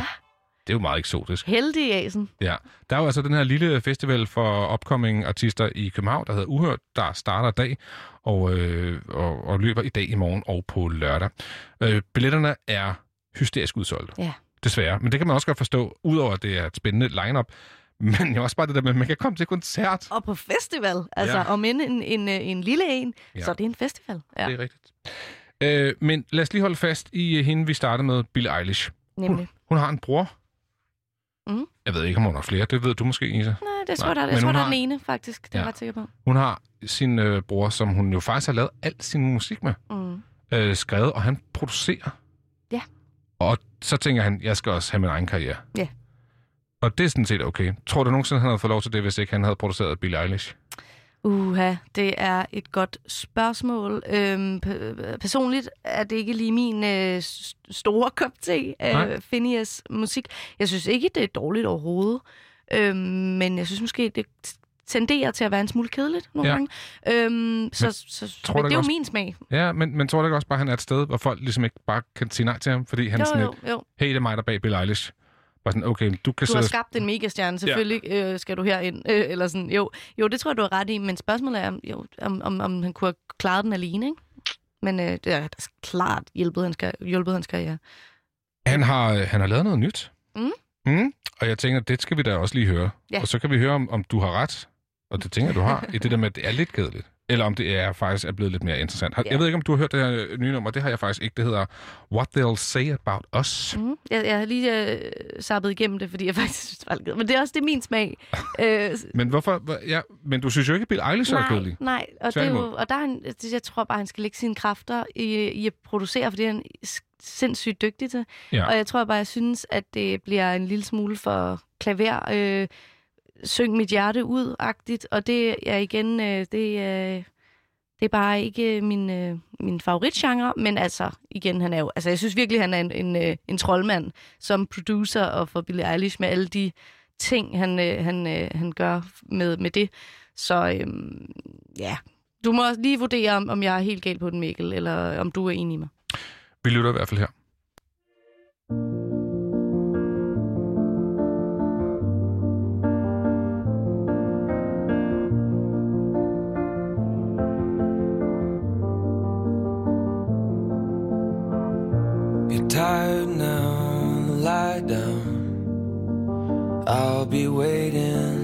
Det er jo meget eksotisk. Heldig Asen. Ja, der er jo altså den her lille festival for upcoming artister i København, der hedder Uhørt, der starter i dag og, øh, og, og løber i dag, i morgen og på lørdag. Øh, billetterne er hysterisk udsolgt. Ja. Desværre. Men det kan man også godt forstå, udover at det er et spændende lineup. Men jo også bare det der med, at man kan komme til koncert. Og på festival. Altså, Ja. om end en, en, øh, en lille en, Ja. så er det en festival. Ja. Det er rigtigt. Øh, men lad os lige holde fast i øh, hende, vi startede med, Billie Eilish. Nemlig. Hun har en bror. Mhm. Jeg ved ikke, om hun har flere. Det ved du måske, Isa. Nej, det tror jeg, jeg tror, hun der er har- den ene, faktisk. Det er Ja. jeg ret sikker på. Hun har sin øh, bror, som hun jo faktisk har lavet al sin musik med, Mm. øh, skrevet, og han producerer. Og så tænker han, jeg skal også have min egen karriere. Ja. Og det er sådan set okay. Tror du nogensinde, han havde fået lov til det, hvis ikke han havde produceret Billie Eilish? Uha, det er et godt spørgsmål. Øhm, personligt er det ikke lige min øh, store kop te af Phineas musik. Jeg synes ikke, det er dårligt overhovedet. Øhm, men jeg synes måske, det tenderer til at være en smule kedeligt nogle Ja. gange. Øhm, så så tror men det er ikke jo også- min smag. Ja, men, men tror du ikke også bare, at han er et sted, hvor folk ligesom ikke bare kan sige nej til ham, fordi han Jo, sådan jo, et, jo. hey, det er mig, der er bag Bill Eilish. Bare sådan, okay, du kan Du har skabt en megastjerne, selvfølgelig øh, skal du herind. <laughs> Øh, eller sådan. Jo, jo, det tror jeg, du har ret i, men spørgsmålet er, jo, om, om, om han kunne have klaret den alene, ikke? Men øh, det er klart hjulpet hans, hjulpet hans karriere. Han har, han har lavet noget nyt. Mm. Mm. Og jeg tænker, det skal vi da også lige høre. Ja. Og så kan vi høre, om, om du har ret. Og det tænker jeg, du har. I det der med, at det er lidt kedeligt. Eller om det er faktisk er blevet lidt mere interessant. Har, Ja. Jeg ved ikke, om du har hørt det her nye nummer. Det har jeg faktisk ikke. Det hedder What They'll Say About Us. Mm. Jeg, jeg har lige øh, sappet igennem det, fordi jeg faktisk synes, det var lidt kedeligt. Men det er også det er min smag. <laughs> øh, Men hvorfor? hvor- Ja, men du synes jo ikke, at Bill Eilish er nej, kedelig? nej. Og, det er jo, og der er han, jeg tror bare, han skal lægge sine kræfter i, i at producere, fordi han er sindssygt dygtig til. Ja. Og jeg tror bare, jeg synes, at det bliver en lille smule for klaver, øh, syng mit hjerte ud-agtigt. Og det er igen, øh, det, øh, det er bare ikke øh, min, øh, min favoritgenre, men altså, igen, han er jo, altså jeg synes virkelig, han er en, en, øh, en troldmand som producer og for Billie Eilish med alle de ting, han, øh, han, øh, han gør med, med det. Så øh, ja, du må lige vurdere, om, om jeg er helt galt på den, Mikkel, eller om du er enig med mig. Vi lytter i hvert fald her. You're tired now, lie down. I'll be waiting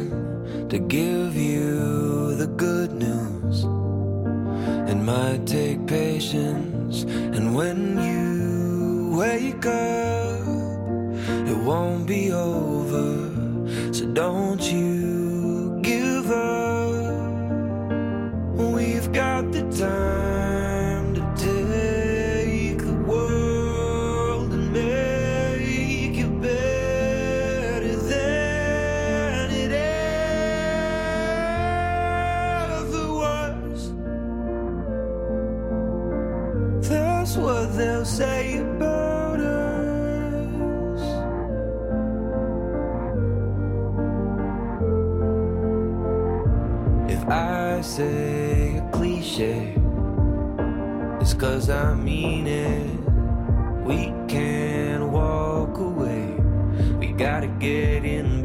to give you the good news. It might take patience, and when you wake up, it won't be over. So don't you give up. We've got the time say about us. If I say a cliche, it's cause I mean it. We can't walk away, we gotta get in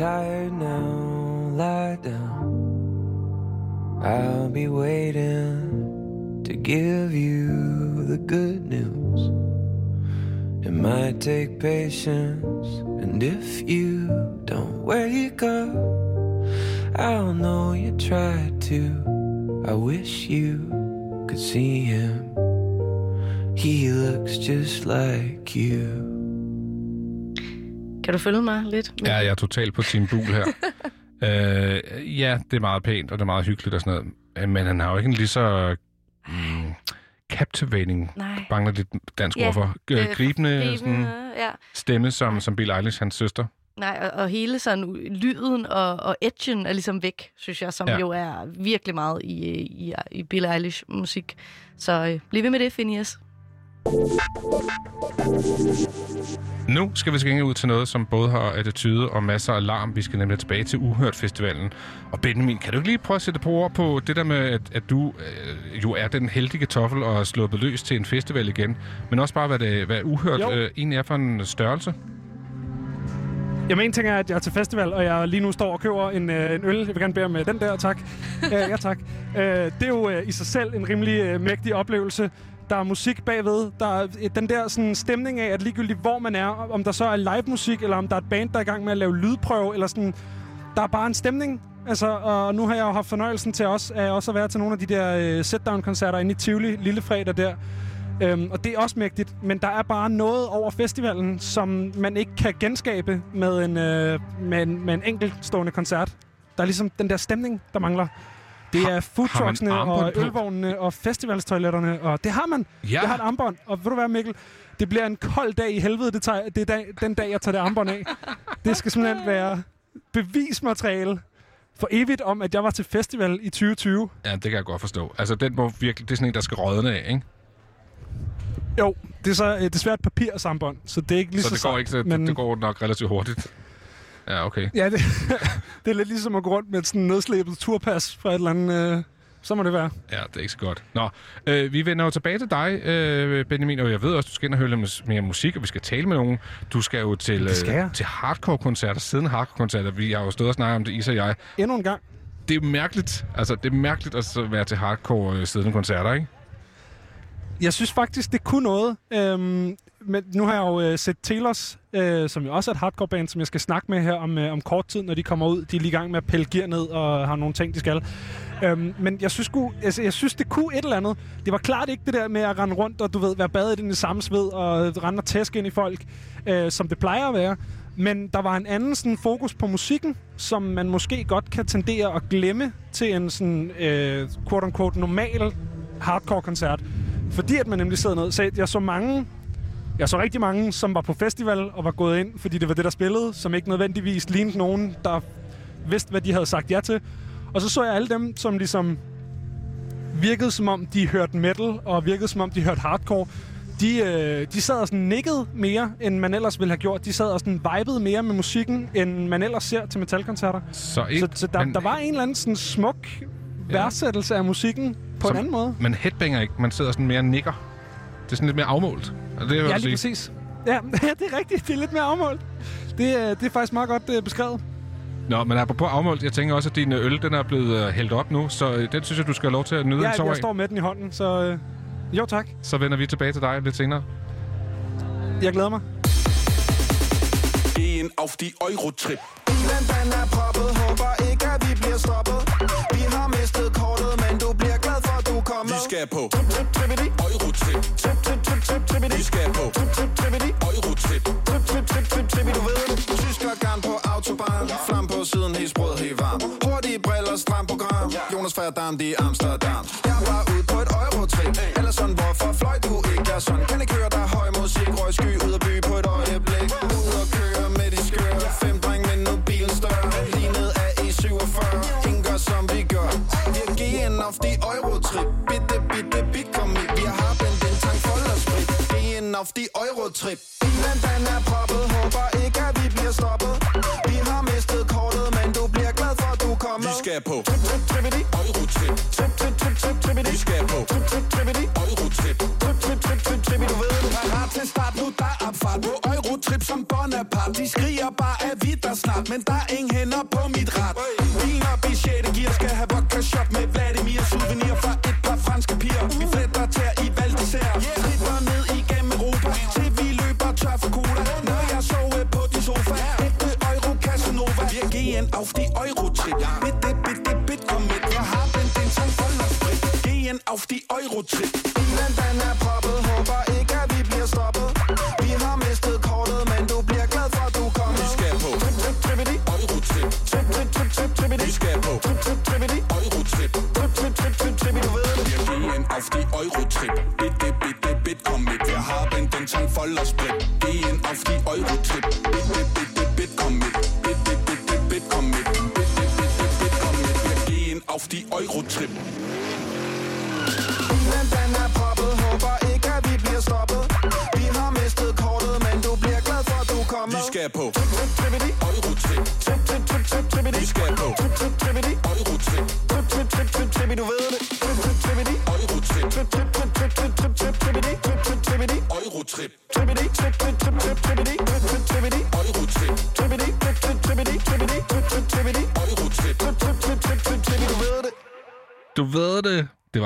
tired Kan du følge mig lidt? Ja, jeg er totalt på Team Bul her. <laughs> øh, ja, det er meget pænt, og det er meget hyggeligt og sådan noget. Øh, Men han har jo ikke en lige så mm, captivating, Nej. mangler lidt dansk Ja, ord for, øh, øh, gribende, gribende, sådan, ja. stemme som, som Bill Eilish, hans søster. Nej, og, og hele sådan lyden og, og edgen er ligesom væk, synes jeg, som Ja. jo er virkelig meget i, i, i Billie Eilish musik. Så øh, bliv ved med det, Phineas. Nu skal vi gengæld ud til noget, som både har attitude og masser af larm. Vi skal nemlig tilbage til Uhørt Festivalen. Og Benjamin, kan du ikke lige prøve at sætte på ord på det der med, at, at du øh, jo er den heldige toffel og er sluppet løs til en festival igen, men også bare, hvad, det, hvad Uhørt Jo. øh, egentlig er for en størrelse? Jamen, en ting er, at jeg er til festival, og jeg lige nu står og køber en, øh, en øl. Jeg vil gerne bede om øh, den der, tak. <laughs> øh, ja, tak. Øh, det er jo øh, i sig selv en rimelig øh, mægtig oplevelse. Der er musik bagved. Der er øh, den der sådan, stemning af, at ligegyldigt hvor man er, om der så er live musik, eller om der er et band, der er i gang med at lave lydprøve, eller sådan, der er bare en stemning. Altså, og nu har jeg jo haft fornøjelsen til også, af også at være til nogle af de der øh, sit-down-koncerter inde i Tivoli, lille fredag der. Øhm, og det er også mægtigt, men der er bare noget over festivalen, som man ikke kan genskabe med en, øh, med en, med en enkeltstående koncert. Der er ligesom den der stemning, der mangler. Det er foodtrucksene og ølvognene og festivalstoiletterne, og det har man. Ja. Jeg har et armbånd, og ved du hvad, Mikkel? Det bliver en kold dag i helvede, det, tager, det er dag, den dag, jeg tager det armbånd af. Det skal simpelthen være bevismateriale for evigt om, at jeg var til festival i 2020. Ja, det kan jeg godt forstå. Altså, den må virkelig, det er sådan en, der skal rådne af, ikke? Jo, det er så øh, desværre et papirsambånd, så det er ikke lige så så, det går, sejt, ikke, så, men... det, det går nok relativt hurtigt. Ja, okay. Ja, det, <laughs> det er lidt ligesom at gå rundt med sådan en nedslæbet turpas fra et eller andet... Øh, så må det være. Ja, det er ikke så godt. Nå, øh, vi vender jo tilbage til dig, øh, Benjamin, og jeg ved også, du skal ind og høre lidt mere musik, og vi skal tale med nogen. Du skal jo til, Det skal øh, til hardcore-koncerter, siden hardcore-koncerter. Vi har jo stået og snakket om det, Isa og jeg. Endnu en gang. Det er mærkeligt, altså det er mærkeligt at så være til hardcore øh, koncerter, ikke? Jeg synes faktisk, det kunne noget. Øhm, men nu har jeg jo øh, set Telos, øh, som jo også er et hardcore-band, som jeg skal snakke med her om, øh, om kort tid, når de kommer ud. De er lige i gang med at pille gear ned og har nogle ting, de skal. Øhm, men jeg synes, sgu, altså, jeg synes, det kunne et eller andet. Det var klart ikke det der med at rende rundt og du ved, være badet i den samme sved og rende og tæske ind i folk, øh, som det plejer at være. Men der var en anden sådan, fokus på musikken, som man måske godt kan tendere at glemme til en sådan, øh, quote-unquote normal hardcore-koncert. Fordi at man nemlig sidder ned. Så jeg så mange jeg så rigtig mange, som var på festival og var gået ind, fordi det var det, der spillede, som ikke nødvendigvis lignede nogen, der vidste, hvad de havde sagt ja til. Og så så jeg alle dem, som ligesom virkede som om, de hørte metal, og virkede som om, de hørte hardcore. De, øh, de sad og sådan nikkede mere, end man ellers ville have gjort. De sad og sådan vibede mere med musikken, end man ellers ser til metalkoncerter. Så, ikke, Så, så der, men, der var en eller anden sådan smuk værdsættelse af musikken på Som- en anden måde. Men headbanger ikke, man sidder sådan mere og nikker. Det er sådan lidt mere afmålt. Er det, jeg Ja, lige sige? præcis. Ja, <laughs> det er rigtigt. Det er lidt mere afmålt. Det, er- det er faktisk meget godt uh, beskrevet. Nå, men apropos afmålt, jeg tænker også, at din øl, den er blevet øh, hældt op nu, så øh, den synes jeg, du skal have lov til at nyde Ja, en tår jeg af. står med den i hånden, så jo tak. Så vender vi tilbage til dig lidt senere. Jeg glæder mig. Gehen auf die Euro-Trip. Bilen den er proppet, håber ikke at vi bliver stoppet. Vi har mistet kortet, Trippity. Vi skal på. Trip, trip, trip, trip, trippity, du ved. Tysker garn på autobahn, flam på siden, helt sprød, helt varm. Hurtige briller, stram program. Jonas Ferdam, det er Amsterdam. Jeg var auf die Euro-Trip.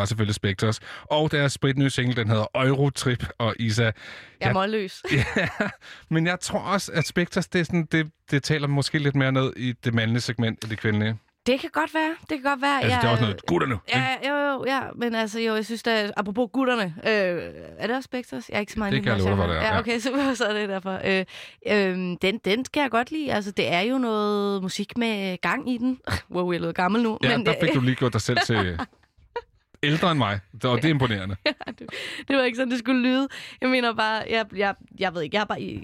Var selvfølgelig Spectres. Og deres spritnye single, den hedder Eurotrip. Og Isa... Jeg er målløs. <laughs> Ja, men jeg tror også, at Spectres, det, sådan, det, det taler måske lidt mere ned i det mandlige segment end det kvindelige. Det kan godt være. Det kan godt være. Altså, det er også noget gutterne. Ja, jo, jo, ja. Men altså, jo, jeg synes da, apropos gutterne, øh, er det også Spectres? Jeg er ikke så meget Det kan jeg love dig, det er, Ja, okay, <laughs> så, så er det derfor. Øh, øh, den, den kan jeg godt lide. Altså, det er jo noget musik med gang i den. <laughs> Wow, jeg er lidt gammel nu. Ja, men, der fik du lige gjort dig selv til ældre end mig. Og det er imponerende. <laughs> det var ikke sådan, det skulle lyde. Jeg mener bare, jeg, jeg, jeg ved ikke, jeg er bare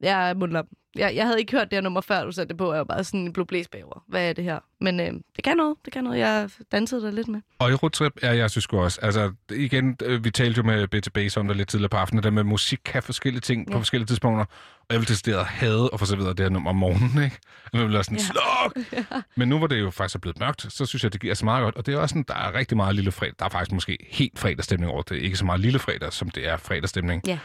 jeg er mundlam. Jeg, jeg havde ikke hørt det her nummer før, du satte det på. Jeg var bare sådan en blå blæs bagover. Hvad er det her? Men øh, det kan noget, det kan noget. Jeg dansede der lidt med. Eurotrip, ja, jeg synes også. Altså, igen, øh, vi talte jo med Betty Base om det lidt tidligere på aftenen, der med musik kan forskellige ting ja. på Ja. forskellige tidspunkter. Og jeg ville decideret hade at få serveret det her nummer om morgenen, ikke? Og man ville sådan, Ja. sluk! <laughs> Men nu hvor det jo faktisk er blevet mørkt, så synes jeg, det giver så meget godt. Og det er også sådan, der er rigtig meget lille fredag. Der er faktisk måske helt fredagsstemning over det. Ikke så meget lille fredag, som det er fredagsstemning. Ja.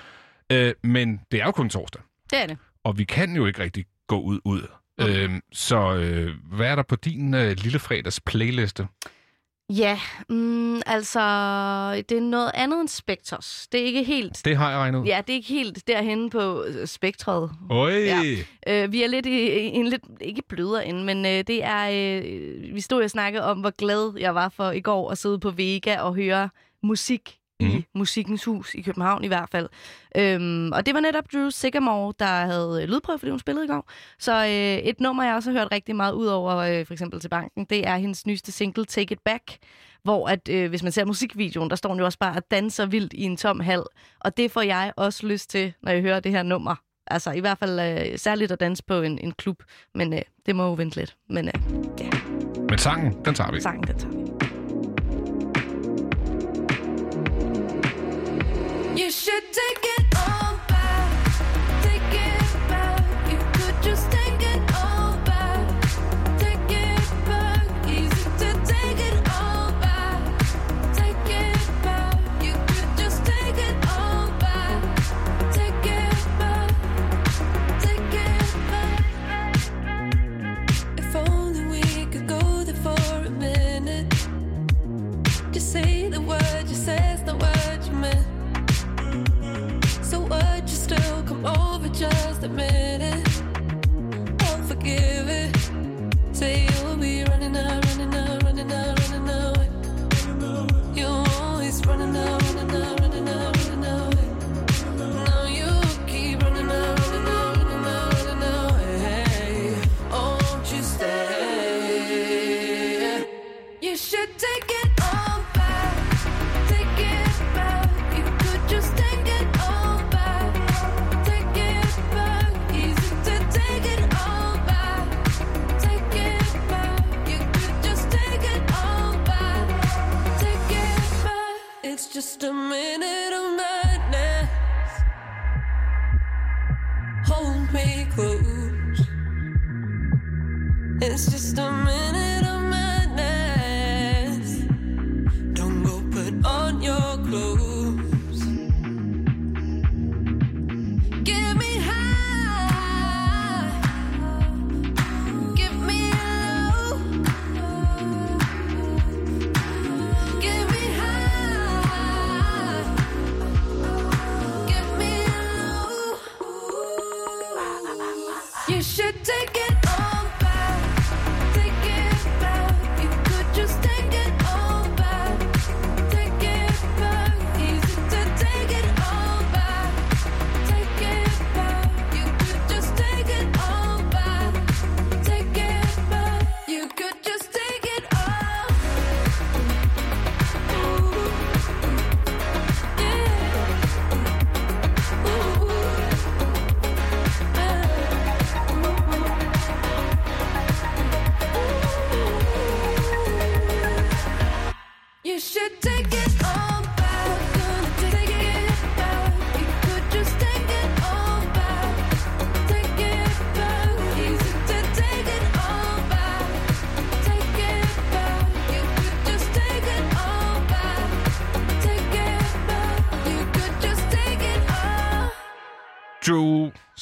Øh, men det er jo kun torsdag. Det er det. Og vi kan jo ikke rigtig gå ud ud. Øhm, så øh, hvad er der på din øh, lille fredags playliste? Ja, mm, altså, det er noget andet end Spectres. Det er ikke helt... Det har jeg regnet. Ja, det er ikke helt derhenne på øh, spektret. Oj! Ja. Øh, vi er lidt i, i en lidt, ikke blødere ende, men øh, det er, øh, vi stod og snakkede om, hvor glad jeg var for i går at sidde på Vega og høre musik mm. i Musikkens Hus i København i hvert fald. Øhm, og det var netop Drew Sigamore, der havde øh, lydprøve, fordi hun spillede i går. Så øh, et nummer, jeg også har hørt rigtig meget ud over, øh, for eksempel til banken, det er hendes nyeste single, Take It Back, hvor at, øh, hvis man ser musikvideoen, der står hun jo også bare og danser vildt i en tom hal. Og det får jeg også lyst til, når jeg hører det her nummer. Altså i hvert fald øh, særligt at danse på en, en klub, men øh, det må jo vente lidt. Men øh, ja, Men sangen, den tager vi. sangen, den tager vi. You should take it over just a minute?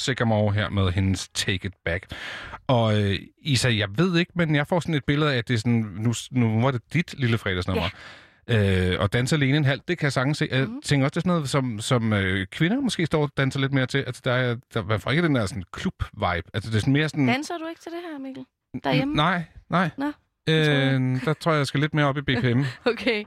Sycamore her med hendes Take It Back. Og øh, Isa, jeg ved ikke, men jeg får sådan et billede af, at det er sådan, nu, nu var det dit lille fredagsnummer. Øh, og danse alene en halv, det kan jeg sagtens se. Jeg Mhm. tænker også, det er sådan noget, som, som øh, kvinder måske står og danser lidt mere til. Altså, der er, der er ikke den der sådan klub-vibe. Altså, det er sådan mere sådan... Danser du ikke til det her, Mikkel? Derhjemme? Nej, nej. Nå, Øh, der tror jeg, jeg skal lidt mere op i BPM, <laughs> Okay,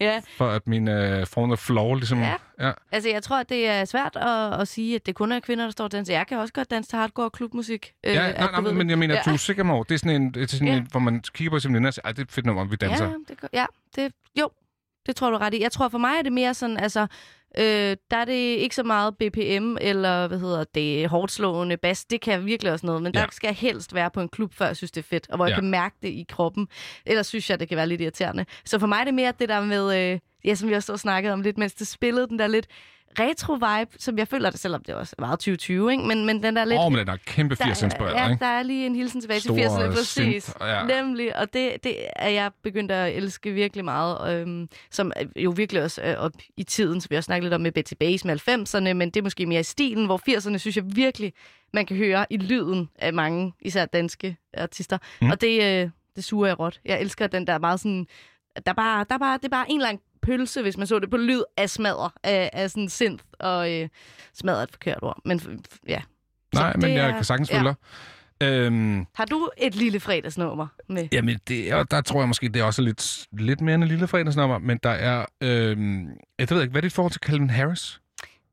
ja. for at min øh, form floor ligesom... Ja. ja. Altså, jeg tror, det er svært at, at sige, at det kun er kvinder, der står og danser. Jeg kan også godt danse til hardcore klubmusik. øh, Ja, nej, du nej, ved men jeg mener, ja. ja. True Sycamore, det er sådan en, det er sådan Ja. en hvor man kigger på sin venner og siger, ej, det er fedt nummer, vi danser. Ja, det, ja det, jo, det tror du ret i. Jeg tror, for mig er det mere sådan, altså, øh, der er det ikke så meget BPM, eller hvad hedder det, hårdt slående bas. Det kan virkelig også noget, men ja. Der skal jeg helst være på en klub, før jeg synes, det er fedt, og hvor ja. jeg kan mærke det i kroppen. Ellers synes jeg, det kan være lidt irriterende. Så for mig er det mere det der med, øh, ja, som vi også snakkede om lidt, mens det spillede, den der lidt retro-vibe, som jeg føler det, selvom det også er meget 2020, ikke? Men, men den der lidt... Åh, oh, men den er kæmpe Der- 80'er-inspireret, ja, ikke? der er lige en hilsen tilbage til 80'erne, præcis. synth, ja. Nemlig, og det, det er jeg begyndt at elske virkelig meget, øhm, som jo virkelig også er op i tiden, som vi også snakkede lidt om med Betty Bass med 90'erne, men det er måske mere i stilen, hvor 80'erne synes jeg virkelig, man kan høre i lyden af mange, især danske artister. Mm. Mm. Og det, øh, det suger jeg råt. Jeg elsker den der meget sådan, der er bare, der er bare, det er bare en lang pølse, hvis man så det på lyd af smadre, af, af sådan synth, og øh, smadre er et forkert ord, men ja. Så Nej, men jeg er- kan sagtens ja. følge dig. Øhm, Har du et lille fredagsnummer med? Jamen, det, og der tror jeg måske, det er også lidt, lidt mere end en lille fredagsnummer, men der er... Øhm, jeg ved ikke, hvad er dit forhold til Calvin Harris?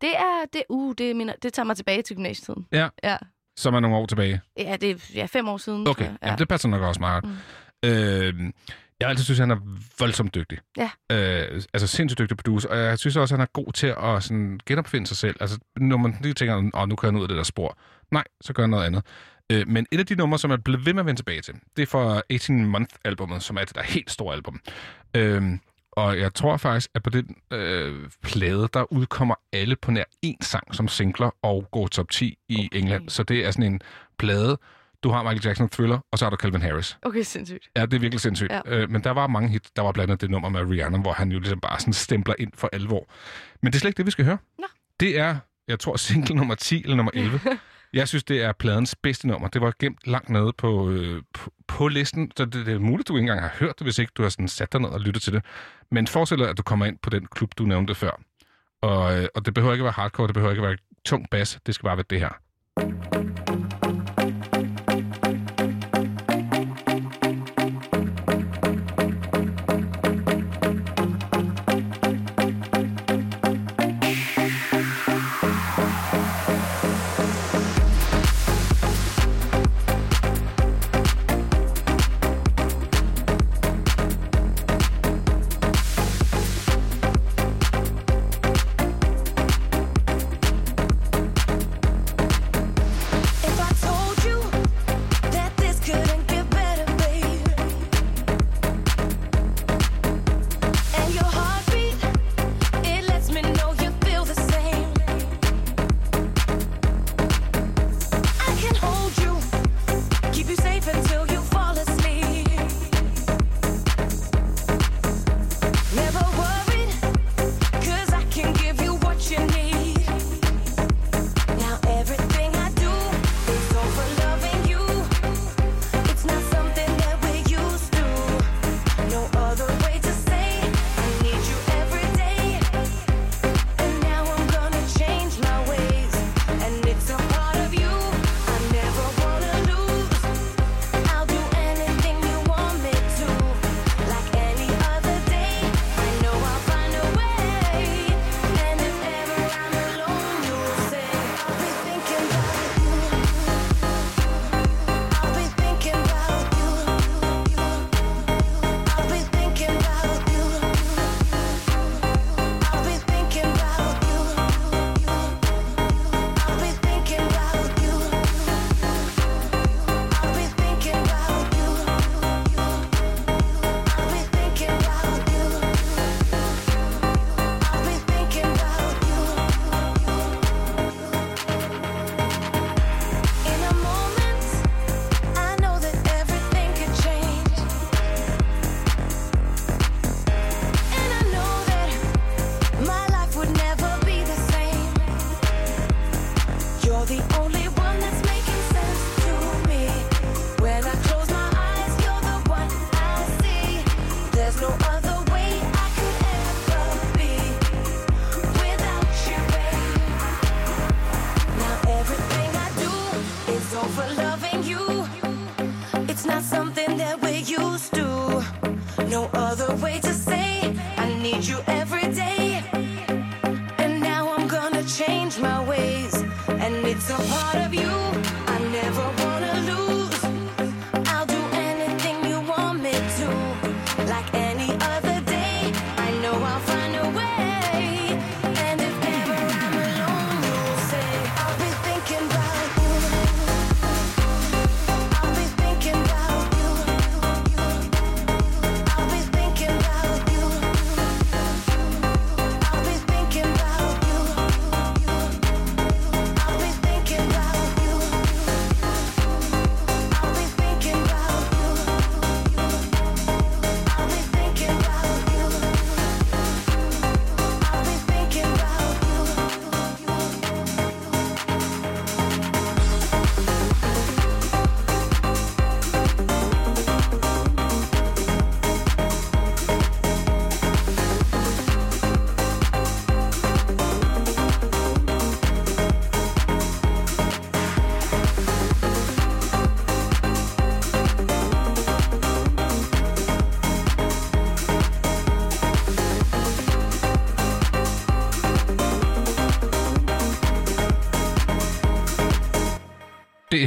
Det er, det, uh, det, mener, det tager mig tilbage til gymnasietiden. Ja. Ja, Som er nogle år tilbage. ja det er ja, fem år siden. Okay, jeg. ja. jamen, det passer nok også meget. Mm. Øhm, jeg altid synes, han er voldsomt dygtig. Ja. Øh, altså sindssygt dygtig producer, og jeg synes også, at han er god til at sådan, genopfinde sig selv. Altså, når man lige tænker, åh, nu kan han ud af det der spor. Nej, så gør han noget andet. Øh, men et af de numre, som jeg blev ved med at vende tilbage til, det er fra 18 Month-albummet, som er det der helt store album. Øhm, og jeg tror faktisk, at på den øh, plade, der udkommer alle på nær én sang som singler og går top 10 i okay. England. Så det er sådan en plade. Du har Michael Jackson Thriller, og så har du Calvin Harris. Okay, sindssygt. Ja, det er virkelig sindssygt. Ja. Øh, men der var mange hits. Der var blandt andet det nummer med Rihanna, hvor han jo ligesom bare sådan stempler ind for alvor. Men det er slet ikke det, vi skal høre. Nå. Det er, jeg tror, single nummer 10 eller nummer 11. <laughs> jeg synes, det er pladens bedste nummer. Det var gemt langt nede på, øh, på, på listen, så det, det er muligt, du ikke engang har hørt det, hvis ikke du har sådan sat dig ned og lyttet til det. Men forestil dig, at du kommer ind på den klub, du nævnte før. Og, øh, og det behøver ikke være hardcore, det behøver ikke være tung bass, det skal bare være det her.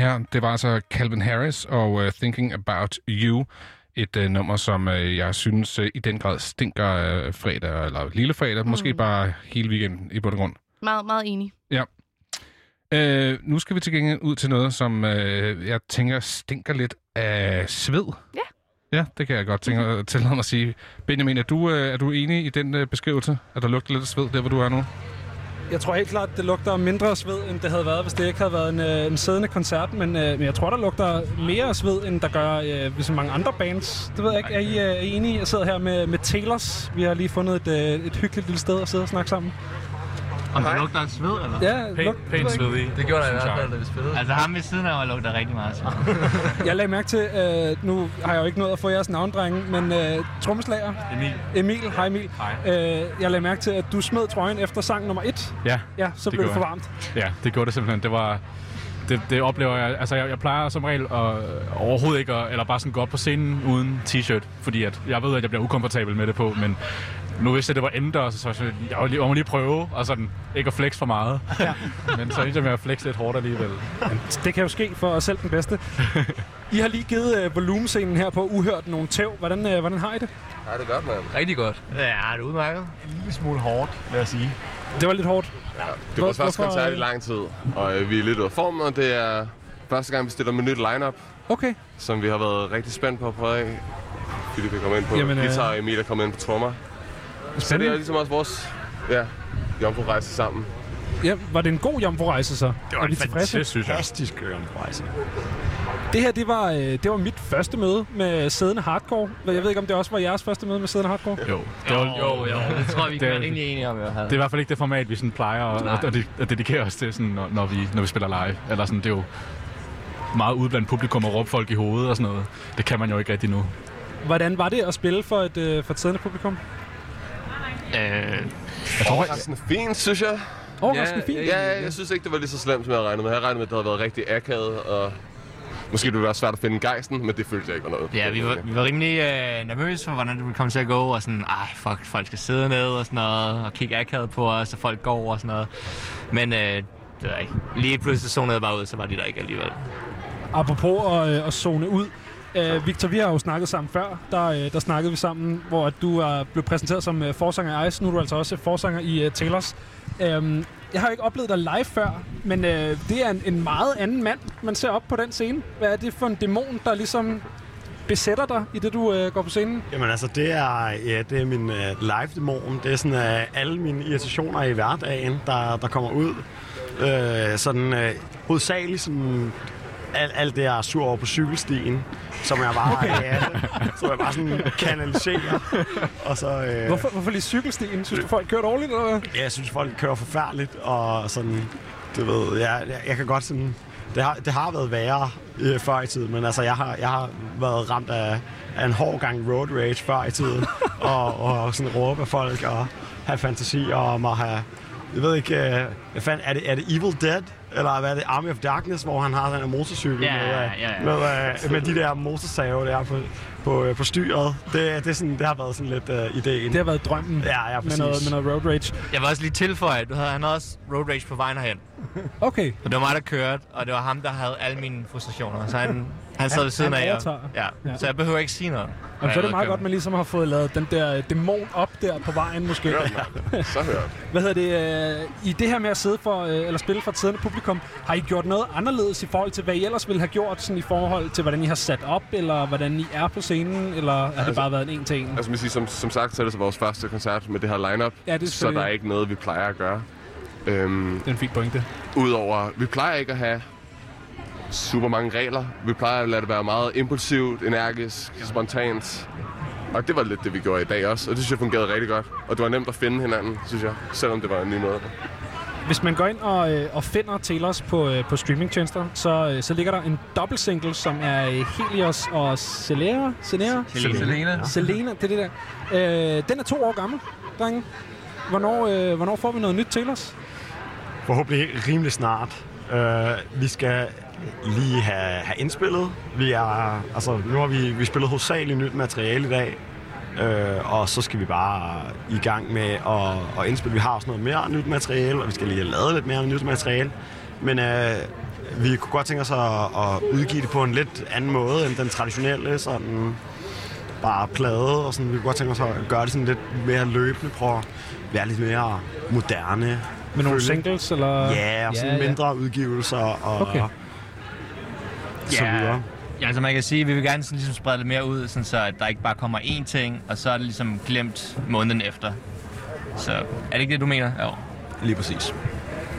Det her, det var altså Calvin Harris og uh, Thinking About You. Et uh, nummer, som uh, jeg synes uh, i den grad stinker uh, fredag, eller lille fredag, mm. måske bare hele weekenden i bund og grund. Meget, meget enig. Ja. Uh, nu skal vi til gengæld ud til noget, som uh, jeg tænker stinker lidt af sved. Ja. Ja, det kan jeg godt tænke, tillade mig at sige. Benjamin, er du, uh, er du enig i den uh, beskrivelse, at der lugter lidt af sved der, hvor du er nu? Jeg tror helt klart, det lugter mindre sved, end det havde været, hvis det ikke havde været en, øh, en siddende koncert. Men, øh, men jeg tror, der lugter mere sved, end der gør øh, ved så mange andre bands. Det ved jeg ikke. Er I, øh, er I enige? Jeg sidder her med, med Taylors. Vi har lige fundet et, øh, et hyggeligt lille sted at sidde og snakke sammen. Om der lugter af sved, eller? Ja, pænt, lug- det pænt ved jeg sved ikke. i. Det gjorde der i hvert jeg. fald, da vi spillede. Altså ham ved siden af mig lugter rigtig meget sved. <laughs> Jeg lagde mærke til, øh, nu har jeg jo ikke nået at få jeres navndrenge, men øh, trommeslager. Emil. Emil, hej Emil. Hej. Øh, jeg lagde mærke til, at du smed trøjen efter sang nummer et. Ja, Ja, så det blev det for varmt. jeg. Ja, det gjorde det simpelthen. Det var... Det, det oplever jeg... Altså, jeg, jeg plejer som regel at, overhovedet ikke at, eller bare sådan gå op på scenen uden t-shirt, fordi at jeg ved, at jeg bliver ukomfortabel med det på, men nu vidste jeg, det var indendørs, så jeg, jeg, var lige, jeg må lige prøve, og sådan, ikke at flex for meget. Ja. <laughs> men så endte jeg med at flex lidt hårdt alligevel. Det kan jo ske for os selv den bedste. <laughs> I har lige givet øh, volumescenen her på Uhørt nogle tæv. Hvordan, øh, hvordan har I det? Ja, det er godt, mand. Rigtig godt. Ja, det er udmærket. En lille smule hårdt, vil jeg sige. Det var lidt hårdt. Ja, det vores Hvor- første koncert i øh? lang tid, og øh, vi er lidt ud af form, og det er første gang, vi stiller med nyt lineup, Okay. som vi har været rigtig spændt på at prøve af. Philip er kommet ind på Jamen, Jamen, øh, guitar, og Emil er kommet ind på trommer. Så det er ligesom også vores ja, jomfru-rejse sammen. Ja, var det en god jomfru-rejse så? Det var Er en fantastisk, Fantastisk rejse. Det her, det var, øh, det var mit første møde med siddende hardcore. Jeg ved ikke, om det også var jeres første møde med siddende hardcore? Jo, det var, Jo, jo, det tror jeg, vi kan <laughs> Det- være rimelig enige om hvert fald. Det er i hvert fald ikke det format, vi sådan plejer at, at, at dedikere os til, sådan, når, når, vi, når vi spiller live. Eller sådan, det er jo meget ude blandt publikum og råbe folk i hovedet og sådan noget. Det kan man jo ikke rigtig nu. Hvordan var det at spille for et, øh, for et siddende publikum? Øh, Overraskende fint, synes jeg. Overraskende fint. Ja, jeg synes ikke, det var lige så slemt, som jeg regnet med. Jeg havde regnet med, at det havde været rigtig akavet, og måske det ville være svært at finde gejsten, men det følte jeg ikke var noget. Ja, vi var, vi var rimelig øh, nervøse for, hvordan det ville komme til at gå, og sådan, ej, fuck, folk skal sidde ned og sådan noget, og kigge akavet på os, og folk går og sådan noget. Men øh, det ved jeg ikke. Lige pludselig zonede jeg bare ud, så var de der ikke alligevel. Apropos at, øh, at zone ud. Øh, Victor, vi har jo snakket sammen før. Der, øh, der snakkede vi sammen, hvor at du er blevet præsenteret som øh, forsanger i Ice. Nu er du altså også forsanger i øh, Taylors. Øhm, jeg har jo ikke oplevet dig live før, men øh, det er en, en meget anden mand, man ser op på den scene. Hvad er det for en dæmon, der ligesom besætter dig, i det du øh, går på scenen? Jamen altså, det er, ja, det er min øh, live-dæmon. Det er sådan øh, alle mine irritationer i hverdagen, der, der kommer ud. Øh, sådan øh, hovedsageligt sådan alt, alt det, jeg er sur over på cykelstien, som jeg bare, okay. ja, som jeg bare sådan kanaliserer. Og så, uh, Hvorfor, hvorfor lige cykelstien? Synes du, folk kører dårligt? Eller? hvad? Ja, jeg synes, folk kører forfærdeligt, og sådan, du ved, jeg, jeg, jeg kan godt sådan, det har, det har været værre øh, før i tiden, men altså, jeg har, jeg har været ramt af, af en hård gang road rage før i tiden, <laughs> og, og sådan råbe folk, og have fantasi om at have jeg ved ikke, øh, hvad fanden, er det, er det Evil Dead? Eller hvad er det, Army of Darkness, hvor han har den her motorcykel Ja, med, øh, ja, ja. med, øh, med de der motorsave der på, på, øh, på styret. Det, det, er sådan, det har været sådan lidt uh, ideen. Det har været drømmen Ja, ja, med noget, med noget road rage. Jeg vil også lige tilføje, du havde, han havde også road rage på vejen herhen. Okay. Og det var mig, der kørte, og det var ham, der havde alle mine frustrationer. Så han, han sad ved siden han af jer. Ja. Ja. Så jeg behøver ikke sige noget. Og så er det meget godt, at man ligesom har fået lavet den der øh, dæmon op der på vejen, måske. Så hørt. <laughs> Hvad hedder det? Øh, I det her med at sidde for, øh, eller spille for et siddende publikum, har I gjort noget anderledes i forhold til, hvad I ellers ville have gjort, sådan i forhold til, hvordan I har sat op, eller hvordan I er på scenen, eller har det Altså- bare været en en til en? Altså, man siger, som, som sagt, så er det så vores første koncert med det her lineup Ja, det er så der er ikke noget, vi plejer at gøre. Øhm, det er en fin pointe. Udover, vi plejer ikke at have super mange regler. Vi plejer at lade det være meget impulsivt, energisk, spontant. Og det var lidt det, vi gjorde i dag også, og det synes jeg fungerede rigtig godt. Og det var nemt at finde hinanden, synes jeg, selvom det var en ny måde. Hvis man går ind og, øh, og finder Taylors på, øh, på streamingtjenester, så, øh, så ligger der en dobbelt single, som er øh, Helios og Selena. Selena? Selena. Selena. Selena, det er det der. Øh, den er to år gammel, drenge. Hvornår, øh, hvornår får vi noget nyt Taylors? Forhåbentlig rimelig snart. Uh, vi skal lige have, have indspillet. Vi er, altså, nu har vi, vi spillet hovedsageligt nyt materiale i dag. Uh, og så skal vi bare i gang med at, at indspille. Vi har også noget mere nyt materiale, og vi skal lige have lavet lidt mere nyt materiale. Men uh, vi kunne godt tænke os at, at udgive det på en lidt anden måde end den traditionelle sådan bare plade. Og sådan. Vi kunne godt tænke os at gøre det sådan lidt mere løbende, prøve at være lidt mere moderne. Med nogle singles, eller? Ja, og sådan Ja, ja. mindre udgivelser og Okay. Så videre. Ja, altså man kan sige, at vi vil gerne sådan ligesom sprede det mere ud, sådan så at der ikke bare kommer én ting, og så er det ligesom glemt måneden efter. Så er det ikke det, du mener? Jo. Lige præcis.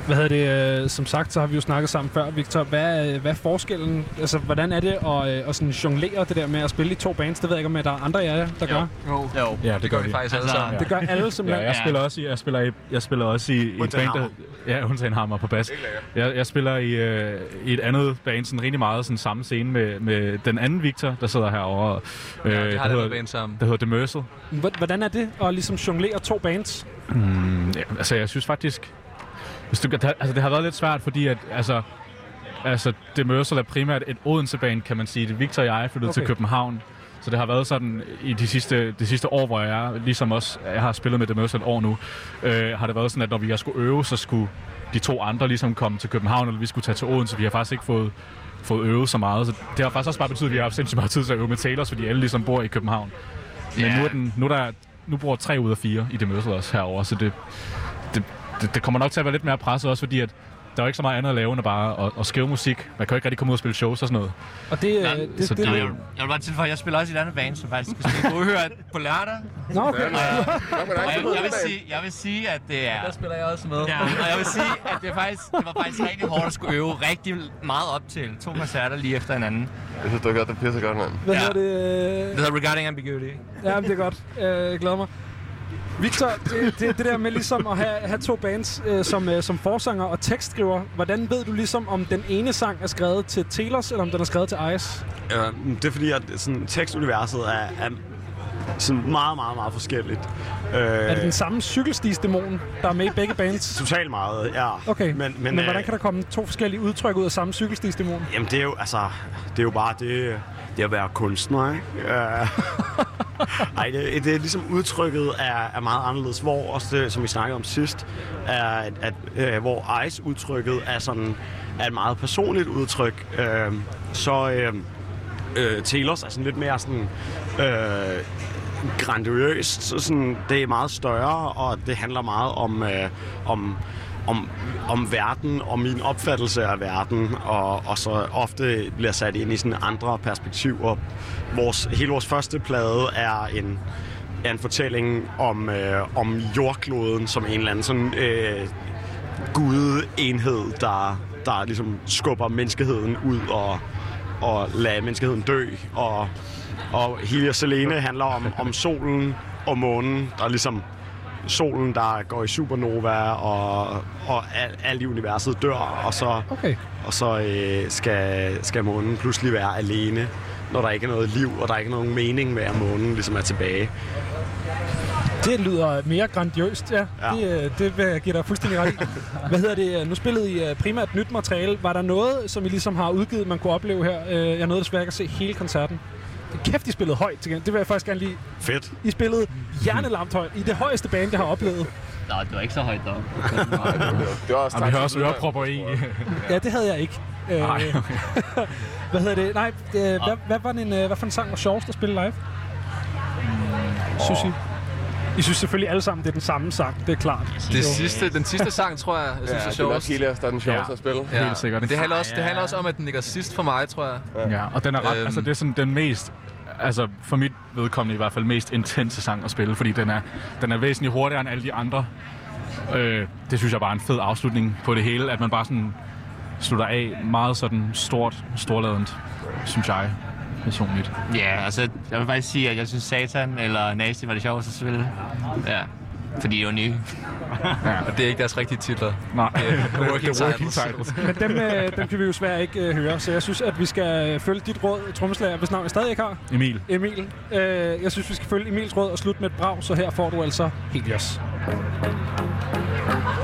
Hvad hedder det? øh, Som sagt, så har vi jo snakket sammen før, Victor. Hvad, er- hvad er forskellen? Altså, hvordan er det at, øh, at sådan jonglere det der med at spille i to bands? Det ved jeg ikke, om der er andre af jer, der gør. Jo. jo. Ja, det, gør vi vi. faktisk alle sammen. Det gør alle simpelthen. Ja, jeg spiller også i, jeg spiller i, jeg spiller også i, i et band, der, ja, undtagen hammer på bas. Jeg, jeg spiller i, øh, i et andet band, sådan rigtig meget sådan samme scene med, med den anden Victor, der sidder herovre. Øh, Ja, det har der det hedder- band sammen. Der hedder The Mercil. Hvor- Hvordan er det at ligesom jonglere to bands? Mm, ja, altså, jeg synes faktisk... Hvis du, altså, det har været lidt svært, fordi at, altså, altså, det Mercil er primært et Odense-band, kan man sige. Det Victor og jeg er flyttet okay. til. København. Så det har været sådan i de sidste, de sidste år, hvor jeg er, ligesom også, jeg har spillet med The Mercil et år nu, øh, har det været sådan, at når vi har skulle øve, så skulle de to andre ligesom komme til København, eller vi skulle tage til Odense. Vi har faktisk ikke fået, fået øvet så meget. Så det har faktisk også bare betydet, at vi har haft sindssygt meget tid til at øve med Taylors, fordi alle ligesom bor i København. Men Ja. nu, er den, nu, er der, nu bor tre ud af fire i det Mercil også herovre, så det, det, det, kommer nok til at være lidt mere presset også, fordi at der er jo ikke så meget andet at lave, end at bare at, at skrive musik. Man kan jo ikke rigtig komme ud og spille shows og sådan noget. Og det, Nej, øh, det, så det, det, jeg, vil- jeg vil bare tilføje, at jeg spiller også i et andet band, som faktisk skal spille uhørt på lørdag. Nå, okay. Og jeg, og jeg, jeg, vil sige, jeg vil sige, at det er... Der spiller jeg også med. Ja, og jeg vil sige, at det, er faktisk, det var faktisk rigtig hårdt at skulle øve rigtig meget op til to koncerter lige efter hinanden. Jeg synes, du har gjort det pisse godt, mand. hvad Ja. hedder det? Det hedder Regarding Ambiguity. Ja, men det er godt. Øh, Jeg glæder mig. Victor, det, det, det der med ligesom at have, have to bands øh, som, øh, som forsanger og tekstskriver, hvordan ved du ligesom, om den ene sang er skrevet til Taylors, eller om den er skrevet til Ice? Ja, det er fordi, at sådan, tekstuniverset er, er sådan meget, meget, meget forskelligt. Øh, Er det den samme cykelstisdæmon, der er med i begge bands? Totalt meget, ja. Okay, men, men, men, men hvordan øh, kan der komme to forskellige udtryk ud af samme cykelstisdæmon? Jamen, det er jo, altså, det er jo bare det, det at være kunstner, ikke? Øh, <laughs> Ej, det, det er ligesom udtrykket er, er meget anderledes, hvor også det, som vi snakkede om sidst, er, at, at øh, hvor Ice-udtrykket er sådan er et meget personligt udtryk, øh, så øh, øh, Taylors er sådan lidt mere sådan øh, grandiøst, så sådan, det er meget større, og det handler meget om, øh, om om, om verden, og min opfattelse af verden, og, og så ofte bliver sat ind i sådan andre perspektiver. Vores, hele vores første plade er en, er en fortælling om, øh, om jordkloden som en eller anden sådan øh, gudenhed, der, der ligesom skubber menneskeheden ud og, og lader menneskeheden dø. Og, og Helios Selene handler om, om solen og månen, der ligesom solen, der går i supernova, og, og alt, alt i universet dør, og så, Okay. og så øh, skal, skal månen pludselig være alene, når der ikke er noget liv, og der er ikke nogen mening med, at månen ligesom er tilbage. Det lyder mere grandiøst, ja. Ja. Det, øh, det vil jeg give dig fuldstændig ret i. Hvad hedder det? Nu spillede I øh, primært nyt materiale. Var der noget, som I ligesom har udgivet, man kunne opleve her? Øh, Jeg nåede desværre ikke at se hele koncerten. Kæft, I spillede højt til. Det vil jeg faktisk gerne lige... Fedt. I spillede hjernelarmt højt. I det højeste band, jeg har oplevet. Nå, det var ikke så højt dog. <laughs> Det var også Og vi har også ørepropper i. Ja, det havde jeg ikke. Øh, Nej, <laughs> hvad hedder det? Nej, øh, hvad, hvad, var en, øh, hvad for en sang var sjovest at spille live? Synes I? I synes selvfølgelig alle sammen, det er den samme sang. Det er klart. Det sidste, den sidste sang, tror jeg, jeg synes Ja, er det er nok sjovest. Der er den sjoveste Ja. at spille. Ja. Helt sikkert. Men det handler, også, det handler også om, at den ligger sidst for mig, tror jeg. Ja, og den er ret, Øhm. altså det er sådan den mest, altså for mit vedkommende i hvert fald, mest intense sang at spille, fordi den er, den er væsentligt hurtigere end alle de andre. Øh, det synes jeg bare er en fed afslutning på det hele, at man bare sådan slutter af meget sådan stort, storladent, synes jeg personligt. Ja, altså, jeg vil faktisk sige, at jeg synes Satan eller Nasty var det sjoveste at spille. Ja, fordi de var nye. Ja. Og det er ikke deres rigtige titler. Nej, Det er <laughs> working titles. titles. Men dem, øh, dem kan vi jo svært ikke øh, høre, så jeg synes, at vi skal øh, følge dit råd, trommeslager, hvis navn jeg stadig ikke har. Emil. Emil. Øh, jeg synes, vi skal følge Emils råd og slutte med et brag, så her får du altså Helios. Thank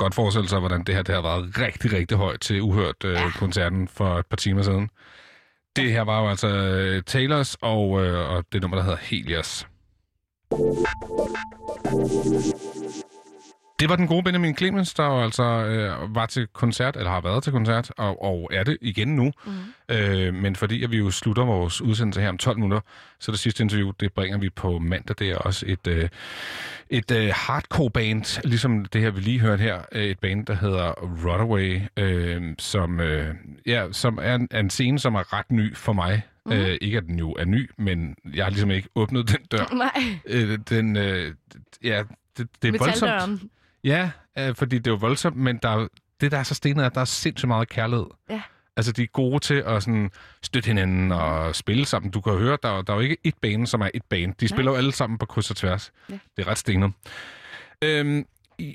godt forestille sig, hvordan det her det har været rigtig, rigtig højt til uhørt øh, ja. koncerten for et par timer siden. Det her var jo altså øh, Taylors og, øh, og det nummer, der hedder Helios. Det var den gode Benjamin Clemens, der jo altså øh, var til koncert, eller har været til koncert, og, og er det igen nu. Mm. Øh, men fordi at vi jo slutter vores udsendelse her om 12 minutter, så det sidste interview, det bringer vi på mandag. Det er også et, øh, et øh, hardcore band, ligesom det her, vi lige hørte her. Øh, et band, der hedder Runaway, øh, som, øh, ja, som er en, er en scene, som er ret ny for mig. Mm. Øh, ikke at den jo er ny, men jeg har ligesom ikke åbnet den dør. <laughs> Nej. Øh, den, øh, ja, det, det er voldsomt. Ja, øh, fordi det er jo voldsomt, men der, er- det der er så stenet, er, at der er sindssygt meget kærlighed. Ja. Altså, de er gode til at sådan, støtte hinanden og spille sammen. Du kan høre, der, er- der er jo ikke et bane, som er et bane. De spiller jo alle sammen på kryds og tværs. Ja. Det er ret stenet. Øhm,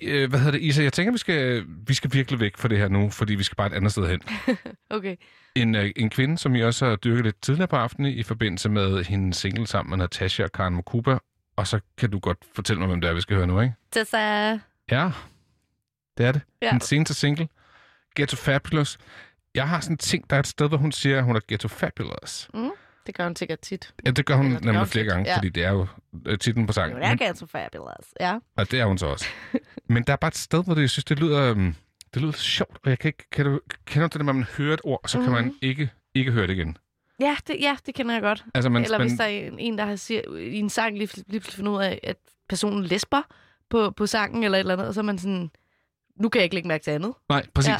øh, hvad hedder det, Isa? Jeg tænker, vi skal, vi skal virkelig væk fra det her nu, fordi vi skal bare et andet sted hen. <laughs> Okay. En, øh, en kvinde, som I også har dyrket lidt tidligere på aftenen i forbindelse med hendes single sammen med Natasha og Karen Mokuba. Og så kan du godt fortælle mig, hvem det er, vi skal høre nu, ikke? Tessa. Ja, det er det. Ja. Den seneste single, Ghetto Fabulous. Jeg har sådan en ting, der er et sted, hvor hun siger, at hun er Ghetto Fabulous. Mm, det gør hun sikkert tit. Ja, det gør hun Eller gør nemlig hun flere tit, gange, ja. fordi det er jo øh, titlen på sangen. Det er ganske fabulous. Ja. Og det er hun så også. Men der er bare et sted, hvor det, jeg synes, det lyder, øhm, det lyder sjovt, og jeg kan ikke, kan du, kender du det, når man hører et ord, så kan man Mhm. ikke, ikke høre det igen? Ja, det, ja, det kender jeg godt. Altså, man- Eller man- hvis der er en, en der har siger, i en sang lige, lige fundet ud af, at personen lesber på, på sangen eller et eller andet, og så er man sådan, nu kan jeg ikke lægge mærke til andet. Nej, præcis. Ja.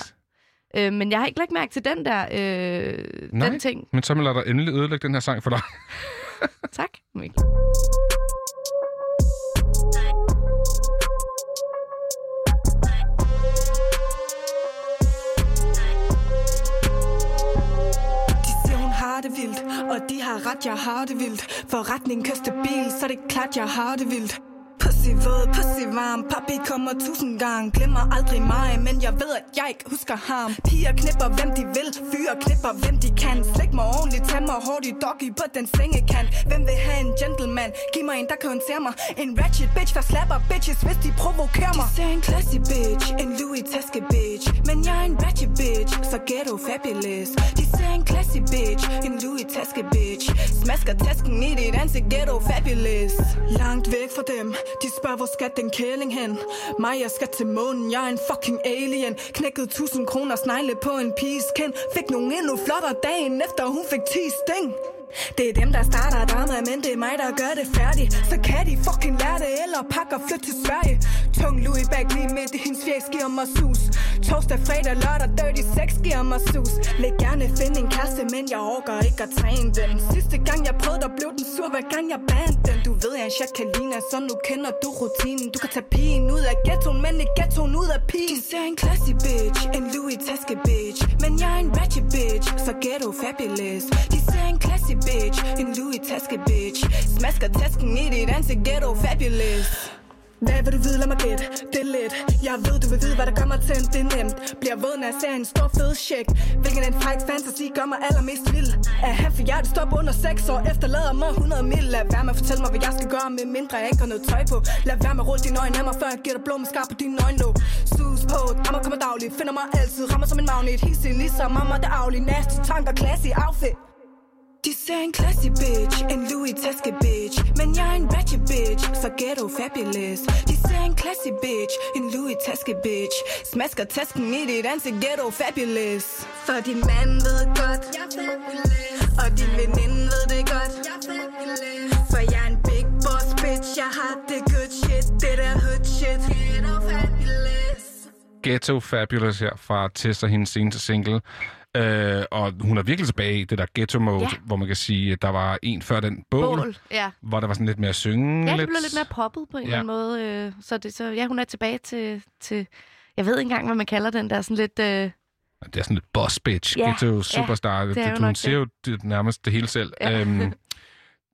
Øh, men jeg har ikke lagt mærke til den der øh, Nej, den ting. men så lader dig endelig ødelægge den her sang for dig. <laughs> Tak, Mikkel. Det vildt, og de har ret, jeg har det vildt. Forretningen kører stabil, så det er klart, jeg har det vildt. Pussy våd, pussy varm, papi kommer tusind gange. Glemmer aldrig mig, men jeg ved, at jeg ikke husker ham. Piger knipper, hvem de vil, fyre knipper, hvem de kan. Slik mig ordentligt, tag mig hurtigt, doggy på den sengekant. Hvem vil have en gentleman? Giv mig en, der kan håndtere mig. En ratchet bitch, der slapper bitches, hvis de provokerer mig. De ser en classy bitch, en Louis taske bitch. Men jeg er en ratchet bitch, så ghetto fabulous. De ser en classy bitch, en Louis taske bitch. Smasker tasken i dit ansigt, ghetto fabulous. Langt væk fra dem, de spørger, hvor skal den kæling hen? Mig, jeg skal til månen, jeg er en fucking alien. Knækkede 1000 kroner snegle på en piges kind. Fik nogen endnu flottere dagen efter, hun fik 10 sting det er dem, der starter drama, men det er mig, der gør det færdigt. Så kan de fucking lære det, eller pakke og flytte til Sverige. Tung Louis bag lige midt i hendes fjæs giver mig sus. Torsdag, fredag, lørdag, dirty sex giver mig sus. Læg gerne finde en kæreste, men jeg orker ikke at træne den. Sidste gang jeg prøvede, der blev den sur, hver gang jeg bandt den. Du ved, jeg er en Jacqueline, så nu kender du rutinen. Du kan tage pigen ud af ghettoen, men ikke ghettoen ud af pigen. Du ser en classy bitch, en Louis taske bitch. Men jeg er en ratchet bitch, så ghetto fabulous. De ser en classy bitch, en Louis taske bitch. Smasker tasken i dit ansigt, ghetto fabulous. Hvad vil du vide, lad mig gætte, det er lidt. Jeg ved, du vil vide, hvad der gør mig tændt, det er nemt. Bliver våd, når jeg ser en stor fed check Hvilken en fræk fantasi gør mig allermest vild? At have for hjertet stop under 6 år Efterlader mig 100 mil. Lad være med at fortælle mig, hvad jeg skal gøre Med mindre jeg ikke har noget tøj på. Lad være med at rulle dine øjne af mig Før jeg giver dig blå med skarp på dine øjenlåg Sus på, rammer kommer dagligt. Finder mig altid, rammer som en magnet. Hissig ligesom mamma, det er aflig Nasty tanker, classy outfit de ser en classy bitch, en Louis taske bitch. Men jeg er en ratchet bitch, så ghetto fabulous. De ser en classy bitch, en Louis taske bitch. Smasker tasken i dit ansigt, ghetto fabulous. For din mand ved godt, jeg fabulous. Og din veninde ved det godt, jeg fabulous. For jeg er en big boss bitch, jeg har det good shit Det der hood shit, ghetto fabulous. Ghetto Fabulous her fra Tessa, hendes seneste single. Øh, og hun er virkelig tilbage i det der ghetto mode, Ja. hvor man kan sige, at der var en før den bål, Bål, ja. hvor der var sådan lidt mere synge. Ja, det blev lidt mere poppet på en Ja. eller anden måde. Øh, så, det, så ja, hun er tilbage til, til... Jeg ved ikke engang, hvad man kalder den der sådan lidt... Øh, Det er sådan lidt boss bitch, Ja, ghetto superstar. ja, det er jo hun det. jo det, nærmest det hele selv. Ja. Øhm,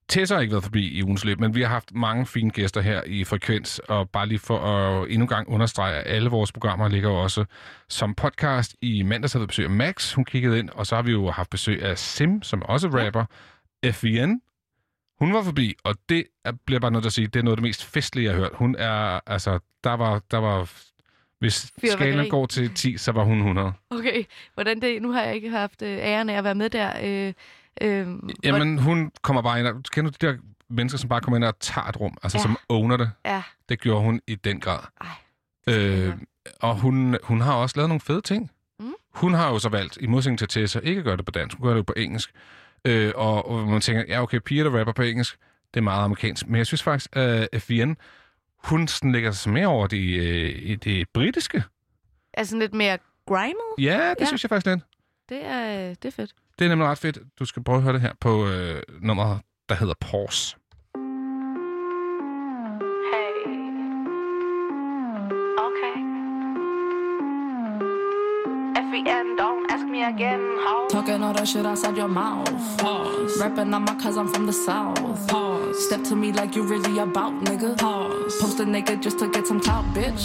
Tessa har ikke været forbi i ugens løb, men vi har haft mange fine gæster her i Frekvens, og bare lige for at endnu en gang understrege, at alle vores programmer ligger også som podcast. I mandags havde vi besøg af Max, hun kiggede ind, og så har vi jo haft besøg af Sim, som også er rapper. FVN, hun var forbi, og det er, bliver bare nødt til at sige, det er noget af det mest festlige, jeg har hørt. Hun er, altså, der var, der var Hvis skalaen går til 10, så var hun 100. Okay, hvordan det... Nu har jeg ikke haft øh, æren af at være med der. Øh, øh, Jamen, hun kommer bare ind og... Kender du de der mennesker, som bare kommer ind og tager et rum? Altså, Ja. som owner det? Ja. Det gjorde hun i den grad. Øh, og hun, hun har også lavet nogle fede ting. Mm. Hun har jo så valgt, i modsætning til Tessa, ikke at gøre det på dansk. Hun gør det jo på engelsk. Øh, og, og man tænker, ja okay, piger, der rapper på engelsk, det er meget amerikansk. Men jeg synes faktisk, at uh, FVN, hun sådan lægger sig mere over det, øh, det britiske. sådan lidt mere grimet. Ja, det Ja. ja. synes jeg faktisk lidt. Det er, det er fedt. Det er nemlig ret fedt. Du skal prøve at høre det her på øh, nummeret, der hedder Pause. Okay. FEN, don't ask me again. How? Talking all that shit outside your mouth. Pause. Rapping on my cause I'm from the south. Pause. Step to me like you really about, nigga. Pause. Posting naked just to get some clout, bitch.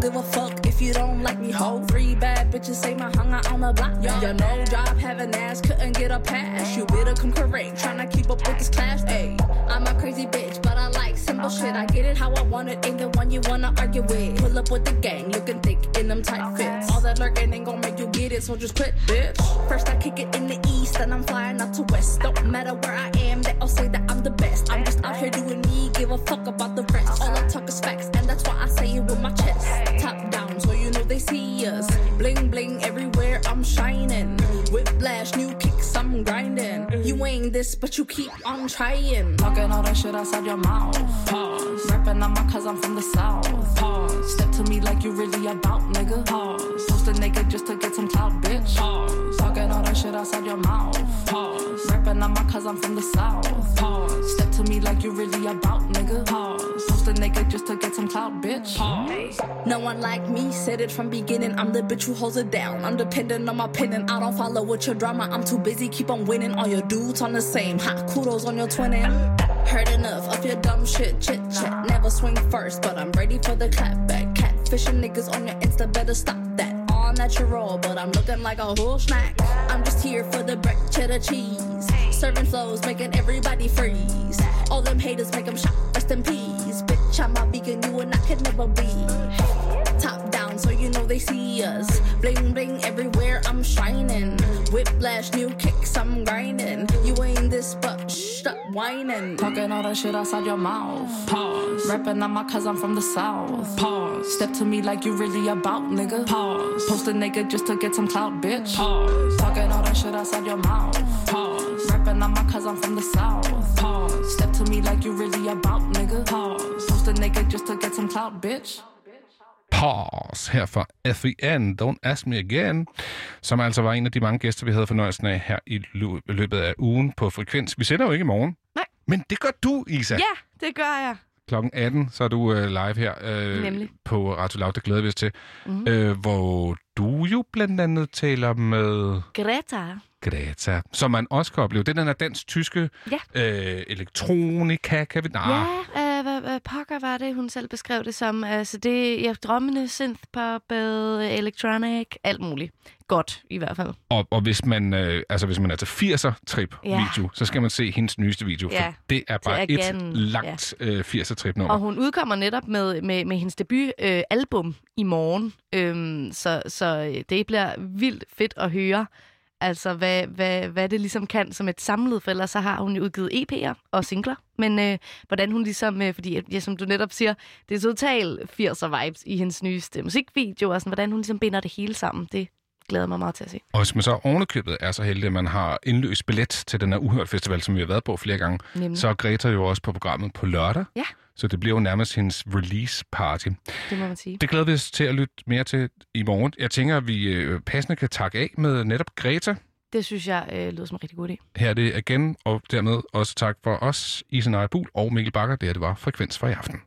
Give a fuck if you don't like me, ho. Three bad bitches say my hunger on the block. Yo, your no job having ass couldn't get a pass. You better come correct, tryna keep up with this class. Ayy, I'm a crazy bitch, but I like simple shit. I get it how I want it, ain't the one you wanna argue with. Pull up with the gang, looking thick in them tight fits. All that lurking ain't gon' make you get it, so just quit, bitch. First I kick it in the east, then I'm flying out to west. Don't matter where I am, they all say that I'm the best. I'm just out here doing me, give a fuck about the rest. All I talk is facts, and that's why I say us. Bling bling everywhere, I'm shining. Whiplash, new kicks, I'm grinding. You ain't this, but you keep on trying. Talking all that shit outside your mouth. Pause. Rapping on my cause I'm from the south. Pause. Step to me like you really about, nigga. Pause. Posting naked just to get some clout, bitch. Pause. Talking all that shit outside your mouth. Pause. Rapping on my cause I'm from the south. Pause. Step to me like you really about, nigga. Pause. Posting nigga just to get some clout, bitch. Pause. No one like me, said it from beginning. I'm the bitch who holds it down. I'm dependent on my pen and I don't follow with your drama. I'm too busy, keep on winning. All your dudes on the same. Hot kudos on your twinning. Heard enough of your dumb shit, chit chat. Never swing first, but I'm ready for the clap back. Catfishing niggas on your Insta, better stop that. All natural, but I'm looking like a whole snack. I'm just here for the bread, cheddar cheese. Serving flows, making everybody freeze. All them haters make them shot, rest in peace. Bitch, I'm a vegan, you and I could never be. They see us. Bling bling everywhere, I'm shining. Whiplash, new kicks, I'm grinding. You ain't this, but stop whining. Talking all that shit outside your mouth. Pause. Rapping on my cause I'm from the south. Pause. Step to me like you really about, nigga. Pause. Post a nigga just to get some clout, bitch. Pause. Talking all that shit outside your mouth. Pause. Rapping on my cause I'm from the south. Pause. Step to me like you really about, nigga. Pause. Post a nigga just to get some clout, bitch. Pause her fra FEN, Don't Ask Me Again, som altså var en af de mange gæster, vi havde fornøjelsen af her i lø- løbet af ugen på Frekvens. Vi sender jo ikke i morgen. Nej. Men det gør du, Isa. Ja, det gør jeg. Klokken 18, så er du uh, live her Nemlig. på Radio Loud. Det glæder vi os til. Mhm. Mm. Uh, hvor du jo blandt andet taler med Greta. Greta, som man også kan opleve. Er den her dansk-tyske Ja. uh, elektronika, kan vi... Nej, Ja, øh, hvad, hvad pokker var det, hun selv beskrev det som? Altså, det er ja, drømmende, synthpop, øh, electronic, alt muligt. Godt, i hvert fald. Og, og hvis man øh, altså hvis man er til 80'er trip Ja. video, så skal man se hendes nyeste video, Ja. for det er bare Det er et langt øh, 80'er trip nummer. Og hun udkommer netop med, med, med hendes debut øh, i morgen. Øhm, så, så øh, det bliver vildt fedt at høre. Altså, hvad, hvad, hvad det ligesom kan som et samlet, for ellers så har hun jo udgivet EP'er og singler. Men øh, hvordan hun ligesom, øh, fordi ja, som du netop siger, det er total 80'er vibes i hendes nyeste musikvideo, og sådan, hvordan hun ligesom binder det hele sammen, det glæder mig meget til at se. Og hvis man så ovenikøbet er så heldig, at man har indløst billet til den her Uhørt Festival, som vi har været på flere gange, Nemlig. så er Greta jo også på programmet på lørdag. Ja. Så det bliver jo nærmest hendes release party. Det må man sige. Det glæder vi os til at lytte mere til i morgen. Jeg tænker, at vi øh, passende kan takke af med netop Greta. Det synes jeg øh, lyder som en rigtig god idé. Her er det igen, og dermed også tak for os, Isen Ejbul og Mikkel Bakker. Det her det var Frekvens for i aften.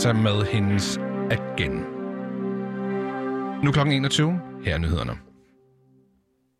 Data med hendes Again. Nu klokken 21. Her er nyhederne.